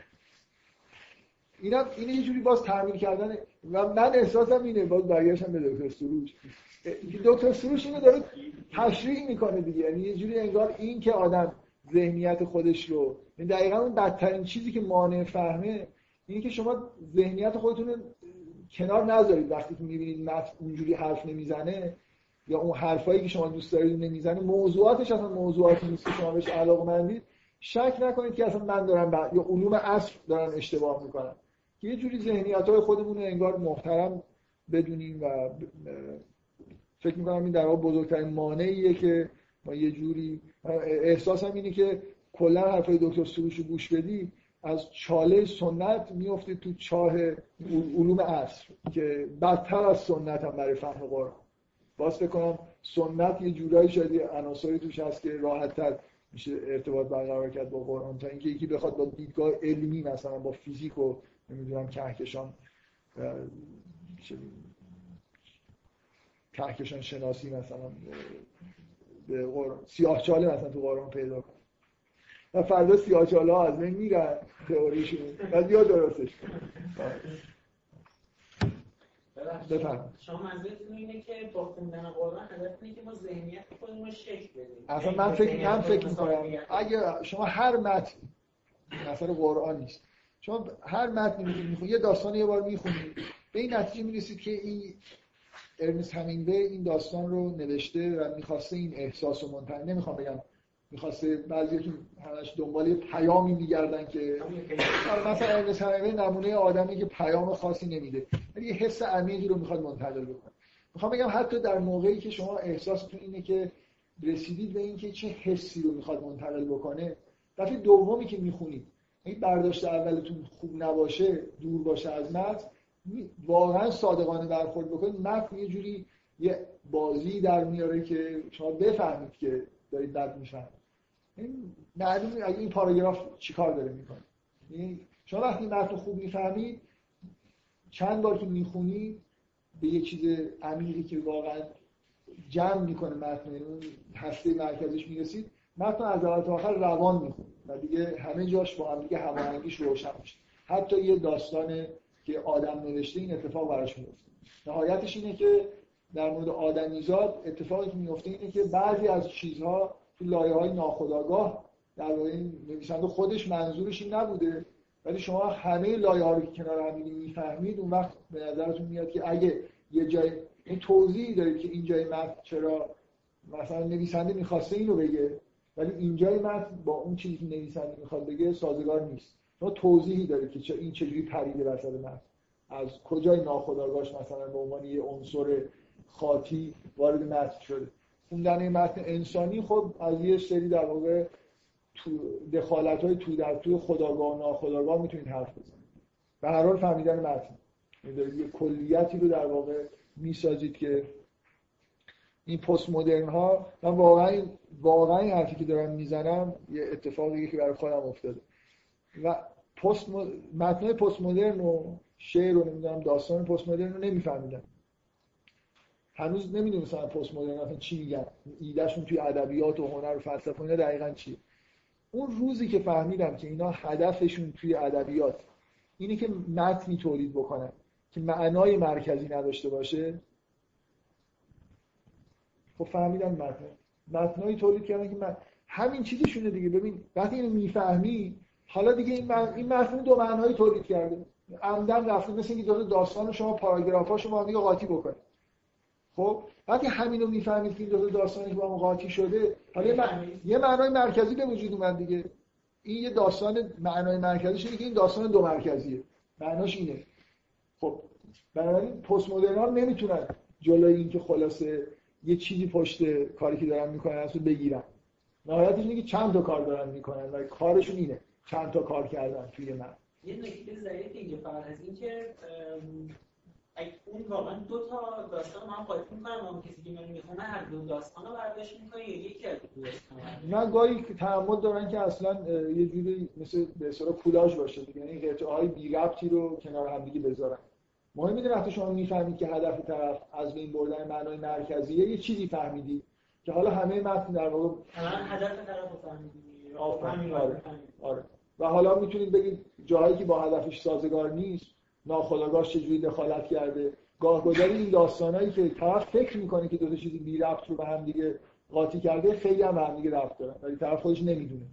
اینا این یه جوری باز تعمیل کردن و من احساسم اینه. باز برگشتم به دکتر سروش. دکتر سروش اینو داره تشریح می‌کنه دیگه. یعنی یه جوری انگار این که آدم ذهنیت خودش رو. این دقیقا اون بدترین چیزی که مانع فهمه اینه که شما ذهنیت خودتون کنار نذارید وقتی که می‌بینید متن اونجوری حرف نمی‌زنه یا اون حرفایی که شما دوست دارید نمی‌زنه. موضوعاتش اصلا موضوعاتی نیست که شما بهش علاقه شک نکنید که اصلا من دارم یا علوم اصل دارن اشتباه می‌کنن. یه جوری ذهنیت های خودمون رو انگار محترم بدونیم و فکر می‌کنم این در واقع بزرگترین مانعیه که ما یه جوری احساسم اینه که کلا حرفای دکتر سروش رو گوش بدی از چاله سنت میفته تو چاه علوم عصر که بدتر از سنت هم برای فهم قرآن. باز فکر کنم سنت یه جورایی شاید عناصری توش هست که راحت تر میشه ارتباط برقرار کرد با قرآن. تا اینکه یکی بخواد با دیدگاه علمی مثلا با فیزیک و نمی‌دونم کهکشان کهکشان شناسی مثلا به سیاه چاله مثلا تو قرآن پیدا کن. و فردا سیاچاله ها از بین میرن تئوریشون. و یا درستش بفرمایید. شما منظورتون اینه که با خوندن قرآن هدف اینه که ما ذهنیت خودمون رو شکل بدیم. اصلا من فکر من فکر می‌کنم اگه شما هر متن مثلا قرآن نیست شما هر متنی می‌خونید یه داستان یه بار می‌خونید به این نتیجه می‌رسید که این ارنست همینگوی این داستان رو نوشته و می‌خواسته این احساس رو منتقل نمی‌خوام بگم می‌خواسته بعضیتون همش دنبال پیامی میگردن که مثلا ارنست همینگوی نمونه آدمی که پیام خاصی نمیده. ولی یه حس عمیقی رو می‌خواد منتقل بکنه. می‌خوام بگم حتی در موقعی که شما احساستون اینه که رسیدید به اینکه چه حسی رو می‌خواد منتقل بکنه دفعه دومی که می‌خونید این برداشت اولتون خوب نباشه دور باشه از متن واقعا صادقانه برخورد بکنید متن یه جوری یه بازی در میاره که شما بفهمید که دارید بد می‌فهمید. این معلومه اگه این پاراگراف چیکار داره می‌کنه. شما وقتی متن خوب می‌فهمید چند بار که می‌خونید به یه چیز عمیقی که واقعا جمع می‌کنه متن اون هسته مرکزش می‌رسید متن از اول تا آخر روان می‌خونید و دیگه همه جاش با هم دیگه هماهنگیش روشن میشه. حتی یه داستان که آدم نوشته این اتفاق براش میفته نهایتش اینه که در مورد آدمیزاد اتفاقی که میفته اینه که بعضی از چیزها تو لایه های ناخداگاه در واقع نویسنده خودش منظورش این نبوده ولی شما همه لایه ها رو که کنار هم می‌فهمید اون وقت به نظرتون میاد که اگه یه جای این توضیحی دارید که این جای متن چرا مثلا نویسنده می‌خواسته اینو بگه ولی اینجای متن با اون چیزی که نویسنده می‌خواد بگه سازگار نیست. توضیحی داره که چه این چجوری پریده وسط متن از کجای ناخودآگاهش مثلا به عنوان یه عنصر خاطی وارد متن شده؟ خوندن متن انسانی خب از یه سری در واقع دخالت های تو در توی خداگاه و ناخداگاه می‌تونید حرف بزنید. به هر حال فهمیدن متن. یعنی یه کلیتی رو در واقع می‌سازید که این پست مدرن ها من واقعا واقعا حرفی که دارم می‌زنم یه اتفاقی که برای خودم افتاده. و پست متن پست مدرن و شعر رو نمی‌دونم داستان پست مدرن رو نمیفهمیدم. هنوز نمی‌دونم پست مدرن اصلا چی میگن. ایدهشون توی ادبیات و هنر و فلسفه اینا دقیقا چیه؟ اون روزی که فهمیدم که اینا هدفشون توی ادبیات اینه که متنی تولید بکنن که معنای مرکزی نداشته باشه خب فهمیدم متن. متنایی تولید کردن که من همین چیزشونه دیگه. ببین وقتی اینو می‌فهمی حالا دیگه این من... این مفهوم دو معنایی تولید کرده. عمدن رفته مثل اینکه دو داستان شما پاراگرافاشو با دیگه قاطی بکنه. خب وقتی همینو می‌فهمید که این دو داستانی با هم قاطی شده حالا یه معنای مرکزی به وجود اومد دیگه. این یه داستان معنای مرکزی اینه که این داستان دو مرکزیه. معناش اینه. خب بنابراین پست مدرن نمی‌تونن جلوی اینکه خلاصه یه چیزی پشت کاری که دارن می‌کنن اصلا بگیرن. نهایتش اینه که چند تا کار دارن می‌کنن و کارشون اینه. چند تا کار کردن توی من. یه نکته ظریف اینجا فقط از این که اون واقعا دو تا داستان هم قاطی می‌کنن اون کسی که من می‌خونه هر دو داستان رو برداشت می‌کنه یا یکی از دو داستان نه گاهی تعمد دارن که اصلا یه جوری مثل به اصطلاح کولاژ باشه یعنی قطعه های بی ربطی رو کنار هم دیگه بذارن. مهم می‌دونه وقتی شما می‌فهمید که هدف طرف از بین بردن معنای مرکزیه یه چیزی فهمیدی که حالا همه متن در واقع هدف طرف رو فهمیدی. آره. آره. و حالا می‌تونید بگید جاهایی که با هدفش سازگار نیست ناخودآگاهش چجوری دخالت کرده. گاهگداری این داستانایی که طرف فکر می‌کنه که دو تا چیزی بی ربط رو به هم دیگه قاطی کرده خیلی هم به هم دیگه ربط دارن. ولی طرف خودش نمی‌دونه.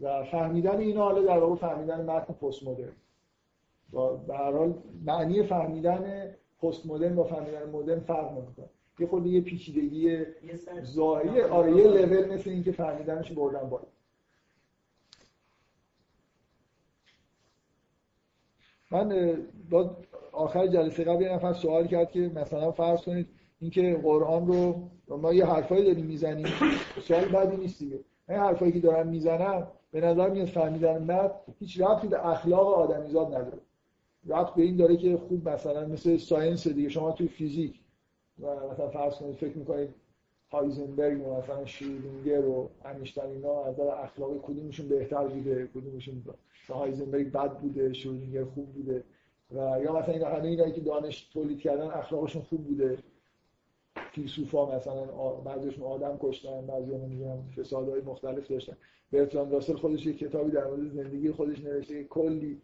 و فهمیدن اینا حالا در واقع فهمیدن متن پست مدرن. و به هر حال معنی فهمیدن پست مدرن با فهمیدن مدرن فرق نمی‌کنه. یه خود یه پیچیدگی ظاهری. آره یه لول مثل اینکه فهمیدنش بردن بالا. من با آخر جلسه قبل یه نفر سوال کرد که مثلا فرض کنید اینکه قرآن رو ما یه حرفایی داریم می‌زنیم سوال بعدی نیست دیگه. این حرفایی که دارم می‌زنم به نظر میاد فهمیدن متن هیچ ربطی به اخلاق آدمیزاد نداره. ربط به این داره که خوب مثلا مثل science دیگه شما توی فیزیک و مثلا فرض کنید فکر می‌کنید هایزنبرگ مثلا شرودینگر و انیشتین اینا از نظر اخلاقی کدومشون بهتر بوده کدومشون هایزنبرگ بد بوده شیرینگر خوب بوده و یا مثلا این همه اینایی که دانش تولید کردن اخلاقشون خوب بوده. فیلسوفا مثلا بعضیشون آدم کشتن بعضی نمی‌دونم فسادهای مختلف داشتن. برتراند راسل خودش یه کتابی در مورد زندگی خودش نوشته کلی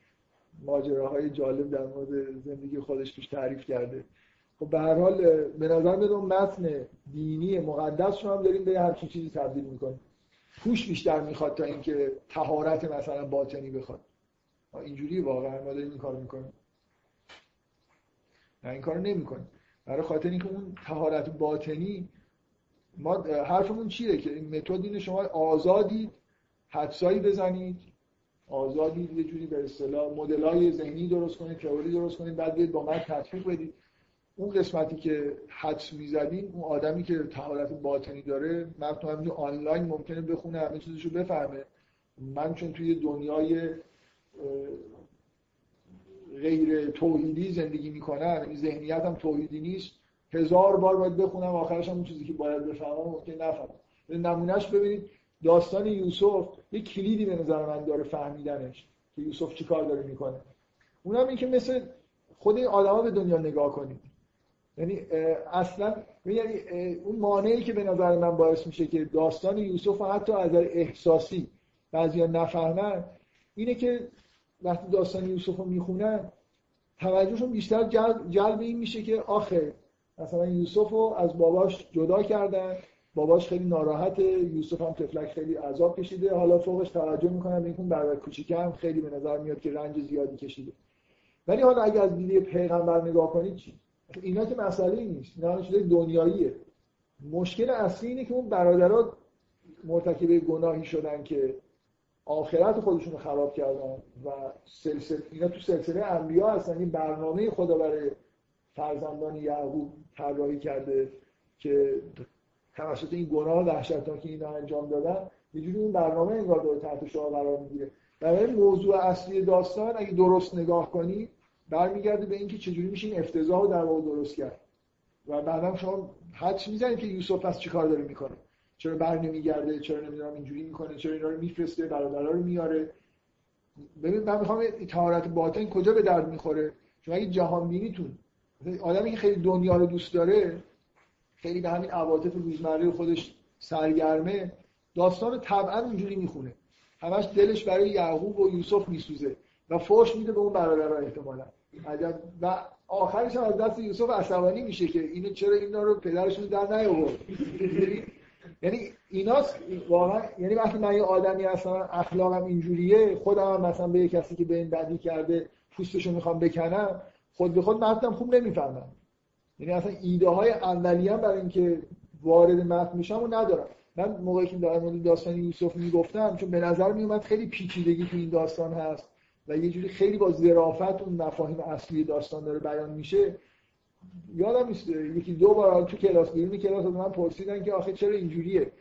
ماجراهای جالب در مورد زندگی خودش توش تعریف کرده. خب به هر حال به نظر میاد متن دینی مقدس رو هم داریم به هر چیزی تبدیل می‌کنیم. پوش بیشتر می‌خواد تا اینکه تهارت مثلا باطنی بخواد. اینجوری واقعا ما داریم این کار می‌کنیم. نه این کار نمی‌کنیم. برای خاطر اینکه اون تهارت باطنی ما حرفمون چیه که این متد اینه شما آزادید حدسایی بزنید آزادید یه جوری به اصطلاح مدلای ذهنی درست کنید تئوری درست کنید بعد بیاید با من تطبیق بدید. اون قسمتی که حدس می‌زدین اون آدمی که تهارت باطنی داره متن همین آنلاین ممکنه بخونه همه چیزشو بفهمه. من چون توی دنیای غیر توحیدی زندگی می‌کنم یعنی ذهنیتم توحیدی نیست هزار بار باید بخونم آخرش هم اون چیزی که باید بفهمم ممکن نفهمم. نمونهش ببینید داستان یوسف یه کلیدی به نظر من داره فهمیدنش که یوسف چیکار داره می‌کنه. اونم این که مثل خود این آدما به دنیا نگاه کنید. یعنی اصلا یعنی اون مانعی که به نظر من باعث میشه که داستان یوسف حتی از احساسی بعضیا نفهمن اینه که وقتی داستان یوسف رو می‌خونن توجهشون بیشتر جلب, این میشه که آخه مثلا یوسف رو از باباش جدا کردن باباش خیلی ناراحته یوسف هم تفلک خیلی عذاب کشیده حالا فوقش توجه می‌کنن به اینکه برادر کوچیکه هم خیلی به نظر میاد که رنج زیادی کشیده. ولی حالا اگر از دید پیغمبر نگاه کنید اینا که مسئله نیست. اینا چیز دنیاییه. مشکل اصلی اینه که اون برادرها مرتکب گناهی شدن که آخرت خودشون رو خراب کردن و سلسله اینا تو سلسله انبیا هستن. این برنامه خدا برای فرزندان یعقوب طراحی کرده که توسط این گناه وحشتناک که اینا انجام دادن یه جوری اون برنامه انگار داره تحت شما قرار می‌گیره. برای موضوع اصلی داستان اگه درست نگاه کنی برمیگرده به اینکه چجوری میشه این افتضاح رو در واقع درست کرد. و بعدم شما حدس می‌زنید که یوسف پس چیکار داره می‌کنه؟ چرا بر نمیگرده؟ چرا نمی‌دونم اینجوری می‌کنه؟ چرا اینا رو میفرسته؟ برادرها رو میاره ببین من می‌خوام تهارت باطن کجا به درد می‌خوره؟ چون اگه جهان بینیتون آدمی که خیلی دنیا رو دوست داره خیلی به همین عواطف روزمره خودش سرگرمه داستان طبعا اونجوری می‌خونه. همش دلش برای یعقوب و یوسف میسوزه. فوش میده به اون برادرها احتمالا. و آخرش از دست یوسف عصبانی میشه که اینو چرا اینا رو پدرشون در نیاورد. یعنی ایناست واقعا یعنی وقتی من یه آدمی هستم اخلاقم اینجوریه خودم هم مثلا به یه کسی که به این بدی کرده پوستشو می‌خوام بکنم خود به خود متنم خوب نمی‌فهمم. یعنی اصلا ایده های اولیه برای اینکه وارد متن میشم و ندارم. من موقعی که در مورد داستان یوسف می‌گفتم چون به نظر میومد خیلی پیچیدگی تو این داستان هست. و یه جوری خیلی با ظرافت اون مفاهیم اصلی داستان داره بیان میشه یادم نیست. یکی دو بار تو کلاس بیرون کلاس من پرسیدن که آخه چرا اینجوریه؟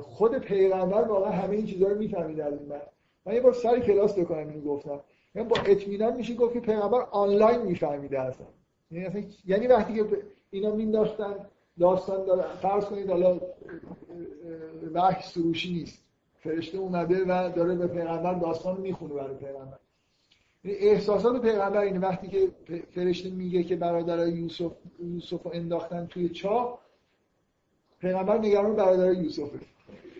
خود پیغمبر واقعا همه این چیزا رو می‌فهمید از این من من یه بار سر کلاس بکنم اینو گفتم من با اطمینان میشه گفت که پیغمبر آنلاین میفهمیده اصلا. یعنی, یعنی وقتی که اینا مینداختن داستان داره. فرض کنید حالا وحی سروشی نیست. فرشته اومده و داره به پیغمبر داستان می‌خونه برای پیغمبر. احساسات پیغمبر اینه وقتی که فرشته میگه که برادر یوسف یوسف انداختن توی چاه پیغمبر نگران برادر یوسفه.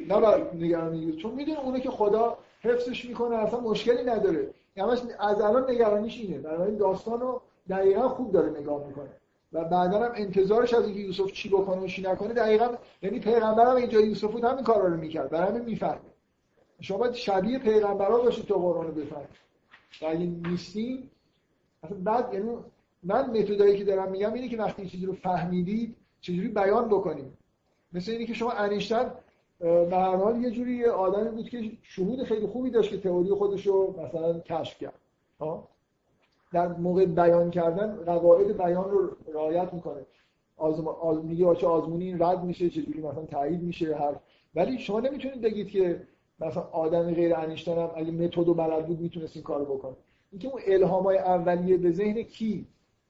نه نگران یوسف. چون می‌دونه اونه که خدا حفظش می‌کنه اصلا مشکلی نداره. همش از الان نگرانیش اینه. برای داستان رو دقیقا خوب داره نگاه می‌کنه. و بعدا هم انتظارش از اینکه یوسف چی بکنه و چی نکنه دقیقا یعنی پیغمبر هم اینجا یوسف بود همین کارا رو می‌کرد. برای همین می‌فهمه. شما باید شبیه پیغمبرا باشید تو قرآن رو بفهمید اگه نیستیم اصلا بعد یعنی من متدایی که دارم میگم اینه که وقتی چیزی رو فهمیدید چجوری بیان بکنیم؟ مثل اینه که شما انیشتن به هر حال یه جوری آدمی بود که شهود خیلی خوبی داشت که تئوری خودش رو مثلا کشف کرد. در موقع بیان کردن قواعد بیان رو رعایت می‌کنه. آزم... آز... میگه آزمونی رد میشه چجوری مثلا تایید میشه هر ولی شما نمی‌تونید بگید که مثلا آدم غیر انیشتن هم اگه متد و بلد بود می‌تونست این کارو بکنه. اینکه اون الهام های اولیه به ذهن کی؟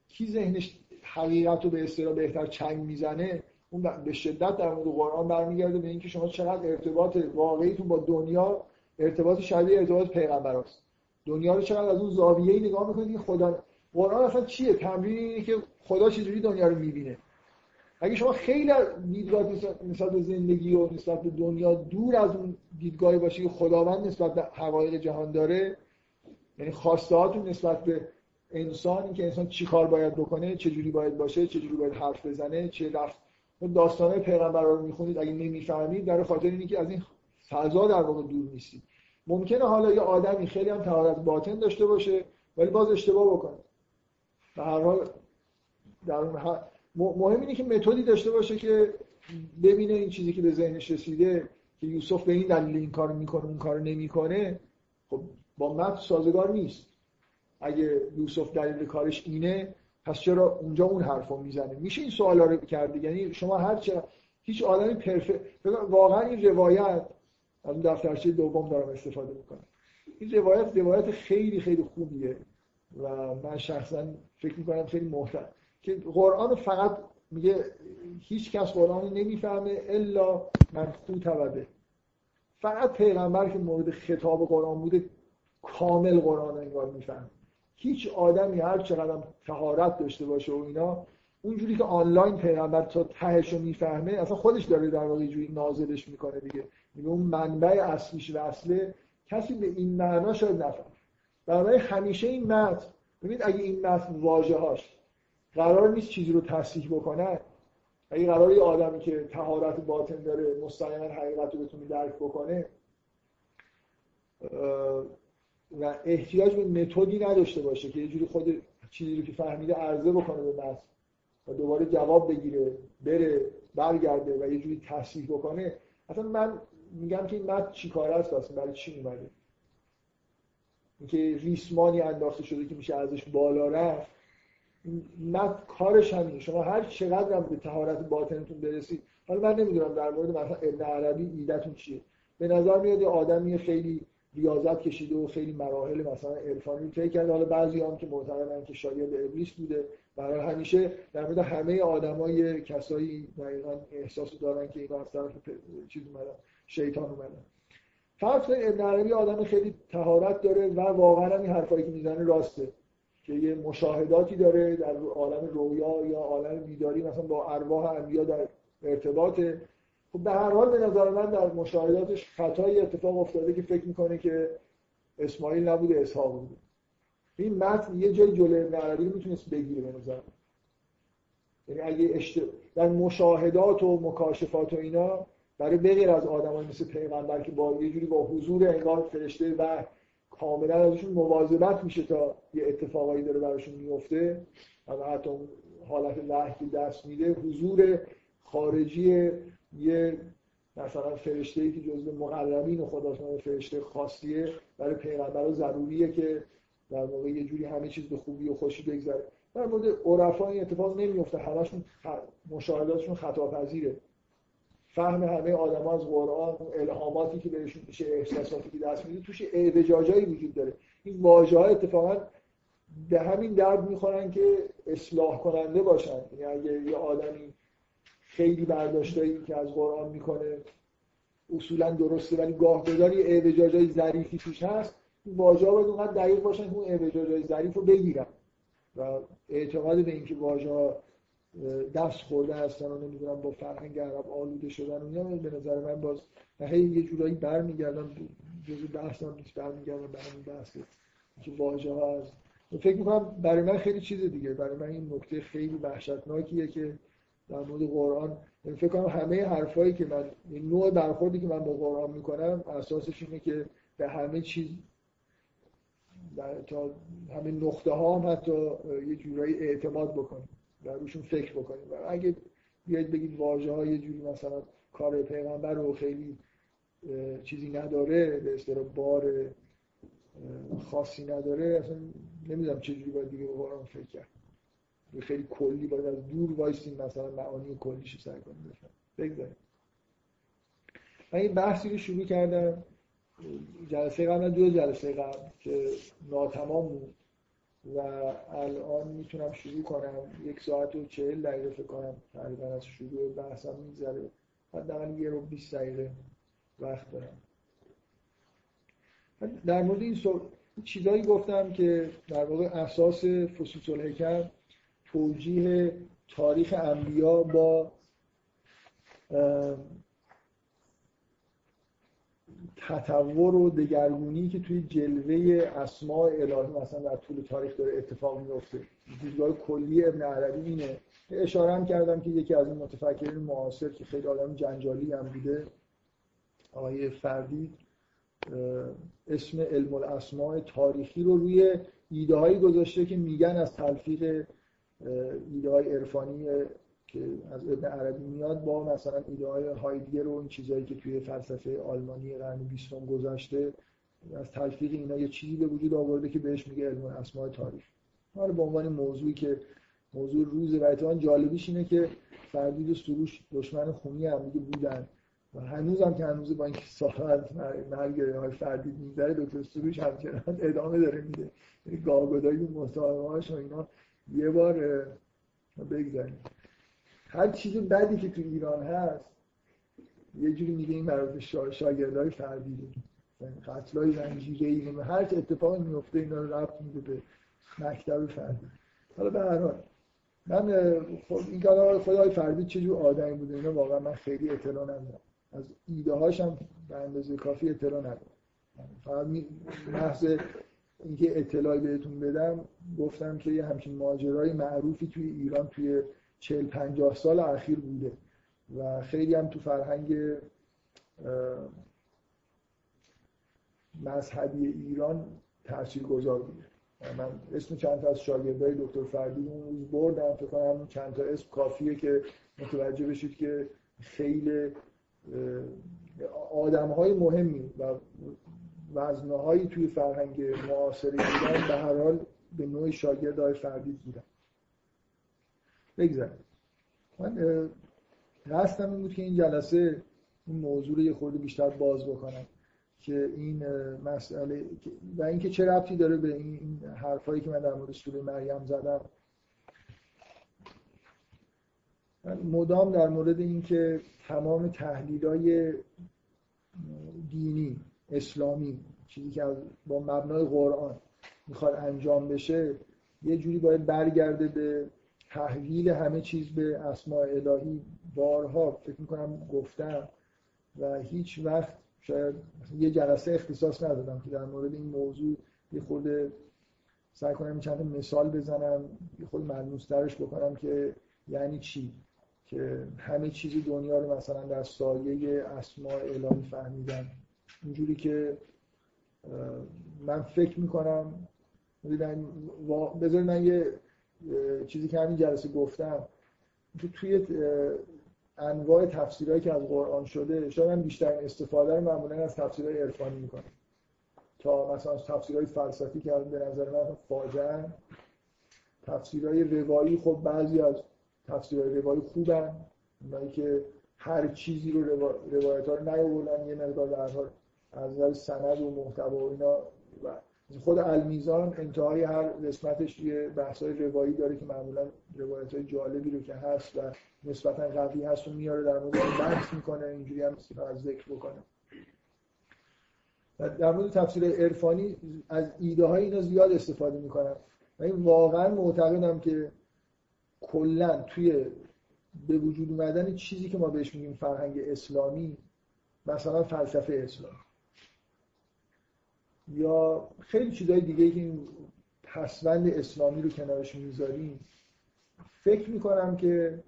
کی ذهنش حقیقت رو به اصطلاح بهتر چنگ می‌زنه؟ اون به شدت در مورد قرآن برمیگرده به اینکه شما چقدر ارتباط واقعیتون با دنیا ارتباط شبیه ارتباط پیغمبر است. دنیا رو چقدر از اون زاویه‌ای نگاه می‌کنید که خدا قرآن اصلا چیه؟ تمرین اینه که خدا چجوری دنیا رو می‌بینه. اگه شما خیلی دیدگاه نسبت به زندگی و نسبت به دنیا دور از اون دیدگاهی باشی که خداوند نسبت به حقایق جهان داره یعنی خواسته نسبت به انسان که انسان چی کار باید بکنه چه جوری باید باشه چه جوری باید حرف بزنه چه رفت داستان پیغمبر رو می‌خونید اگه نمی‌فهمید در خاطر اینه که از این فضا در واقع دور نیستید. ممکنه حالا یه آدمی خیلی هم تهارت باطن داشته باشه ولی باز اشتباه بکنه. به هر حال در مهم اینه که متدی داشته باشه که ببینه این چیزی که به ذهنش رسیده که یوسف به این دلیل این کارو می‌کنه اون کارو نمی‌کنه خب با متن سازگار نیست. اگه یوسف دلیل کارش اینه پس چرا اونجا اون حرفو می‌زنه؟ میشه این سوالا رو کرد یعنی شما هر چه هیچ آدمی پرفکت واقعا این روایت از دفترچه دوم دارم استفاده می‌کنم. این روایت روایت خیلی خیلی خوبیه و من شخصا فکر می‌کنم خیلی محترم. که قرآن فقط میگه هیچ کس قرآن نمی‌فهمه الا من خود توده فقط پیغمبر که مورد خطاب قرآن بوده کامل قرآن انگار می‌فهمه. هیچ آدمی هر چقدر تهارت داشته باشه و اینا اونجوری که آنلاین پیغمبر تا تهش رو می‌فهمه اصلا خودش داره در واقع جوری نازلش می‌کنه دیگه. میگه اون منبع اصلیش و اصله کسی به این معنا شاید نفهم برای همیشه این متن ببینید اگه این متن واژه هاش قرار نیست چیزی رو تصحیح بکنه. اگه قرار یه آدمی که تهارت باطن داره مستقیما حقیقت رو بتونه درک بکنه و احتیاج به متدی نداشته باشه که یه جوری خود چیزی رو که فهمیده عرضه بکنه به متن و دوباره جواب بگیره بره برگرده و یه جوری تصحیح بکنه. اصلا من میگم که این متن چی کار است؟ اصلا برای چی اومده اینکه ریسمانی انداخته شده که میشه ازش بالا رفت. متن کارش همینه شما هر چقدر هم به تهارت باطنتون برسید حالا من نمی‌دونم در مورد مثلا ابن عربی ایدتون چیه. به نظر میاد یه آدمی خیلی ریاضت کشیده و خیلی مراحل مثلا عرفانی طی کرده. حالا بعضی هم که معتقدن که شاگرد ابلیس بوده. برای همیشه در مورد همه آدمای کسایی دقیقا احساس دارن که اینا از طرف چیز اومدن شیطان اومدن. فرض کنید ابن عربی آدم خیلی تهارت داره و واقعا این حرفایی که می‌زنه راسته. که یه مشاهداتی داره در عالم رویا یا عالم بیداری مثلا با ارواح انبیا در ارتباطه. خب به هر حال به نظر من در مشاهداتش خطایی اتفاق افتاده که فکر می‌کنه که اسماعیل نبوده اسحاق بوده. این متن یه جای جلوی ابن عربی رو می‌تونست بگیره به نظر یعنی اگه اشت... در مشاهدات و مکاشفات و اینا برای بغیر از آدمای مثل پیغمبر که با یه جوری با حضور انگار فرشته و کاملا ازشون مواظبت میشه تا یه اتفاقایی داره براشون میفته. و حتی حالت وحی دست میده حضور خارجی یه مثلا فرشته ای که جزء مقربین خداست فرشته خاصیه برای پیغمبر ضروریه که در واقع یه جوری همه چیز به خوبی و خوشی بگذره. در مورد عرفا این اتفاق نمیفته همشون مشاهداتشون خطا پذیره فهم همه آدم از قرآن الهاماتی که بهشون میشه احساساتی که دست میده توش اعوجاجایی وجود داره. این واژه ها اتفاقا به همین درد می‌خورن که اصلاح کننده باشن. یعنی اگه یه آدمی خیلی برداشتایی که از قرآن می‌کنه اصولا درسته ولی گاه بداری اعوجاجای ظریفی توش هست این واژه ها باید اونقدر دقیق باشن که اون اعوجاجای ظریف رو بگیرن. و اعتقاد به اینکه واژه دست خورده هستن و نمی‌دونم با فرهنگ عرب آلوده شدن و اینا به نظر من باز هی یه جورایی برمیگردن جزء بحث هم نیست برمیگردن به همین بحث که واژه ها از فکر می‌کنم برای من خیلی چیز دیگه برای من این نکته خیلی وحشتناکیه که در مورد قرآن یعنی فکر کنم همه حرفایی که من نوع برخوردی که من با قرآن می‌کنم اساسش اینه که به همه چیز تا همه نقطه ها هم حتی یه جورایی اعتماد بکنیم. و روشون فکر بکنیم. اگه بیاید بگید واژه های یه جوری مثلا کار پیغمبر رو خیلی چیزی نداره به اصطلاح بار خاصی نداره اصلا نمی‌دونم چه جوری باید دیگه قرآن فکر کرد. خیلی کلی باید از دور وایسیم مثلا معانی کلیش سعی کنیم. بگذاریم. من این بحثی رو شروع کردم جلسه قبل دو جلسه قبل که ناتمام بود. و الان می‌تونم شروع کنم. یک ساعت و چهل دقیقه فکر کنم تقریبا از شروع بحثم میگذره. حداقل یه رو 20 دقیقه وقت دارم. در مورد این چیزایی گفتم که در واقع اساس فسوس الحکم توجیه تاریخ انبیا با تطور و دگرگونی که توی جلوه اسماء الهی مثلا در طول تاریخ داره اتفاق میفته. دیدگاه کلی ابن عربی اینه. اشاره هم کردم که یکی از این متفکرین معاصر که خیلی آدم جنجالی هم بوده آقای فردی اسم علم الاسماء تاریخی رو روی ایده هایی گذاشته که میگن از تلفیق ایده های عرفانی که از ابن عربی میاد با مثلا ایده های هایدگر و این چیزهایی که توی فلسفه آلمانی قرن بیستم گذاشته از تلفیق اینا یه چیزی به وجود آورده که بهش میگه علم اسماء تاریخ. ما به عنوان موضوعی که موضوع روز و اتفاقا جالبیش اینه که فردید و سروش دشمن خونی هم دیگه بودن. و هنوز هم که هنوز با اینکه سال مرگ های فردید میگذره دکتر سروش همچنان ادامه داره میده. یعنی گاهگدایی مصاحبه هاش و اینا یه بار بگذاریم. هر چیز بدی که تو ایران هست یه جوری میگه این مربوط شا... شاگردای فردیده قتلای زنجیره ای هر چه اتفاقی میفته اینا رو رفت میده به مکتب فردی. حالا به هر حال من خب این کار خدای فردی چه جور آدمی بوده؟ اینا واقعا من خیلی اطلاع ندارم. از ایده هاشم به اندازه کافی اطلاع ندارم. فقط محض اینکه اطلاعی بهتون بدم گفتم که یه همچین ماجرای معروفی توی ایران توی چهل پنجاه سال اخیر بوده و خیلی هم تو فرهنگ مذهبی ایران تاثیر گذار بوده من اسم چند تا از شاگردای دکتر فردی اون روز بردم فکر کنم چند تا اسم کافیه که متوجه بشید که خیلی آدم های مهمی و وزنه توی فرهنگ معاصر ایران به هر حال به نوع شاگرد های فردی بودن. بگذارم من قصدم این بود که این جلسه این موضوع رو یه خورده بیشتر باز بکنم که این مسئله و اینکه چه ربطی داره به این حرفایی که من در مورد سوره مریم زدم. من مدام در مورد اینکه تمام تحلیلای دینی اسلامی چیزی که با مبنای قرآن می‌خواد انجام بشه یه جوری باید برگرده به تحویل همه چیز به اسماء الهی بارها فکر می‌کنم گفتم و هیچ وقت شاید یه جلسه اختصاص ندادم که در مورد این موضوع یه خورده سعی کنم چند مثال بزنم یه خود ملموس درش بکنم که یعنی چی؟ که همه چیز دنیا رو مثلا در سایه اسماء الهی فهمیدن. اینجوری که من فکر می‌کنم بذارید من یه چیزی که همین جلسه گفتم که توی انواع تفسیرهایی که از قرآن شده شاید من بیشترین استفاده رو معمولا از تفسیرهای عرفانی می‌کنم تا مثلا تفسیرهای فلسفی که به نظر من فاجعه تفسیرهای روایی خب بعضی از تفسیرهای روایی خوبن اونایی که هر چیزی رو روایت ها رو یه مقدار در حال از نظر سند و محتوا و اینا خود المیزان انتهای هر قسمتش یه بحثای روایی داره که معمولا روایت های جالبی رو که هست و نسبتا قوی هست و میاره در مورد بحث می‌کنه. اینجوری هم از ذکر بکنه در مورد تفسیر عرفانی از ایده های اینا زیاد استفاده می‌کنم. و این واقعا معتقدم که کلا توی به وجود اومدن چیزی که ما بهش میگیم فرهنگ اسلامی مثلا فلسفه اسلامی. یا خیلی چیزهای دیگه که این پسوند اسلامی رو کنارش می‌ذاریم. فکر می‌کنم که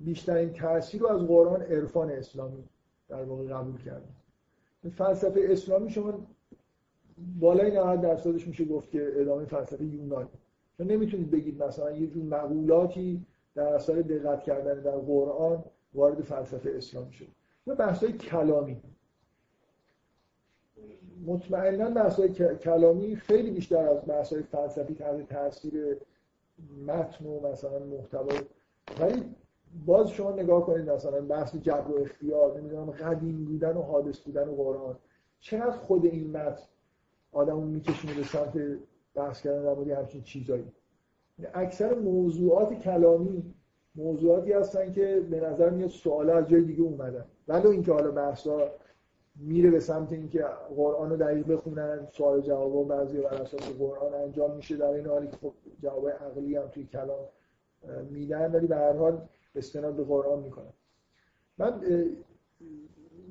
بیشترین تاثیر رو از قرآن عرفان اسلامی در واقع قبول کردیم. فلسفه اسلامی شما بالای 90 درصدش میشه گفت که ادامه فلسفه یونانی. شما نمی‌تونید بگید مثلا یه جور مقولاتی در اثر دقت کردن در قرآن وارد فلسفه اسلامی شد. یا بحثای کلامی. مطمئنا بحث‌های کلامی خیلی بیشتر از بحث‌های فلسفی تحت تاثیر متن و مثلا محتوا ولی باز شما نگاه کنید مثلا بحث جبر و اختیار نمی‌دونم قدیم بودن و حادث بودن و قرآن. چقدر خود این متن آدمو میکشونه به سمت بحث کردن در مورد همچین چیزایی؟ اکثر موضوعات کلامی موضوعاتی هستن که به نظر میاد سوالا از جای دیگه اومدن. ولو اینکه حالا بحثا میره به سمت اینکه قرآن رو دقیق بخونن سوال جواب و بعضی بر اساس قرآن انجام میشه. در این حالی که خب جواب عقلی هم توی کلام میدن ولی به هر حال استناد به قرآن می‌کنن. من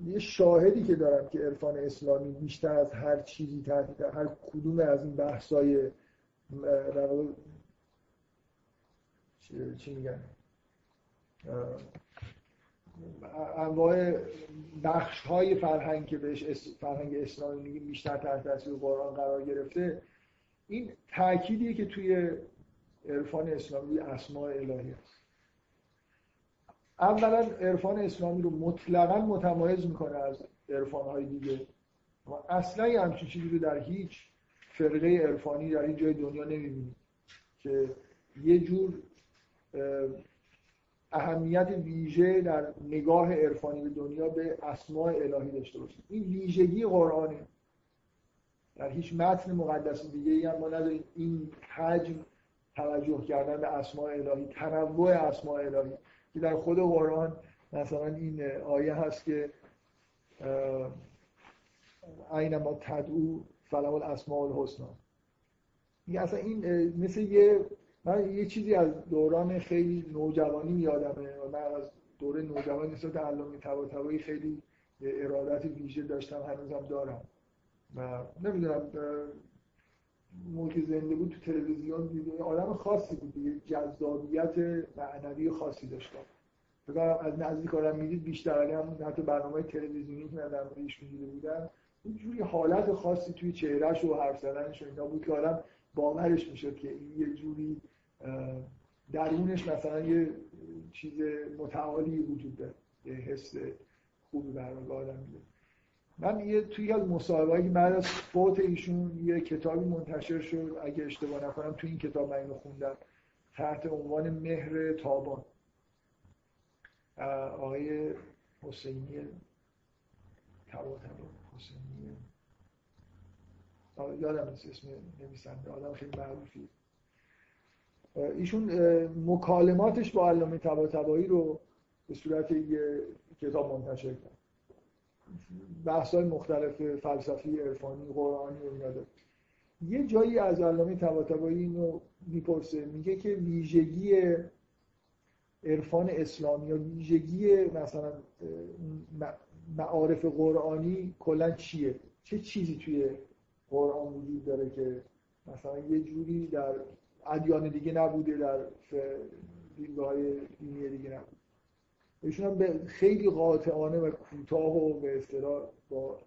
یه شاهدی که دارم که عرفان اسلامی بیشتر از هر چیزی تحت هر کدوم از این بحثای چی میگن؟ انواع بخش های فرهنگ که بهش فرهنگ اسلامی میگیم بیشتر تحت تاثیر قرآن قرار گرفته این تأکیدیه که توی عرفان اسلامی اسماع الهی است اولا عرفان اسلامی رو مطلقا متمایز می‌کنه از عرفان های دیگه اصلا یه همچین چیزی رو در هیچ فرقه عرفانی در این جای دنیا نمی‌بینید که یه جور اهمیت ویژه در نگاه عرفانی به دنیا به اسماع الهی داشته باشه این ویژگی قرآنه. در هیچ متن مقدس دیگه ای هم ما نداریم. این حجم توجه کردن به اسماع الهی تنوع اسماع الهی که در خود قرآن مثلا این آیه هست که اینما تدعو فلو الاسماء الحسنا اصلا این مثل یه من یه چیزی از دوران خیلی نوجوانی یادمه و من از دوره نوجوانی نسبت علامه طباطبایی خیلی ارادت ویژه داشتم هنوزم دارم. و نمی‌دونم موقع زنده بود تو تلویزیون دیده آدم خاصی بود دیگه جذابیت معنوی خاصی داشت فکر از نزدیک آدم می‌دید بیشتر هم حتی برنامه تلویزیونی که من در مورد ایشون دیده بودم جوری حالت خاصی توی چهرهش و حرف زدنش و اینا بود که آدم باورش می‌شد که این یه جوری درونش مثلا یه چیز متعالی وجود داره. یه حس خوبی برای آدم میده. من یه توی از مصاحبه‌ای بعد از فوت ایشون یه کتابی منتشر شد. اگه اشتباه نکنم توی این کتاب من اینو خوندم. تحت عنوان مهر تابان. آقای حسینی تبا حسینی. یادم نیست اسم نویسنده. آدم خیلی معروفی ایشون مکالماتش با علامه طباطبایی رو به صورت یه کتاب منتشر کرد. بحث های مختلف فلسفی عرفانی قرآنی و اینا یه جایی از علامه طباطبایی اینو می‌پرسه میگه که ویژگی عرفان اسلامی یا ویژگی مثلا معارف قرآنی کلا چیه؟ چه چیزی توی قرآن وجود داره که مثلا یه جوری در ادیان دیگه نبوده در دیدگاه دینی دیگه نبوده. ایشون هم به خیلی قاطعانه و کوتاه و به اصطلاح با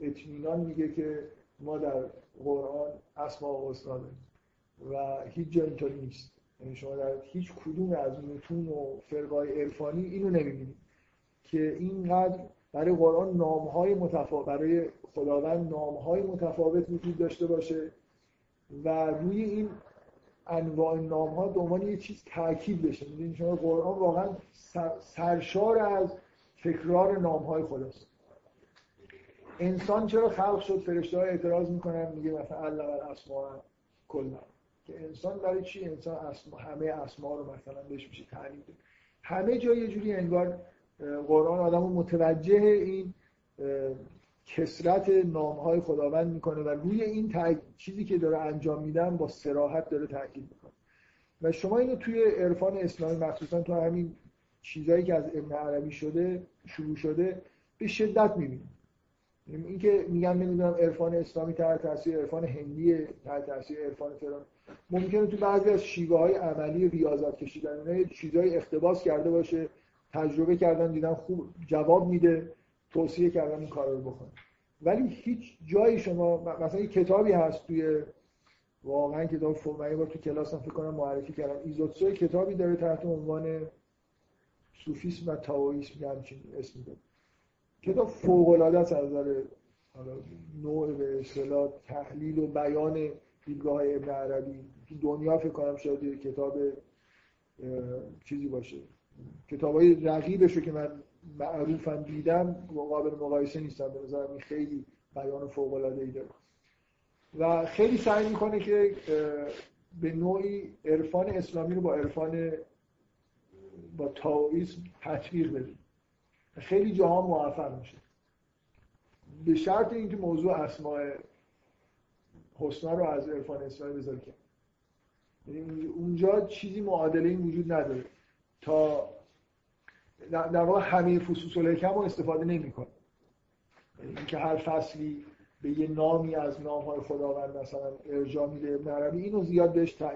اطمینان میگه که ما در قرآن اسما و داریم و هیچ جا اینطور نیست. یعنی شما در هیچ کدوم از متون و فرقای عرفانی اینو نمی‌بینید که اینقدر برای قرآن نامهای متفاوت برای خداوند نامهای متفاوت وجود داشته باشه و روی این انواع نام ها به عنوان یه چیز تاکید بشه. می‌دونید شما قرآن واقعا سرشار از تکرار نام های خداست. انسان چرا خلق شد؟ فرشته های اعتراض می‌کنن میگه مثلا الله اسماء کلا که انسان برای چی؟ انسان اسما همه اسما رو مثلا بهش میشه تعلیم همه جای یه جوری انگار قرآن آدم متوجه این کسرت نامهای خداوند می‌کنه و روی این چیزی که داره انجام میدن با سراحت داره تاکید می‌کنه. و شما اینو توی عرفان اسلامی مخصوصا تو همین چیزایی که از ابن عربی شده شروع شده به شدت می‌بینید یعنی اینکه میگن نمی‌دونم عرفان اسلامی تحت تاثیر عرفان هندی تحت تاثیر عرفان فلان. ممکنه تو بعضی از شیوه های عملی ریاضت کشیدن اینا چیزای اقتباس کرده باشه تجربه کردن دیدن خوب جواب میده. توصیه کردن این کار رو بکنه ولی هیچ جایی شما مثلا یک کتابی هست توی واقعا کتاب من بار تو هم فکر کنم معرفی کردم. ایزوتسو کتابی داره تحت عنوان صوفیسم و تاویسم یه همچین اسمی داره. کتاب فوق العاده است از نظر نوع به اصطلاح تحلیل و بیان دیدگاه ابن عربی. دنیا فکر کنم شاید کتاب چیزی باشه. کتاب های رقیبش رو که من معروفم دیدم قابل مقایسه نیستم به نظرم این خیلی بیان فوق العاده ای داره. و خیلی سعی می‌کنه که به نوعی عرفان اسلامی رو با عرفان با تاویسم تطبیق بده. خیلی جاها موفق میشه. به شرط اینکه موضوع اسماء حسنا رو از عرفان اسلامی بذاره یعنی اونجا چیزی معادله این وجود نداره. تا در واقع همه فصوص الحکم رو استفاده نمی‌کنه. اینکه هر فصلی به یه نامی از نام های خداوند مثلا ارجاع میده ابن عربی اینو زیاد بهش در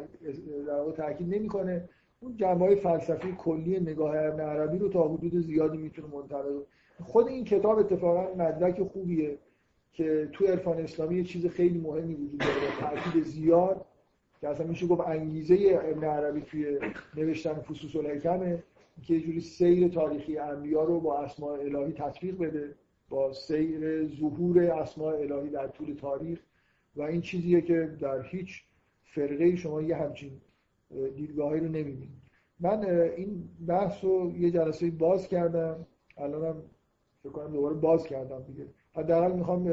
واقع تاکید نمی‌کنه. اون جنبه فلسفی کلی نگاه ابن عربی رو تا حدود زیادی می‌تونه منتقل خود این کتاب اتفاقا مدرک خوبیه که تو عرفان اسلامی یه چیز خیلی مهمی وجود داره. تاکید زیاد که اصلا میشه گفت انگیزه ابن عربی توی نوشتن فصوص الحکمه که یه جوری سیر تاریخی انبیا رو با اسماء الهی تطبیق بده با سیر ظهور اسماء الهی در طول تاریخ. و این چیزیه که در هیچ فرقه شما یه همچین دیدگاهی رو نمی‌بینید. من این بحث رو یه جلسه باز کردم. الانم فکر کنم دوباره باز کردم دیگه. حداقل می‌خوام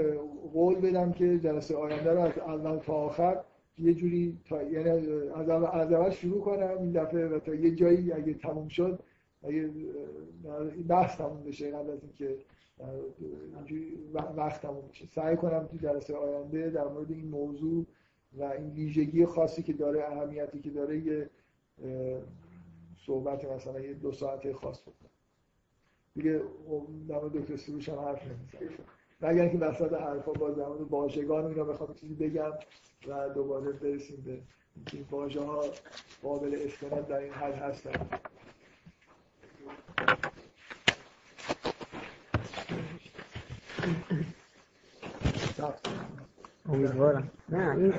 قول بدم که جلسه آینده رو از اول تا آخر یه جوری تا یعنی از اول شروع کنم این دفعه و تا یه جایی اگه تموم شد اگه بحث تموم بشه قبل از اینکه وقت تموم بشه. سعی کنم تو جلسه آینده در مورد این موضوع و این ویژگی خاصی که داره اهمیتی که داره یه صحبت مثلا یه دو ساعته خاص بکنم. دیگه در مورد دکتر سروش هم حرف نمی‌زنم. مگر اینکه وسط حرفا باز در مورد واژگان اینا بخوام چیزی بگم و دوباره برسیم به این واژه ها قابل استناد در این حد هستن. امیدوارم نه این